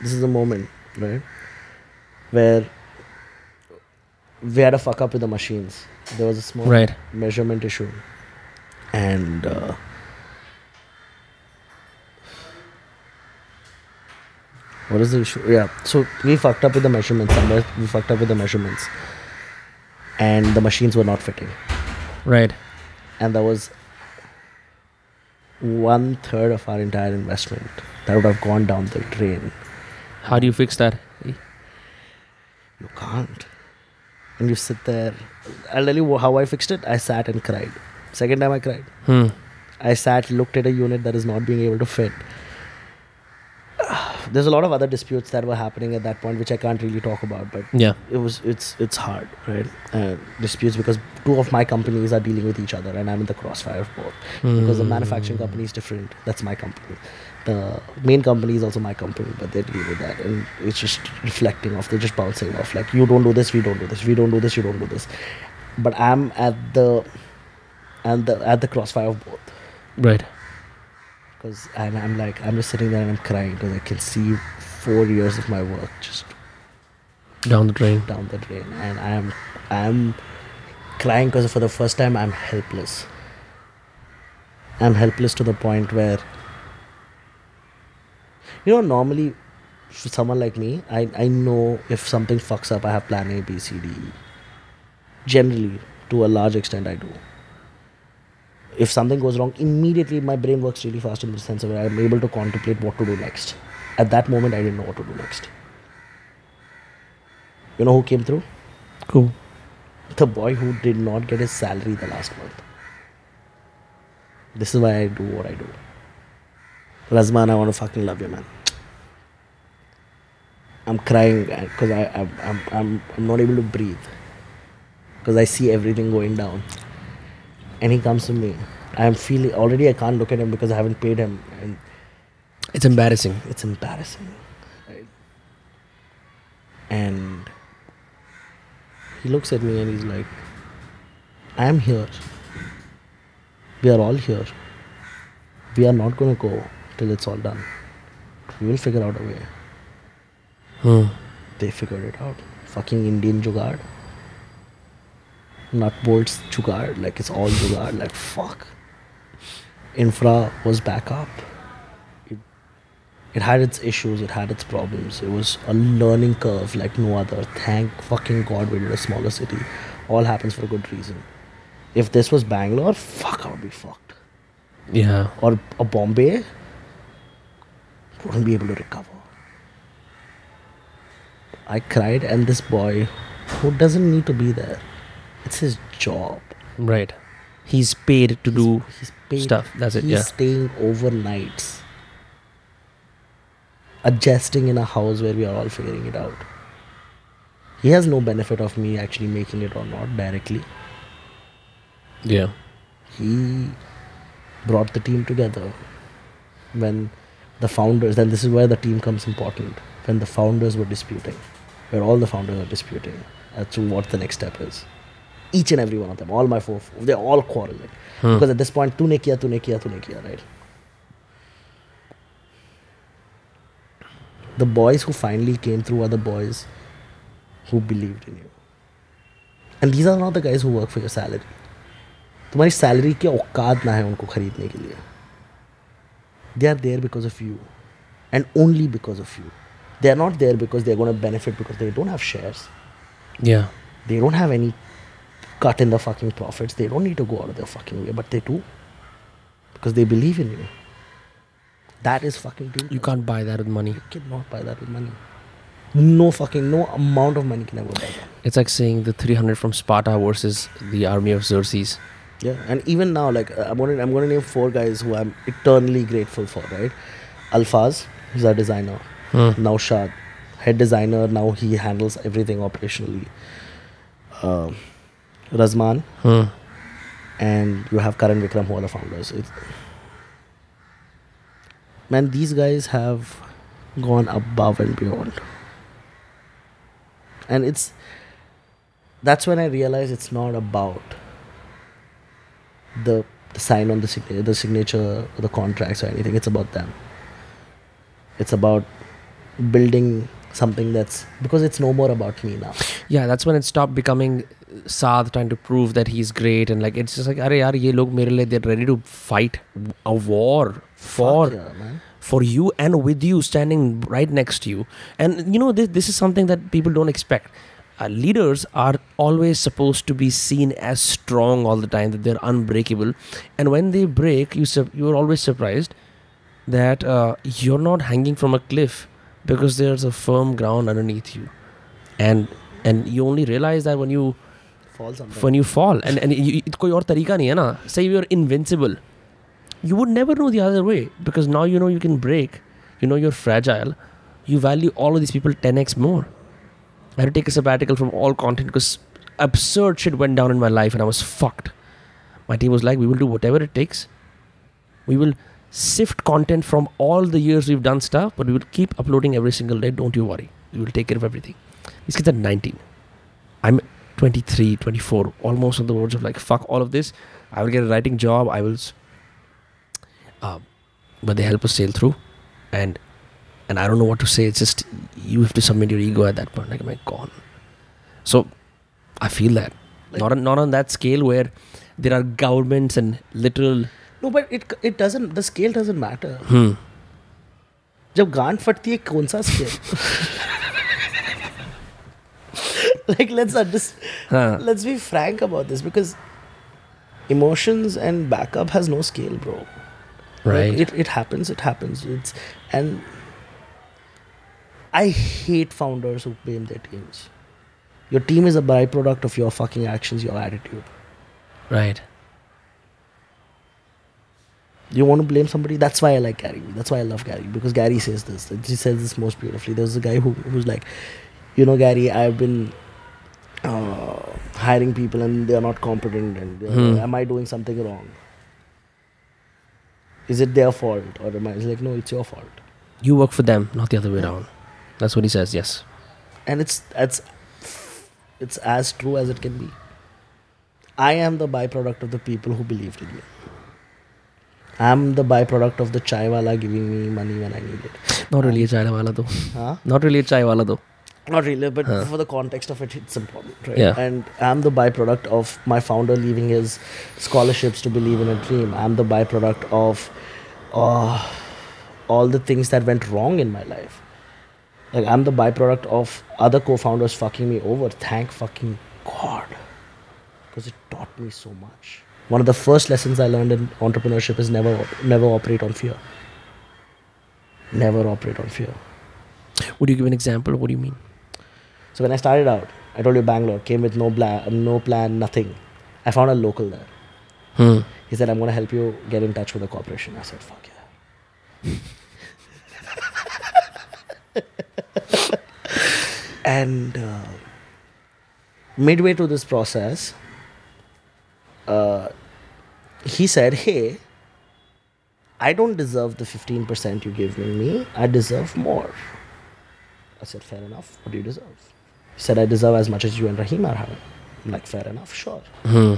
S2: this is the moment, right, where we had a fuck up with the machines. There was a small
S1: right.
S2: measurement issue, and. Uh, what is the issue? Yeah so we fucked up with the measurements somewhere we fucked up with the measurements. And the machines were not fitting.
S1: Right.
S2: And that was one third of our entire investment that would have gone down the drain.
S1: How do you fix that?
S2: You can't. And you sit there. I'll tell you how i fixed it. I sat and cried. Second time i cried.
S1: Hmm.
S2: I sat, looked at a unit that is not being able to fit. There's a lot of other disputes that were happening at that point, which I can't really talk about. But
S1: Yeah.
S2: it was it's it's hard, right? Uh, disputes because two of my companies are dealing with each other, and I'm in the crossfire of both. Because the manufacturing company is different. That's my company. The main company is also my company, but they deal with that, and it's just reflecting off. They're just bouncing off. Like you don't do this, we don't do this. We don't do this, you don't do this. But I'm at the and the at the crossfire of both.
S1: Right.
S2: Because I'm, I'm like I'm just sitting there and I'm crying because I can see four years of my work just
S1: Down the drain.
S2: down the drain and i'm i'm crying because for the first time i'm helpless i'm helpless to the point where you know normally for someone like me i i know if something fucks up i have plan a b c d E. generally to a large extent i do if something goes wrong immediately my brain works really fast in the sense of where i'm able to contemplate what to do next at that moment i didn't know what to do next you know who came through
S1: Cool.
S2: the boy who did not get his salary the last month. This is why I do what I do. Razman, I want to fucking love you, man. I'm crying uh, because I, I'm, I'm, I'm, I'm not able to breathe because I see everything going down. And he comes to me. I'm feeling already. I can't look at him because I haven't paid him, and
S1: It's embarrassing.
S2: it's embarrassing. Right? And he looks at me and he's like, I am here. We are all here. We are not going to go till it's all done. We will figure out a way.
S1: Hmm.
S2: They figured it out. Fucking Indian jugaad. Nut bolts jugaad. Like it's all jugaad. Like fuck. Infra was back up. It, it had its issues. It had its problems. It was a learning curve like no other. Thank fucking God we did a smaller city. All happens for a good reason. If this was Bangalore, fuck, I would be fucked.
S1: Yeah.
S2: Or a Bombay, wouldn't be able to recover. I cried, and this boy, who doesn't need to be there, it's his job.
S1: Right. He's paid to do
S2: He's paid.
S1: stuff. That's it.
S2: He's
S1: Yeah.
S2: staying overnights, adjusting in a house where we are all figuring it out. He has no benefit of me actually making it or not directly.
S1: Yeah.
S2: He brought the team together when the founders, and this is where the team comes important, when the founders were disputing, where all the founders are disputing as to what the next step is Each and every one of them, all my four, they're all quarreling.
S1: Hmm.
S2: Because at this point, tune kiya, tune kiya, tune kiya, right? The boys who finally came through are the boys who believed in you. And these are not the guys who work for your salary. तुम्हारी salary की औकात ना है उनको खरीदने के लिए they are there because of you and only because of you they are not there because they are gonna benefit because they don't have shares
S1: Yeah.
S2: they don't have any cut in the fucking profits. They don't need to go out of their fucking way, but they do because they believe in you. That is fucking true.
S1: You can't buy that with money.
S2: You cannot buy that with money. No fucking no amount of money can ever buy that.
S1: It's like saying the 300 from Sparta versus the army of Xerxes.
S2: Yeah, and even now, like uh, I'm gonna I'm gonna name four guys who I'm eternally grateful for. Right, Alfaz, who's our designer.
S1: Hmm.
S2: Naushad, head designer. Now he handles everything operationally. Um Razman,
S1: Hmm.
S2: and you have Karan Vikram who are the founders. It's, man, these guys have gone above and beyond. And it's that's when I realized it's not about the, the sign on the signature, the signature, or the contracts or anything. It's about them. It's about building something that's because it's no more about me now.
S1: Yeah, that's when it stopped becoming Saad trying to prove that he's great and like it's just like are yaar ye log mere liye they're ready to fight a war for
S2: yeah,
S1: for you and with you standing right next to you. And you know this this is something that people don't expect. Uh, leaders are always supposed to be seen as strong all the time that they're unbreakable. And when they break you you are always surprised that uh, you're not hanging from a cliff because there's a firm ground underneath you. And and you only realize that when you when you fall and and you, it कोई और तरीका नहीं है ना say you're invincible you would never know the other way because now you know you can break you know you're fragile you value all of these people 10x more. I had to take a sabbatical from all content because absurd shit went down in my life and I was fucked. My team was like, we will do whatever it takes. We will sift content from all the years we've done stuff, but we will keep uploading every single day. Don't you worry. We will take care of everything. These kids are 19. I'm 23, 24, almost on the verge of like, fuck all of this. I will get a writing job. I will. s- Uh, but they help us sail through. And and I don't know what to say. It's just you have to submit your ego at that point. Like, am I gone? So I feel that. not, on, not on that scale where there are governments and literal.
S2: No, but it it doesn't. The scale doesn't matter.
S1: Hmm.
S2: जब गांड फटती है कौन सा scale like let's understand
S1: Huh.
S2: let's be frank about this because emotions and backup has no scale bro. Like,
S1: Right.
S2: it, it happens it happens. It's and i hate founders who blame their teams. Your team is a byproduct of your fucking actions your attitude.
S1: Right.
S2: you want to blame somebody? That's why i like gary that's why i love gary because gary says this. He says this most beautifully. There's a guy who who's like you know gary i've been uh, hiring people and they're not competent and
S1: Hmm.
S2: am i doing something wrong is it their fault or am i he's like no it's your fault
S1: You work for them, not the other way around. That's what he says. Yes.
S2: and it's it's it's as true as it can be i am the byproduct of the people who believed in me i'm the byproduct of the chai wala giving me money when i need it
S1: Not really a chai wala though.
S2: huh?
S1: Not really a chai wala though.
S2: Not really, but
S1: Huh.
S2: for the context of it, it's important, right?
S1: Yeah.
S2: And I'm the byproduct of my founder leaving his scholarships to believe in a dream. I'm the byproduct of uh, all the things that went wrong in my life. Like I'm the byproduct of other co-founders fucking me over. Thank fucking God, because it taught me so much. One of the first lessons I learned in entrepreneurship is never, never operate on fear. Never operate on fear.
S1: Would you give an example? What do you mean?
S2: So when I started out, I told you Bangalore came with no bla- no plan, nothing. I found a local there.
S1: Hmm.
S2: He said, "I'm going to help you get in touch with the corporation." I said, "Fuck yeah." and uh, midway through this process, uh, he said, "Hey, I don't deserve the 15% you give me. I deserve more." I said, fair enough. What do you deserve? He said, I deserve as much as you and Rahim are having. I'm like, fair enough, sure.
S1: Hmm.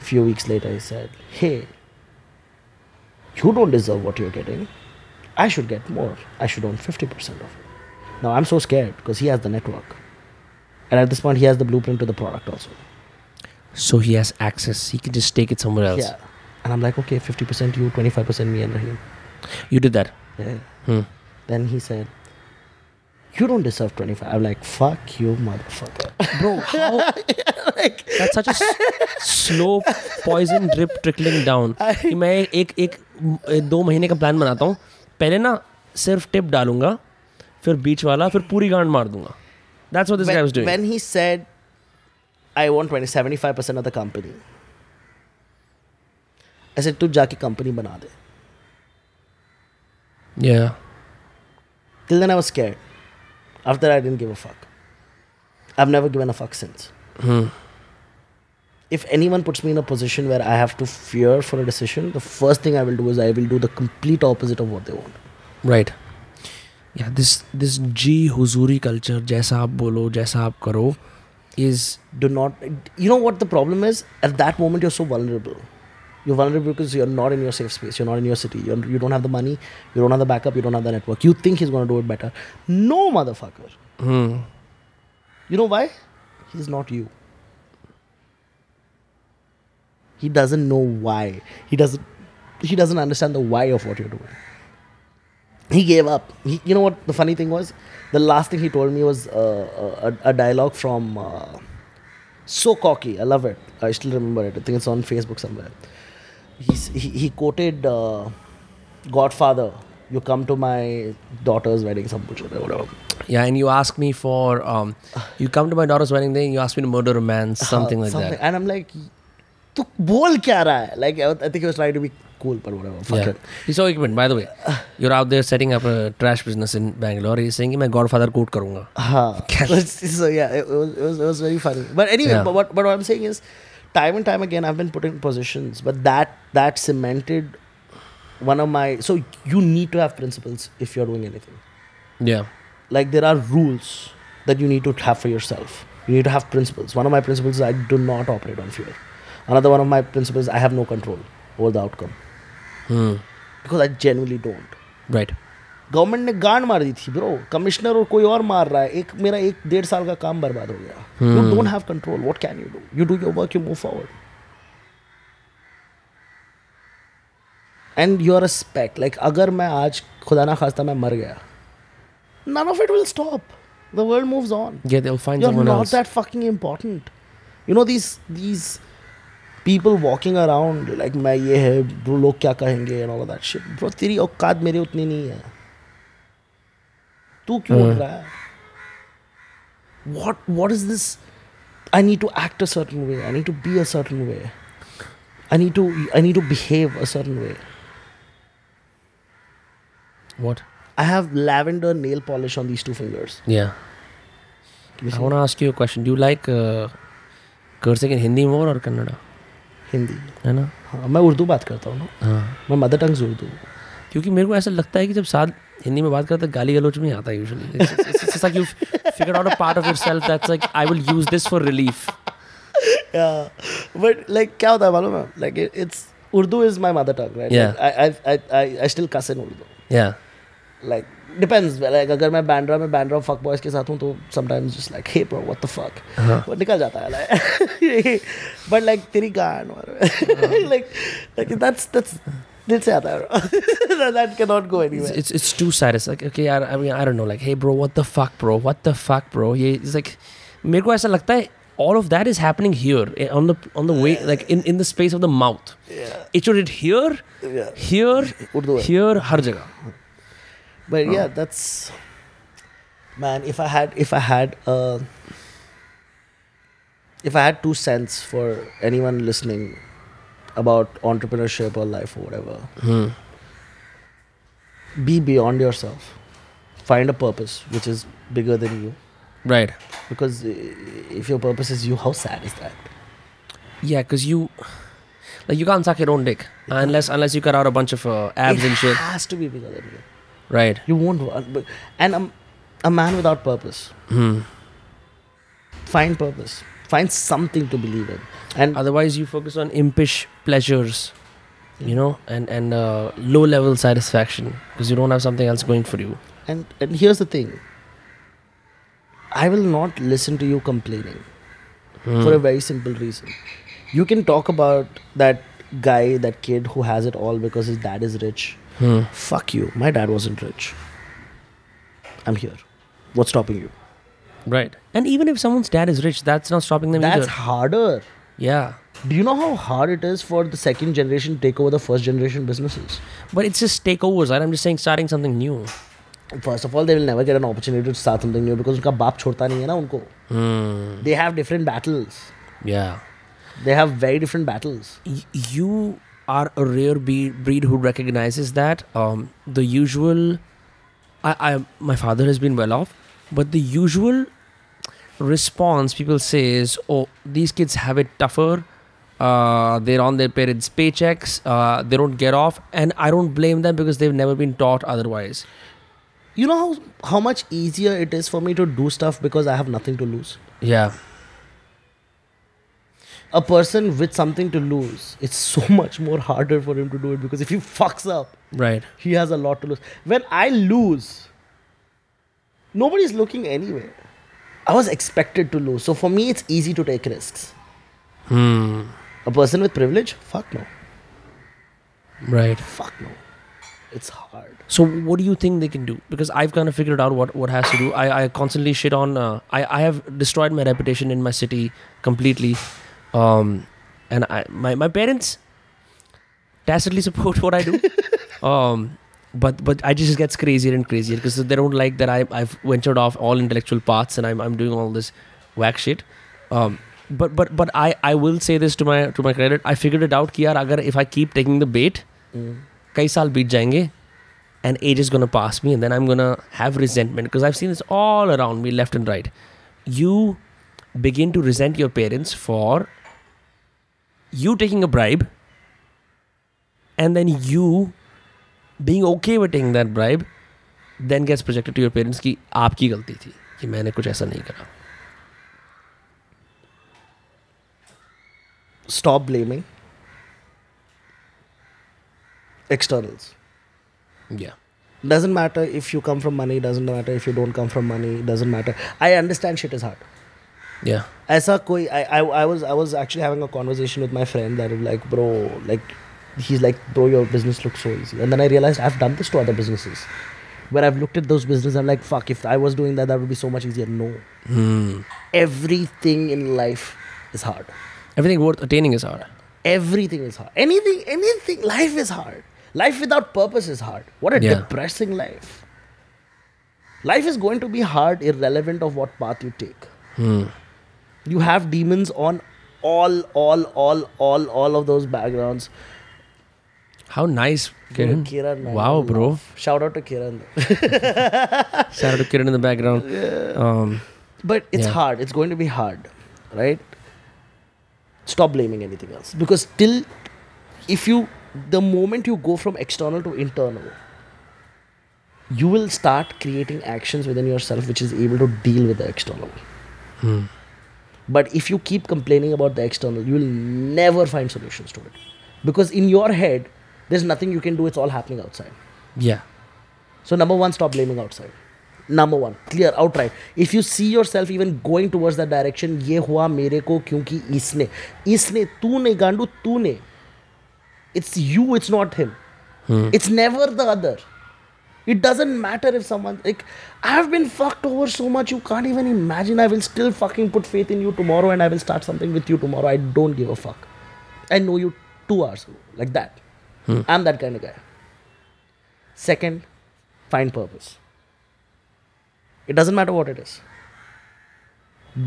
S2: A few weeks later, he said, hey, you don't deserve what you're getting. I should get more. I should own 50% of it. Now, I'm so scared because he has the network. And at this point, he has the blueprint to the product also.
S1: So he has access. He can just take it somewhere else.
S2: Yeah. And I'm like, okay, 50% you, 25% me and Rahim.
S1: You did that.
S2: Yeah.
S1: Hmm.
S2: Then he said, you don't deserve 25. I'm like, fuck you, motherfucker.
S1: Bro, how? like, That's such a slow poison drip trickling down. कि मैं एक एक दो महीने का plan बनाता हूँ पहले ना सिर्फ़ टिप डालूँगा फिर बीच वाला फिर पूरी गांड मार दूँगा That's what this when, guy was doing.
S2: when he said, I want 20, 75% of the company, I said, तू जाके company बना दे.
S1: yeah.
S2: Till then I was scared. After that, I didn't give a fuck. I've never given a fuck since.
S1: Hmm.
S2: If anyone puts me in a position where I have to fear for a decision, the first thing I will do is I will do the complete opposite of what they want.
S1: Right. Yeah, this this G huzuri culture जैसा आप बोलो जैसा आप करो is
S2: Do not. You know what the problem is? At that moment, you're so vulnerable. You're vulnerable because you're not in your safe space. You're not in your city. You're, you don't have the money. You don't have the backup. You don't have the network. You think he's going to do it better. No, motherfucker.
S1: hmm.
S2: You know why? He's not you. He doesn't know why. He doesn't. He doesn't understand the why of what you're doing. He gave up. He, you know what the funny thing was? The last thing he told me was uh, a, a dialogue from uh, So Cocky. I love it. I still remember it. I think it's on Facebook somewhere He's, he he quoted uh, Godfather. You come to my daughter's wedding, some bullshit or whatever.
S1: Yeah, and you ask me for um, you come to my daughter's wedding day and you ask me to murder a man, something
S2: Uh,
S1: like that.
S2: And I'm like, तू बोल क्या रहा है like I think he was trying to be cool but whatever fuck
S1: Yeah.
S2: it
S1: So, एक minute, by the way, you're out there setting up a trash business in Bangalore. He's saying कि मैं Godfather quote करूँगा.
S2: Huh. so yeah, it was, it was it was very funny. But anyway,
S1: Yeah.
S2: but what but what I'm saying is, time and time again, I've been put in positions, but that that cemented one of my. So you need to have principles if you're doing anything.
S1: Yeah.
S2: Like there are rules that you need to have for yourself. You need to have principles. One of my principles is I do not operate on fear. Another one of my principles I have no control over the outcome
S1: Hmm.
S2: because I genuinely don't.
S1: Right.
S2: Government ने गांड मार दी थी bro commissioner और कोई और मार रहा है। एक मेरा एक डेढ़ साल का काम बर्बाद हो गया। You don't have control what can you do you do your work you move forward and your respect like अगर मैं आज खुदा ना खास्ता मैं मर गया none of it will stop the world moves on
S1: get will find someone
S2: not that fucking important you know these these people walking around like मैं ये है लोग क्या कहेंगे और ऑल दैट शिट ब्रो तेरी औकात मेरी उतनी नहीं है। तू क्यों बोल रहा है? What what is this I need to act a certain way I need to be a certain way I need to I need to behave a certain way
S1: what
S2: I have lavender nail polish on these two fingers
S1: I want to ask है ना?
S2: हाँ मैं उर्दू बात करता हूँ ना।
S1: हाँ।
S2: मैं मदर टंग्स उर्दू
S1: क्योंकि मेरे को ऐसा लगता है कि जब साथ हिंदी में बात करते हैं गाली गलोच में आता है part of yourself that's like I will use this for
S2: relief but like क्या होता है मालूम है? Like it's Urdu is my mother tongue right I I still cuss in Urdu.
S1: Yeah
S2: like depends like अगर मैं बैंड्रा में Bandra fuck boys के साथ हूँ तो sometimes just like hey bro what the fuck वो निकल जाता है लाइक बट लाइक तेरी गान और लाइक लाइक दैट्स दैट्स दिल से आता है bro that cannot go anywhere
S1: it's it's too sad it's like okay यार I mean I don't know like hey bro what the fuck bro what the fuck bro ये it's like मेरे को ऐसा लगता है all of that is happening here eh, on the on the way like in in the space of the mouth
S2: yeah
S1: it should it here
S2: yeah
S1: here
S2: Urdu है
S1: here हर जगह
S2: But yeah, that's man. If I had, if I had, uh, if I had two cents for anyone listening about entrepreneurship or life or whatever,
S1: hmm.
S2: be beyond yourself. Find a purpose which is bigger than you.
S1: right
S2: Because if your purpose is you, how sad is that?
S1: yeah because you like you can't suck your own dick unless unless you cut out a bunch of uh, abs
S2: it
S1: and shit It
S2: has to be bigger than you.
S1: right
S2: You won't. want- And um, a man without purpose.
S1: hmm.
S2: Find purpose. Find something to believe in. And
S1: otherwise you focus on impish pleasures you know and and uh, low level satisfaction because you don't have something else going for you
S2: And and here's the thing. I will not listen to you complaining
S1: Hmm.
S2: for a very simple reason. You can talk about that guy, that kid who has it all because his dad is rich.
S1: Hmm.
S2: Fuck you. My dad wasn't rich. I'm here. What's stopping you?
S1: right and even if someone's dad is rich that's not stopping them
S2: That's
S1: either
S2: harder.
S1: yeah
S2: Do you know how hard it is for the second generation to take over the first generation businesses?
S1: but it's just takeovers right i'm just saying starting something new
S2: First of all, they will never get an opportunity to start something new because उनका बाप छोड़ता नहीं है ना उनको.
S1: hmm.
S2: They have different battles.
S1: yeah
S2: They have very different battles.
S1: y- you are a rare be- breed who recognizes that um, the usual I, I my father has been well off but the usual response people say is oh these kids have it tougher uh, they're on their parents paychecks uh, they don't get off and i don't blame them because they've never been taught otherwise
S2: You know how how much easier it is for me to do stuff because I have nothing to lose.
S1: yeah
S2: A person with something to lose, it's so much more harder for him to do it because if he fucks up,
S1: right
S2: he has a lot to lose. When I lose, nobody's looking anyway. I was expected to lose, so for me, it's easy to take risks.
S1: hmm
S2: A person with privilege, fuck no,
S1: right
S2: fuck no. It's hard.
S1: So what do you think they can do? Because I've kind of figured out what, what has to do. I, I constantly shit on. Uh, I I have destroyed my reputation in my city completely, um, and I my my parents tacitly support what I do. um, but but I just gets crazier and crazier because they don't like that I I've ventured off all intellectual paths and I'm I'm doing all this whack shit. Um, but but but I I will say this to my to my credit. I figured it out. Ki agar if I keep taking the bait, mm. kai saal beat jayenge, and age is gonna pass me, and then I'm gonna have resentment because I've seen this all around me, left and right. You begin to resent your parents for you taking a bribe, and then you being okay विटिंग that bribe then gets projected to your parents की आपकी गलती थी कि मैंने कुछ ऐसा नहीं करा।
S2: Stop blaming externals
S1: yeah
S2: doesn't matter if you come from money doesn't matter if you don't come from money doesn't matter I understand shit is hard
S1: या
S2: ऐसा कोई I I was I was actually having a conversation with my friend that like bro like he's like bro your business looks so easy. And then I realized I've done this to other businesses. Where I've looked at those businesses I'm like fuck if I was doing that that would be so much easier. No.
S1: Hmm.
S2: everything in life is hard.
S1: Everything worth attaining is hard.
S2: everything is hard. Anything anything life is hard. Life without purpose is hard. What a
S1: Yeah.
S2: depressing life. Life is going to be hard irrelevant of what path you take.
S1: Hmm.
S2: you have demons on all all all all all of those backgrounds
S1: How nice, Kiran.
S2: Kiran, man,
S1: Wow, bro.
S2: shout out to kiran
S1: Shout out to Kiran in the background. Um,
S2: but it's
S1: Yeah.
S2: hard it's going to be hard right stop blaming anything else because till if you the moment you go from external to internal you will start creating actions within yourself which is able to deal with the external
S1: hmm.
S2: But if you keep complaining about the external, you will never find solutions to it. Because in your head, there's nothing you can do, it's all happening outside.
S1: Yeah.
S2: So, number one, stop blaming outside. Number one, clear, outright. If you see yourself even going towards that direction, ये हुआ मेरे को क्योंकि इसने इसने तूने गांडू तूने it's you it's not him it's never the other it doesn't matter if someone like I've been fucked over so much you can't even imagine I will still fucking put faith in you tomorrow and I will start something with you tomorrow I don't give a fuck I know you two hours ago like that Hmm. I'm that kind of guy second find purpose it doesn't matter what it is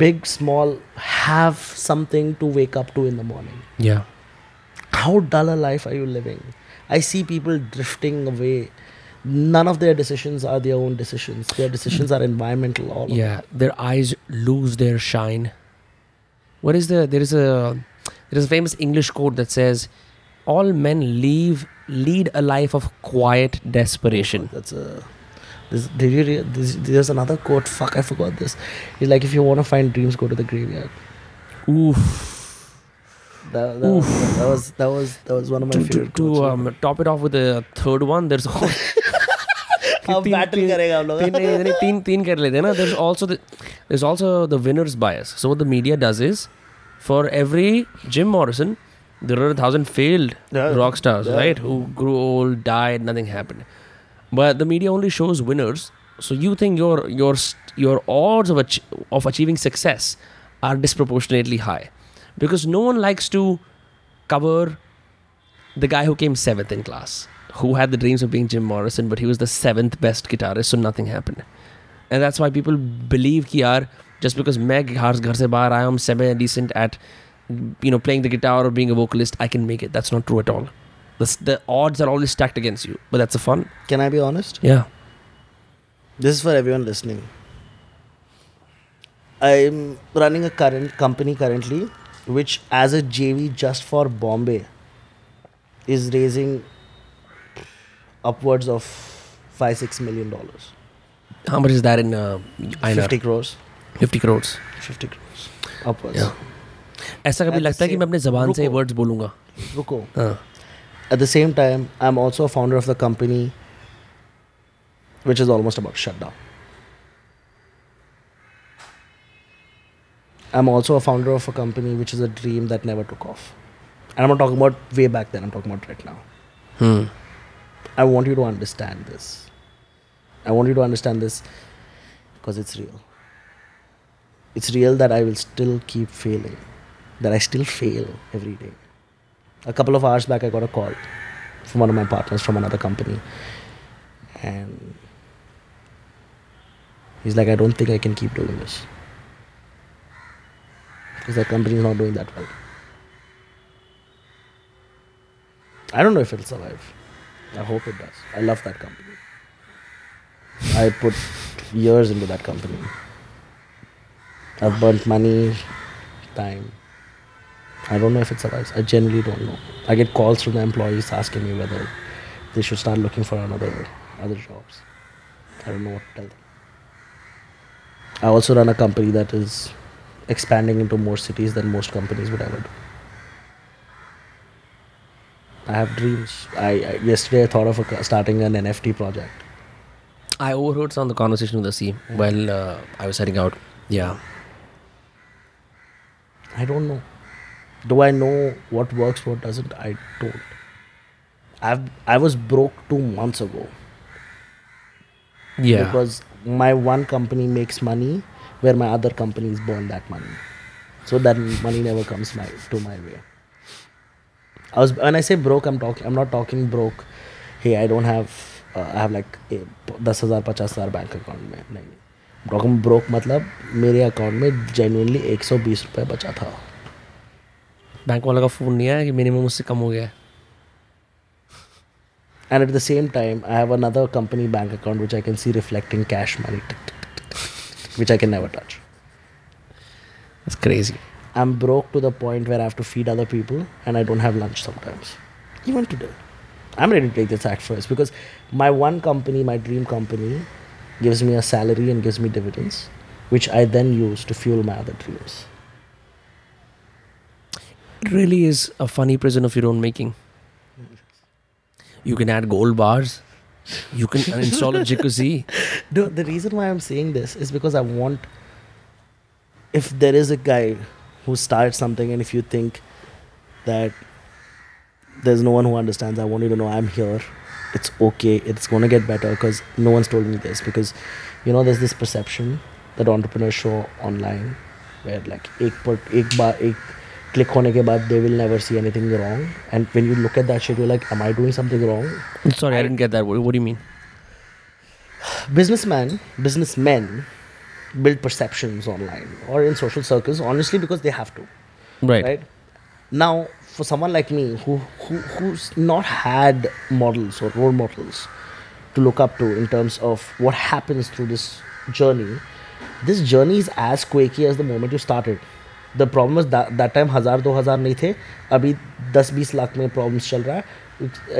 S2: big small have something to wake up to in the morning
S1: Yeah.
S2: how dull a life are you living? I see people drifting away. None of their decisions are their own decisions. Their decisions are environmental. All
S1: Yeah. Their eyes lose their shine. What is the? There is a. There is a famous English quote that says, "All men leave lead a life of quiet desperation."
S2: That's a. This, did you re- this, there's another quote. Fuck, I forgot this. It's like if you want to find dreams, go to the graveyard.
S1: Oof.
S2: That, that, was, that was that was that was one of my
S1: To, to,
S2: favorite
S1: to
S2: quotes.
S1: um, top it off with the third one, there's
S2: अब
S1: तीन-
S2: battle
S1: तीन-
S2: करेगा हम लोग
S1: तीन नहीं, नहीं, तीन तीन कर लेते हैं ना there's also the there's also the winner's bias so what the media does is for every Jim Morrison there are a thousand failed
S2: Yeah.
S1: rock stars
S2: Yeah.
S1: right who grew old died nothing happened but the media only shows winners so you think your your st- your odds of ach- of achieving success are disproportionately high because no one likes to cover the guy who came seventh in class, who had the dreams of being Jim Morrison, but he was the seventh best guitarist, so nothing happened. And that's why people believe कि यार just because मैं घर घर से बाहर आया हूँ semi decent at you know playing the guitar or being a vocalist, I can make it. That's not true at all. The, the odds are always stacked against you, but that's the fun.
S2: Can I be honest?
S1: Yeah.
S2: This is for everyone listening. I'm running a current company currently, which as a JV just for Bombay is raising upwards of five six million dollars.
S1: How much is that in uh, INR?
S2: Fifty crores.
S1: 50 crores.
S2: Fifty crores. Upwards.
S1: Yeah. ऐसा कभी
S2: At the
S1: लगता है कि
S2: same-
S1: मैं अपने जबान से
S2: रुको।
S1: वर्ड्स बोलूंगा
S2: Ruko.
S1: हाँ
S2: At the same time, I'm also a founder of the company which is almost about to shut down. I'm also a founder of a company which is a dream that never took off. And I'm not talking about way back then, I'm talking about right now.
S1: hmm.
S2: I want you to understand this. I want you to understand this because it's real. It's real that I will still keep failing, that I still fail every day. A couple of hours back, I got a call from one of my partners from another company, and he's like, I don't think I can keep doing this. because that company is not doing that well. I don't know if it'll survive. I hope it does. I love that company. I put years into that company. I've burnt money, time. I don't know if it survives. I generally don't know. I get calls from the employees asking me whether they should start looking for another other jobs. I don't know what to tell them. I also run a company that is expanding into more cities than most companies would ever do. I have dreams. I, I yesterday I thought of a, starting an NFT project.
S1: I overheard some of the conversation with the C while uh, I was heading out. Yeah.
S2: I don't know. Do I know what works, what doesn't? I don't. I've I was broke two months ago
S1: Yeah.
S2: because my one company makes money where my other companies burn that money. So that money never comes my to my way. I was when I say broke, I'm talking. I'm not talking broke. Hey, I don't have. Uh, I have like eh, दस हज़ार पचास हज़ार bank account में नहीं broke broke मतलब मेरे account में genuinely एक सौ बीस रुपये बचा था
S1: बैंक वाला का फोन नहीं आया कि मिनिमम उससे कम हो गया है
S2: and at the same time i have another company bank account which i can see reflecting cash money which i can never touch
S1: That's crazy.
S2: i'm broke to the point where i have to feed other people and i don't have lunch sometimes even today i'm ready to take the sacrifice because my one company my dream company gives me a salary and gives me dividends which i then use to fuel my other dreams
S1: It really is a funny prison of your own making. You can add gold bars. You can install a jacuzzi.
S2: No, the reason why I'm saying this is because I want. If there is a guy who starts something, and if you think that there's no one who understands, I want you to know I'm here. It's okay. It's gonna get better because no one's told me this. Because, you know, there's this perception that entrepreneurs show online, where like ek per ek ba ek click होने के बाद they will never see anything wrong. And when you look at that shit, you're like, am I doing something wrong?
S1: Sorry, I didn't get that. What, what do you mean?
S2: businessmen businessmen build perceptions online or in social circles honestly because they have to
S1: Right.
S2: right now for someone like me who, who who's not had models or role models to look up to in terms of what happens through this journey this journey is as quaky as the moment you started The problem that time हज़ार दो हज़ार नहीं थे। अभी दस बीस लाख में problems चल रहा है।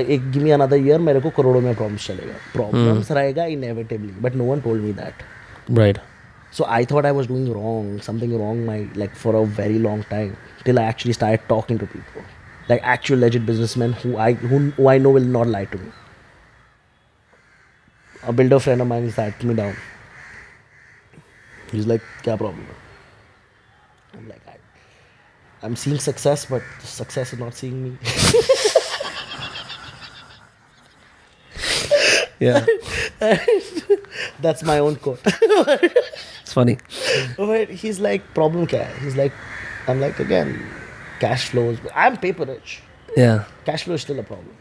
S2: एक गिमी अनदर ईयर मेरे को करोड़ों में प्रॉब्लम्स चलेगा। Problems hmm. रहेगा inevitably but no one told me that
S1: right
S2: so I thought I was doing wrong something wrong my like for a very long time till I actually start talking to people like actual legit businessman I I know will not like to me builder friend mine is that me down is like क्या problem है "I'm seeing success, but success is not seeing me."
S1: Yeah.
S2: That's my own quote.
S1: it's funny.
S2: But he's like, problem hai? He's like, I'm like, again, cash flows. I'm paper rich.
S1: Yeah.
S2: Cash flow is still a problem.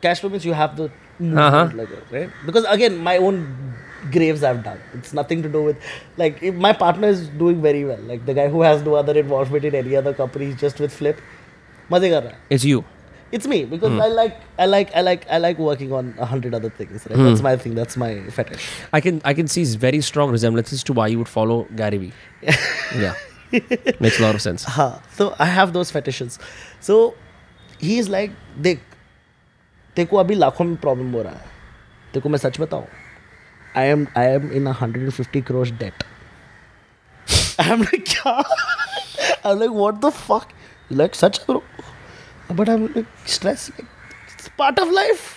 S2: Cash flow means you have the
S1: Uh-huh.
S2: like that, right? Because again, my own graves I've done. It's nothing to do with like if my partner is doing very well. Like the guy who has no other involvement in any other company, he's just with Flip. मज़े कर रहा है.
S1: It's you.
S2: It's me because I like I like I like I like working on a hundred other things. Right? That's my thing. That's my fetish.
S1: I can I can see very strong resemblances to why you would follow Gary Vee. yeah. Makes a lot of sense.
S2: हाँ so I have those fetishes. So he is like देख तेरे को अभी लाखों में problem हो रहा है तेरे को मैं सच बताऊँ आई am I M in hundred and fifty crore date I am like क्या आई am like what the fuck like such bro but I am like stress like it's part of life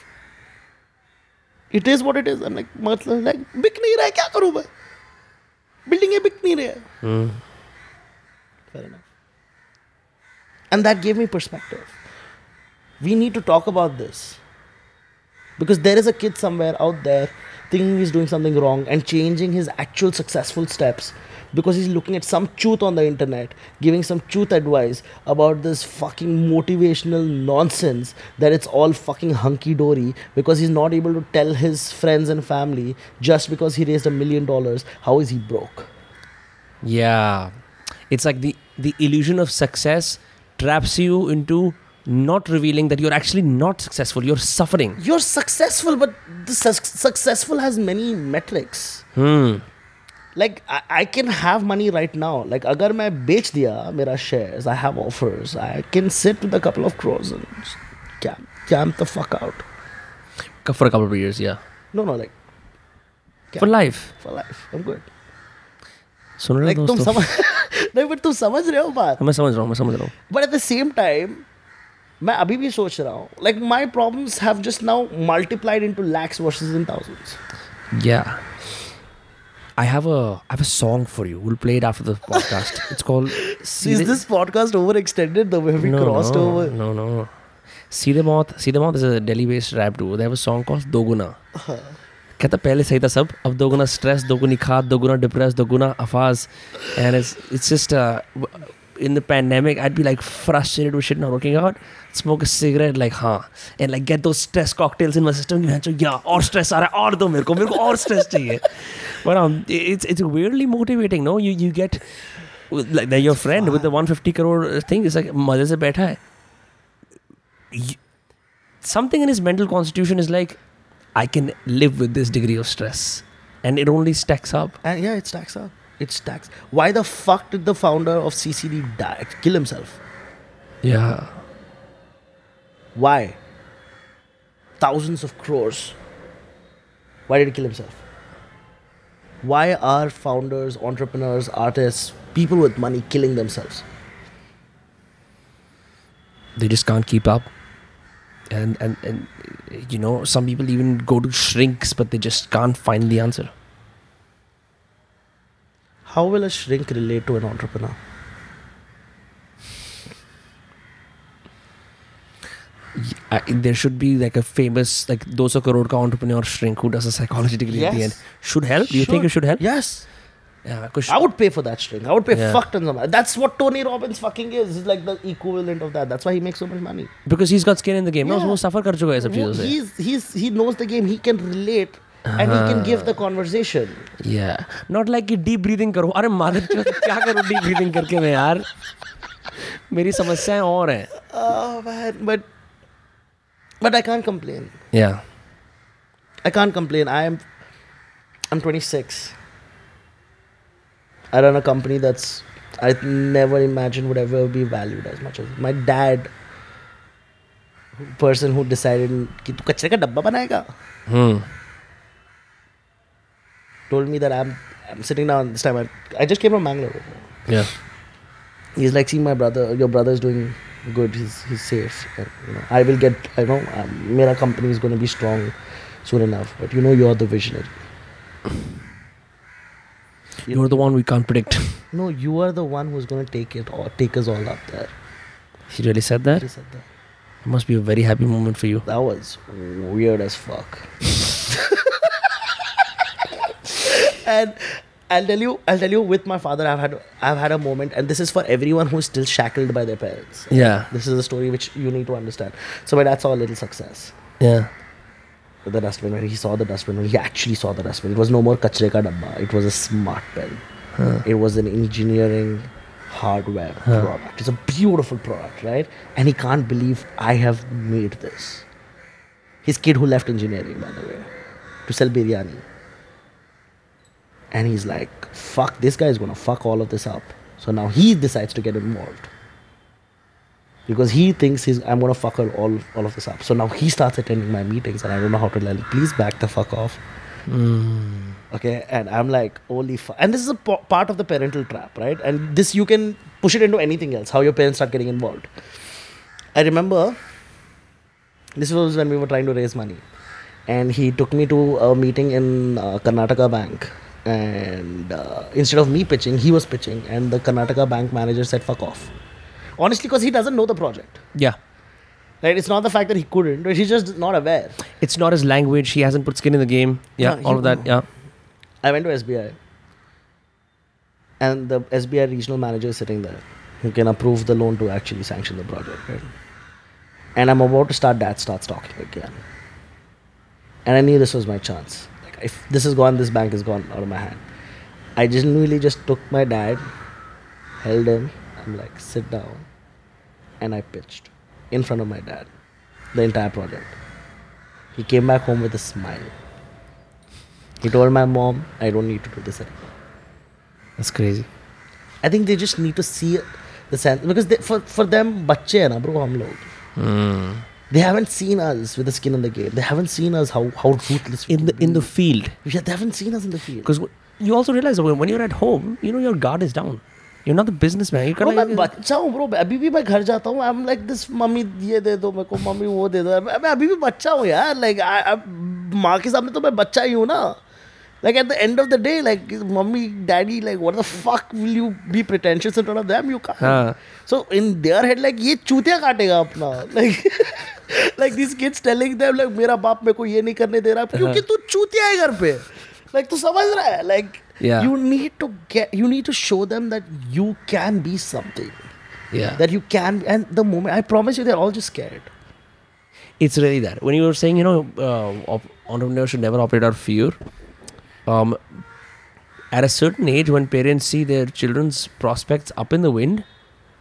S2: it is what it is like मतलब like बिक नहीं रहा है क्या करूँ मैं building बिक नहीं रहा है Fair enough. And that gave me perspective. We need to talk about this. Because there is a kid somewhere out there thinking he's doing something wrong and changing his actual successful steps because he's looking at some truth on the internet, giving some truth advice about this fucking motivational nonsense that it's all fucking hunky dory because he's not able to tell his friends and family just because he raised a million dollars, how is he broke?
S1: Yeah. It's like the the illusion of success traps you into not revealing that you're actually not successful. You're suffering.
S2: You're successful, but the su- successful has many metrics.
S1: Hmm.
S2: Like I, I can have money right now. Like अगर मैं बेच दिया मेरा shares, I have offers. I can sit with a couple of crores and camp, camp the fuck out.
S1: For a couple of years, yeah.
S2: No, no, like
S1: For life.
S2: for life. I'm good.
S1: सुन रहे
S2: Like
S1: हो
S2: तुम
S1: दोस्तों?
S2: समझ नहीं but तुम समझ रहे हो बात
S1: मैं समझ रहा हूँ मैं समझ रहा हूँ
S2: But at the same time, मैं अभी भी सोच रहा हूँ like my problems have just now multiplied into lakhs versus in thousands.
S1: Yeah. I have a I have a song for you. We'll play it after the podcast. It's called
S2: Is this podcast overextended the way we
S1: no,
S2: crossed
S1: no,
S2: over?
S1: No, no. See the Moth. See the Moth is a Delhi-based rap duo. They have a song called Doguna. कहता पहले सही था सब अब दोगुना stress दोगुनी खाद दोगुना डिप्रेस दोगुना अफाज and it's it's just uh, in the pandemic I'd be like frustrated with shit not working out smoke a cigarette like हाँ and like get those stress cocktails in my system कि भैंचो या और stress आ रहा है और दो मेरे को मेरे को और stress चाहिए but um it's it's weirdly motivating no you you get like that your friend with the 150 crore thing is like मजे से बैठा है Y- something in his mental constitution is like I can live with this degree of stress. And it only stacks up.
S2: And yeah, it stacks up. it stacks. Why the fuck did the founder of CCD die? Kill himself?
S1: Yeah.
S2: Why? Thousands of crores. Why did he kill himself? Why are founders, entrepreneurs, artists, people with money killing themselves?
S1: They just can't keep up. And, and, and, you know, some people even go to shrinks, but they just can't find the answer.
S2: How will a shrink relate to an entrepreneur?
S1: I, there should be like a famous, like, 200 crore ka entrepreneur shrink who does a psychology degree at the
S2: Yes.
S1: end. Should help? Do you think it should help?
S2: Yes.
S1: Yeah. 'cause
S2: I would pay for that shrink. I would pay
S1: Yeah.
S2: fuck tons of money. That's what Tony Robbins fucking is. He's like the equivalent of that. That's why he makes so much money.
S1: because he's got skin in the game. No,
S2: Yeah.
S1: वो suffer कर चुका है सब चीजों से.
S2: He's, he's, he knows the game. He can relate and you can give the conversation
S1: yeah not like कि deep breathing करो। अरे मादर क्या करूँ? डीप ब्रीदिंग करके मैं यार? मेरी समस्याएँ और हैं।
S2: But but I can't complain
S1: yeah
S2: I can't complain I am I am twenty six I run a company that's I never imagined would ever be valued as much as my dad. Person who decided ki tu kachre का dabba बनाएगा।
S1: Hmm.
S2: Told me that I'm I'm sitting down this time. I, I just came from Bangalore.
S1: Yeah.
S2: He's like, see, my brother, your brother is doing good. He's he's safe. And, you know, I will get. I know, um, my company is going to be strong soon enough. But you know, you're the visionary.
S1: You're the one we can't predict.
S2: No, you are the one who's going to take it or take us all up there.
S1: He really said that?
S2: He said that.
S1: It must be a very happy moment for you.
S2: That was weird as fuck. And I'll tell you, I'll tell you, with my father, I've had, I've had a moment, and this is for everyone who's still shackled by their parents.
S1: Yeah.
S2: This is a story which you need to understand. So my dad saw a little success.
S1: Yeah.
S2: the dustbin when he saw the dustbin when he actually saw the dustbin it was no more kachre ka dabba it was a smart pen it was an engineering hardware product it's a beautiful product right and he can't believe i have made this his kid who left engineering by the way to sell biryani and he's like fuck this guy is gonna fuck all of this up so now he decides to get involved because he thinks he's I'm gonna fuck all all of this up. So now he starts attending my meetings, and I don't know how to tell him. Please back the fuck off. Okay, and I'm like, holy fuck. And this is a part of the parental trap, right? And this you can push it into anything else. How your parents start getting involved. I remember this was when we were trying to raise money, and he took me to a meeting in uh, Karnataka Bank. And uh, instead of me pitching, he was pitching, and the Karnataka Bank manager said, "Fuck off." Honestly, because he doesn't know the project.
S1: Yeah.
S2: Right? It's not the fact that he couldn't, but he's just not aware.
S1: It's not his language. He hasn't put skin in the game. Yeah. All of that. Yeah.
S2: I went to SBI, and the SBI regional manager is sitting there who can approve the loan to actually sanction the project. Right? And I'm about to start. Dad starts talking again, and I knew this was my chance Like if this is gone, this bank is gone out of my hand. I genuinely just took my dad, held him. I'm like, sit down. And I pitched in front of my dad the entire project. He came back home with a smile. He told my mom, I don't need to do this anymore.
S1: That's crazy.
S2: I think they just need to see the sense because they, for for them, बच्चे हैं ना bro हम लोग.
S1: Hmm.
S2: They haven't seen us with the skin in the game. They haven't seen us how how ruthless we
S1: In the
S2: can
S1: in the
S2: be.
S1: field,
S2: yeah, they haven't seen us in the field.
S1: because you also realize that when when you're at home, you know your guard is down. You're not the businessman. You're
S2: Bro,
S1: kind
S2: मैं बच्चा हूँ bro अभी भी मैं घर जाता हूँ आई am like this mummy ये दे दो मेरे को मम्मी वो दे दो मैं मैं अभी भी बच्चा हूँ यार लाइक माँ के सामने तो मैं बच्चा ही हूँ ना like at the end of the day like mummy daddy like what the fuck will you B pretentious in front of them you
S1: हाँ.
S2: Can't so in their head like ये चूतिया काटेगा अपना like like this kids telling them like मेरा बाप मेरे को ये नहीं करने दे रहा क्योंकि तू चूतिया है घर पे लाइक तू समझ रहा है like
S1: Yeah.
S2: you need to get you need to show them that you can be something
S1: yeah.
S2: that you can and the moment i promise you they're all just scared
S1: it's really that. When you were saying, you know, uh, op- entrepreneurs should never operate out of fear. Um, at a certain age, when parents see their children's prospects up in the wind,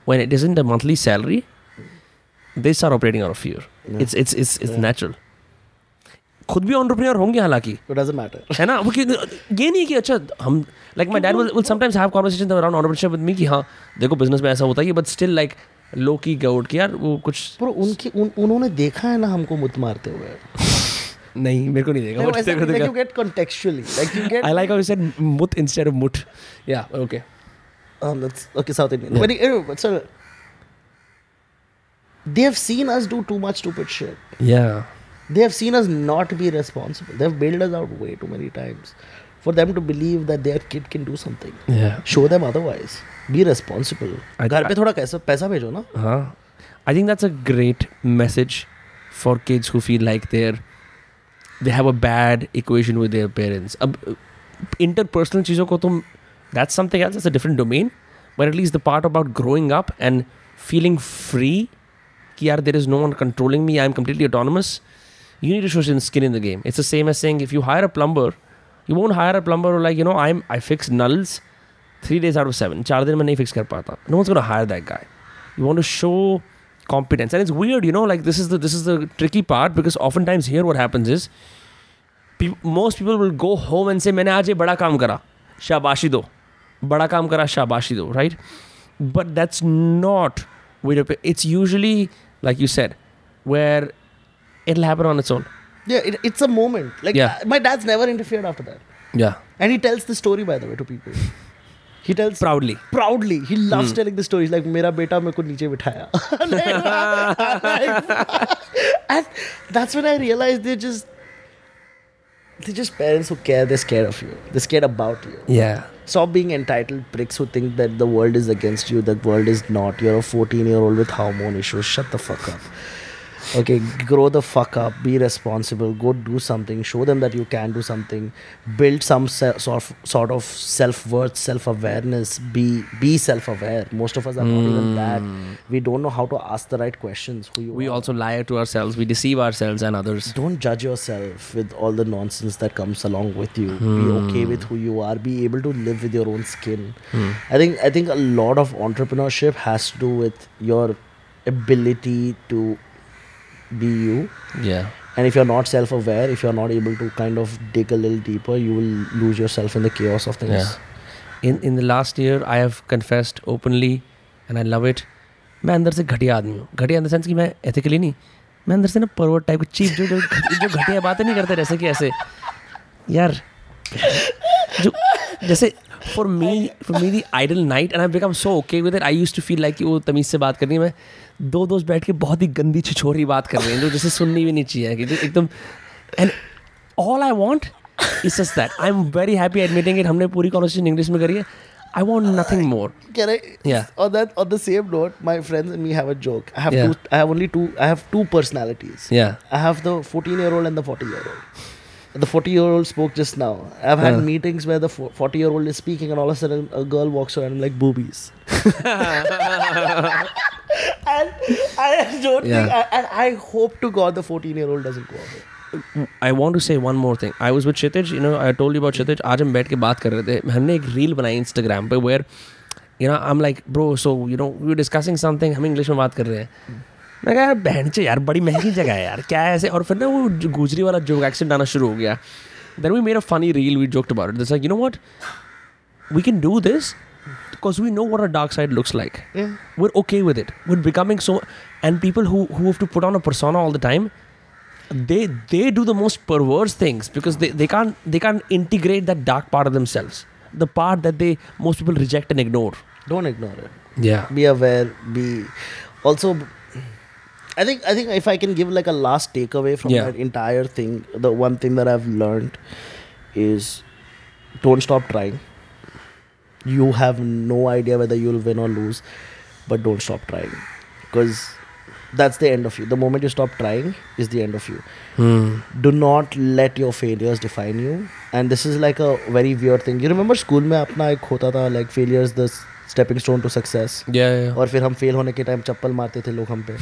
S1: when it isn't a monthly salary, they start operating out of fear.
S2: Yeah.
S1: It's it's it's it's
S2: Yeah.
S1: natural. खुद भी entrepreneur होंगे हालाँकि है ना वो ये नहीं कि अच्छा हम like my dad will sometimes have conversation around entrepreneurship with me कि हाँ देखो बिज़नेस में ऐसा होता है बट स्टिल लाइक लो की गाउट कि यार वो कुछ
S2: bro उनकी उन, उन्होंने देखा है ना हमको मुत मारते हुए
S1: नहीं मेरे को नहीं देगा
S2: ऐसा
S1: तेरे को देगा
S2: you get contextually like you get
S1: I like how you said mut instead of mut. Yeah, okay.
S2: um, that's okay South Indian yeah. but anyway, but so they have seen us do too much stupid shit
S1: Yeah.
S2: they have seen us not be responsible they've bailed us out way too many times for them to believe that their kid can do something
S1: Yeah.
S2: show them otherwise be responsible घर पे थोड़ा कैसा पैसा भेजो ना
S1: Huh? I think that's a great message for kids who feel like they're they have a bad equation with their parents. अब interpersonal चीज़ों को तुम that's something else. That's a different domain. But at least the part about growing up and feeling free कि यार there is no one controlling me. I'm completely autonomous. You need to show some skin in the game. It's the same as saying if you hire a plumber, you won't hire a plumber who like you know I'm I fix nulls three days out of seven. चार दिन में नहीं fix कर पाता. No one's gonna hire that guy. You want to show competence, and it's weird, you know. Like this is the this is the tricky part because oftentimes here what happens is peop most people will go home and say मैंने आज ये बड़ा काम करा शाबाशी दो बड़ा काम करा शाबाशी दो right but that's not way to it's usually like you said where it'll happen on its own
S2: Yeah, it, it's a moment. Like
S1: Yeah.
S2: uh, my dad's never interfered after that,
S1: yeah
S2: and he tells the story by the way to people. He tells
S1: proudly
S2: proudly. He loves telling the stories. Like मेरा बेटा मेरे को नीचे बिठाया. and that's when I realized they're just they're just parents who care. They're scared of you. They're scared about you.
S1: yeah
S2: Stop being entitled pricks who think that the world is against you. That world is not. You're a 14 year old with hormone issues. Shut the fuck up. Okay, grow the fuck up. Be responsible. Go do something. Show them that you can do something. Build some se- sort of, sort of self worth, self awareness. Be be self aware. Most of us are not even hmm. that. We don't know how to ask the right questions. Who you
S1: we
S2: are.
S1: also lie to ourselves we deceive ourselves and others
S2: don't judge yourself with all the nonsense that comes along with you be hmm. okay with who you are be able to live with your own skin hmm. i think i think a lot of entrepreneurship has to do with your ability to be you
S1: yeah
S2: and if you're not self-aware if you're not able to kind of dig a little deeper you will lose yourself in the chaos of things
S1: Yeah. in in the last year I have confessed openly and I love it मैं अंदर से घटिया आदमी हूँ घटिया in the sense कि मैं ethically नहीं मैं अंदर से ना परवर्ट टाइप चीप जो जो जो घटिया बातें नहीं करते जैसे कि ऐसे यार जो जैसे for me for me the idle night and I become so okay with it I use to feel like कि वो तमीज़ से बात करनी है मैं दो दोस्त बैठ के बहुत ही गंदी छिछोरी बात कर रहे हैं जो जैसे सुननी भी नहीं चाहिए कि एकदम and all I want is just that I am very happy admitting it हमने पूरी कॉन्वर्सेशन इंग्लिश में करी है I want nothing more
S2: Can I?
S1: Yeah.
S2: On that, on the same note, my friends and me have a joke. I have
S1: Yeah.
S2: two. I have only two. I have two personalities.
S1: Yeah.
S2: I have the 14 year old and the 40 year old. The 40 year old spoke just now. I've had
S1: Yeah.
S2: meetings where the 40 year old is speaking, and all of a sudden a girl walks around and I'm like boobies. and I don't think,
S1: Yeah.
S2: I, and I hope to God the 14 year old doesn't go away.
S1: I want to say one more thing I was with Kshitij you know I told you about Kshitij आज हम बैठ के बात कर रहे थे हमने एक रील बनाई इंस्टाग्राम पे where you know I'm like bro so you know we were discussing something हम इंग्लिश में बात कर रहे हैं मैं कहा यार बहन चे यार बड़ी महँगी जगह है यार क्या है ऐसे? और फिर ना वो गुजरी वाला जोक एक्सीडेंट आना शुरू हो गया। Then we made a funny reel we joked about it you know what we can do this because we know what a dark side looks like
S2: we
S1: are okay with it what becoming so and people who to put on a persona all the time they they do the most perverse things because they can't they can't integrate that dark part of them the part that they most people reject and ignore
S2: don't ignore it
S1: yeah
S2: be aware be also I think I think if I can give like a last takeaway from
S1: yeah.
S2: that entire thing, the one thing that I've learned is don't stop trying. You have no idea whether you'll win or lose, but don't stop trying because that's the end of you. The moment you stop trying is the end of you. Hmm. Do not let your failures define you. And this is like a very weird thing. You remember school mein apna ek hota tha like failures this stepping stone to success
S1: yeah, yeah.
S2: और फिर हम fail होने के time चप्पल मारते थे लोग हम पे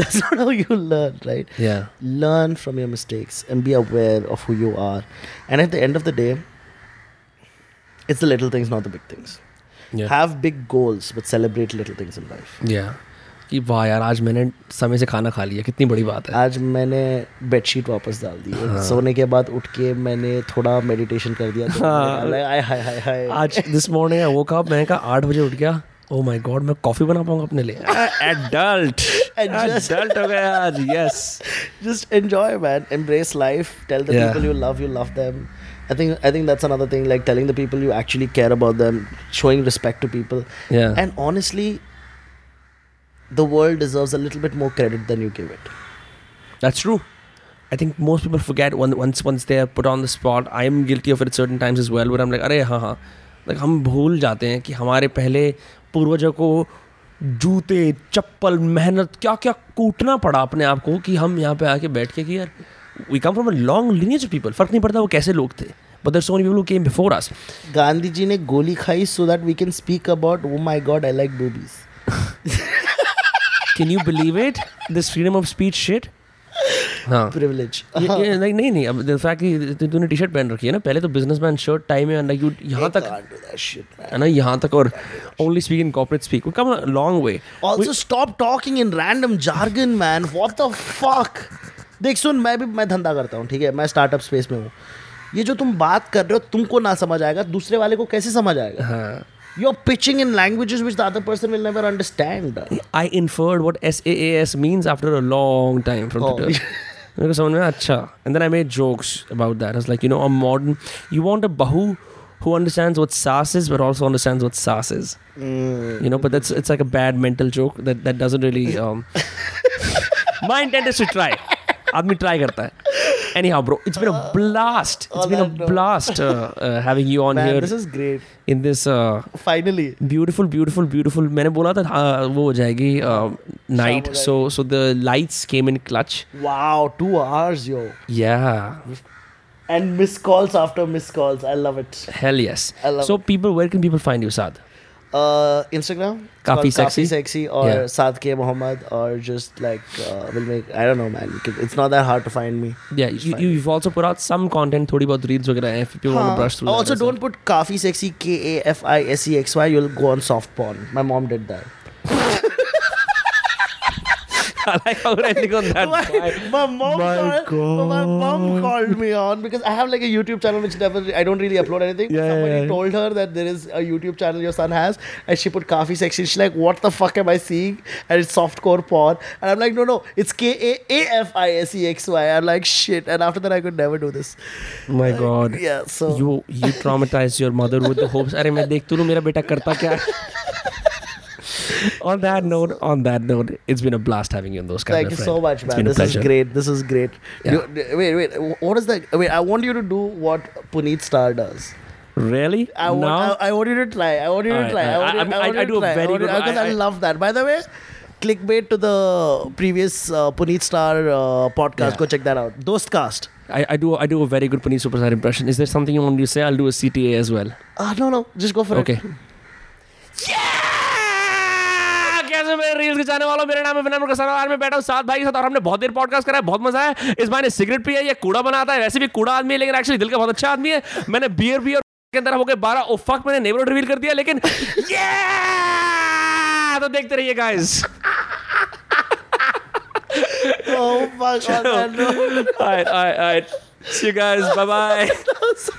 S2: that's not how you learn right
S1: yeah
S2: learn from your mistakes and be aware of who you are and at the end of the day it's the little things not the big things
S1: yeah
S2: have big goals but celebrate little things in life
S1: yeah कि वाह यार आज मैंने समय से खाना खा लिया कितनी बड़ी बात है।
S2: आज मैंने बेडशीट वापस डाल दी हाँ। सोने के बाद उठ के मैंने थोड़ा मेडिटेशन कर दिया तो
S1: हाँ।
S2: हाय हाय
S1: आठ बजे उठ गया। ओ माय गॉड मैं कॉफ़ी बना पाऊँगा अपने लिए। एडल्ट एडल्ट हो गया आज yes
S2: just enjoy man embrace life tell the people you love you love them I think I think that's another thing like telling the people you actually care about them showing respect to people.
S1: Yeah.
S2: and the world deserves a little bit more credit than you give it
S1: That's true. I think most people forget when, once once they are put on the spot. I am guilty of it at certain times as well. Where I'm like, अरे हाँ हाँ, like हम भूल जाते हैं कि हमारे पहले पूर्वजों को जूते चप्पल मेहनत क्या क्या कूटना पड़ा अपने आप को कि हम यहाँ पे आके बैठ के कि यार we come from a long lineage of people फ़र्क नहीं पड़ता वो कैसे लोग थे but there's so many people who came before us
S2: gandhi ji ne goli khai so that we can speak about oh my god i like boobies
S1: can you believe it? This freedom of speech shit? हाँ।
S2: Privilege.
S1: ये- ये- नहीं नहीं अब कि तूने T shirt पहन रखी है ना पहले तो बिजनेसमैन शर्ट टाई में लाइक यू यहाँ तक
S2: can't do that shit man.
S1: है ना यहाँ तक और only speak in corporate speak come long way
S2: Also, stop talking in random jargon, man. What the fuck? देख सुन मैं भी मैं धंधा करता हूँ ठीक है? मैं स्टार्टअप स्पेस में हूँ। ये जो तुम बात कर रहे हो तुमको ना समझ आएगा दूसरे वाले को कैसे समझ आएगा?
S1: हाँ।
S2: You're pitching in languages which the other person will never understand.
S1: I inferred what SAAS means after a long time from
S2: oh.
S1: Twitter. because someone went, Acha. And then I made jokes about that. I was like, you know, a modern, you want a Bahu who understands what SaaS is, but also understands what saas is. Mm. You know, but that's it's like a bad mental joke that, that doesn't really. Um, my intent is to try. आदमी try करता है। Anyhow bro it's been a blast it's been a blast having you on here
S2: this is great
S1: in this
S2: finally
S1: beautiful beautiful beautiful मैंने बोला था हाँ, वो हो जाएगी
S2: night
S1: so so the lights came in clutch
S2: wow 2 hours yo
S1: yeah
S2: and missed calls after missed calls. I love it.
S1: Hell yes.
S2: I love
S1: so it. people, where can people find you, Saad?
S2: Uh, Instagram. Coffee
S1: sexy.
S2: Coffee sexy or
S1: yeah.
S2: Saad K. Mohammed or just like uh, will make. I don't know, man. It's not that hard to find me.
S1: Yeah, you, you've me. also put out some content. Thodi about reels वगैरह if you want to brush through.
S2: Also, don't put coffee sexy K A F I S E X Y. You'll go on soft porn. My mom did that.
S1: I like how ending on that
S2: my,
S1: vibe.
S2: my mom
S1: My
S2: called, my mom called me on because I have like a YouTube channel which never I don't really upload anything.
S1: Yeah,
S2: Somebody
S1: yeah, yeah.
S2: told her that there is a YouTube channel your son has, and she put Kafi sexy. She's like, "What the fuck am I seeing?" And it's softcore porn, and I'm like, "No, no, it's K A A F I S E X Y." I'm like, "Shit!" And after that, I could never do this.
S1: my god
S2: Yeah, so
S1: you you traumatized your mother with the hopes अरे मैं देख तू मेरा बेटा करता क्या है?" On that note on that note it's been a blast having you on those
S2: Thank you
S1: friend.
S2: so much,
S1: It's
S2: man. This is great. This is great.
S1: Yeah.
S2: You- wait, wait. What is that? Wait, I want you to do what Puneet Star does.
S1: really
S2: I want,
S1: now
S2: I, I want you to try. I want you to
S1: Alright,
S2: try. I, want
S1: I-
S2: I, want
S1: I- I do
S2: to
S1: a very good-
S2: because I,
S1: I-
S2: love that. By the way, clickbait to the previous uh, Puneet Star uh, podcast.
S1: Yeah.
S2: Go check that out. Dostcast.
S1: I, I do I do a very good Paneer Superstar impression. Is there something you want to say? I'll do a CTA as well.
S2: Ah, no, no. Just go for it.
S1: Okay.
S2: it.
S1: में मेरे reels के जाने वालों मेरा नाम है विनम्र कसानावार में बैठा हूँ साथ भाई के साथ और हमने बहुत देर पॉडकास्ट करा है बहुत मज़ा आया इस बार ने सिगरेट पी है ये कूड़ा बनाता है वैसे भी कूड़ा आदमी है लेकिन एक्चुअली दिल का बहुत अच्छा आदमी है मैंने बियर भी और के अंदर हो गए बारह ओ फक मैंने नेबरहुड रिवील कर दिया लेकिन ये तो देखते रहिए guys
S2: oh my god. all right,
S1: all right, all right. See you guys. Bye bye.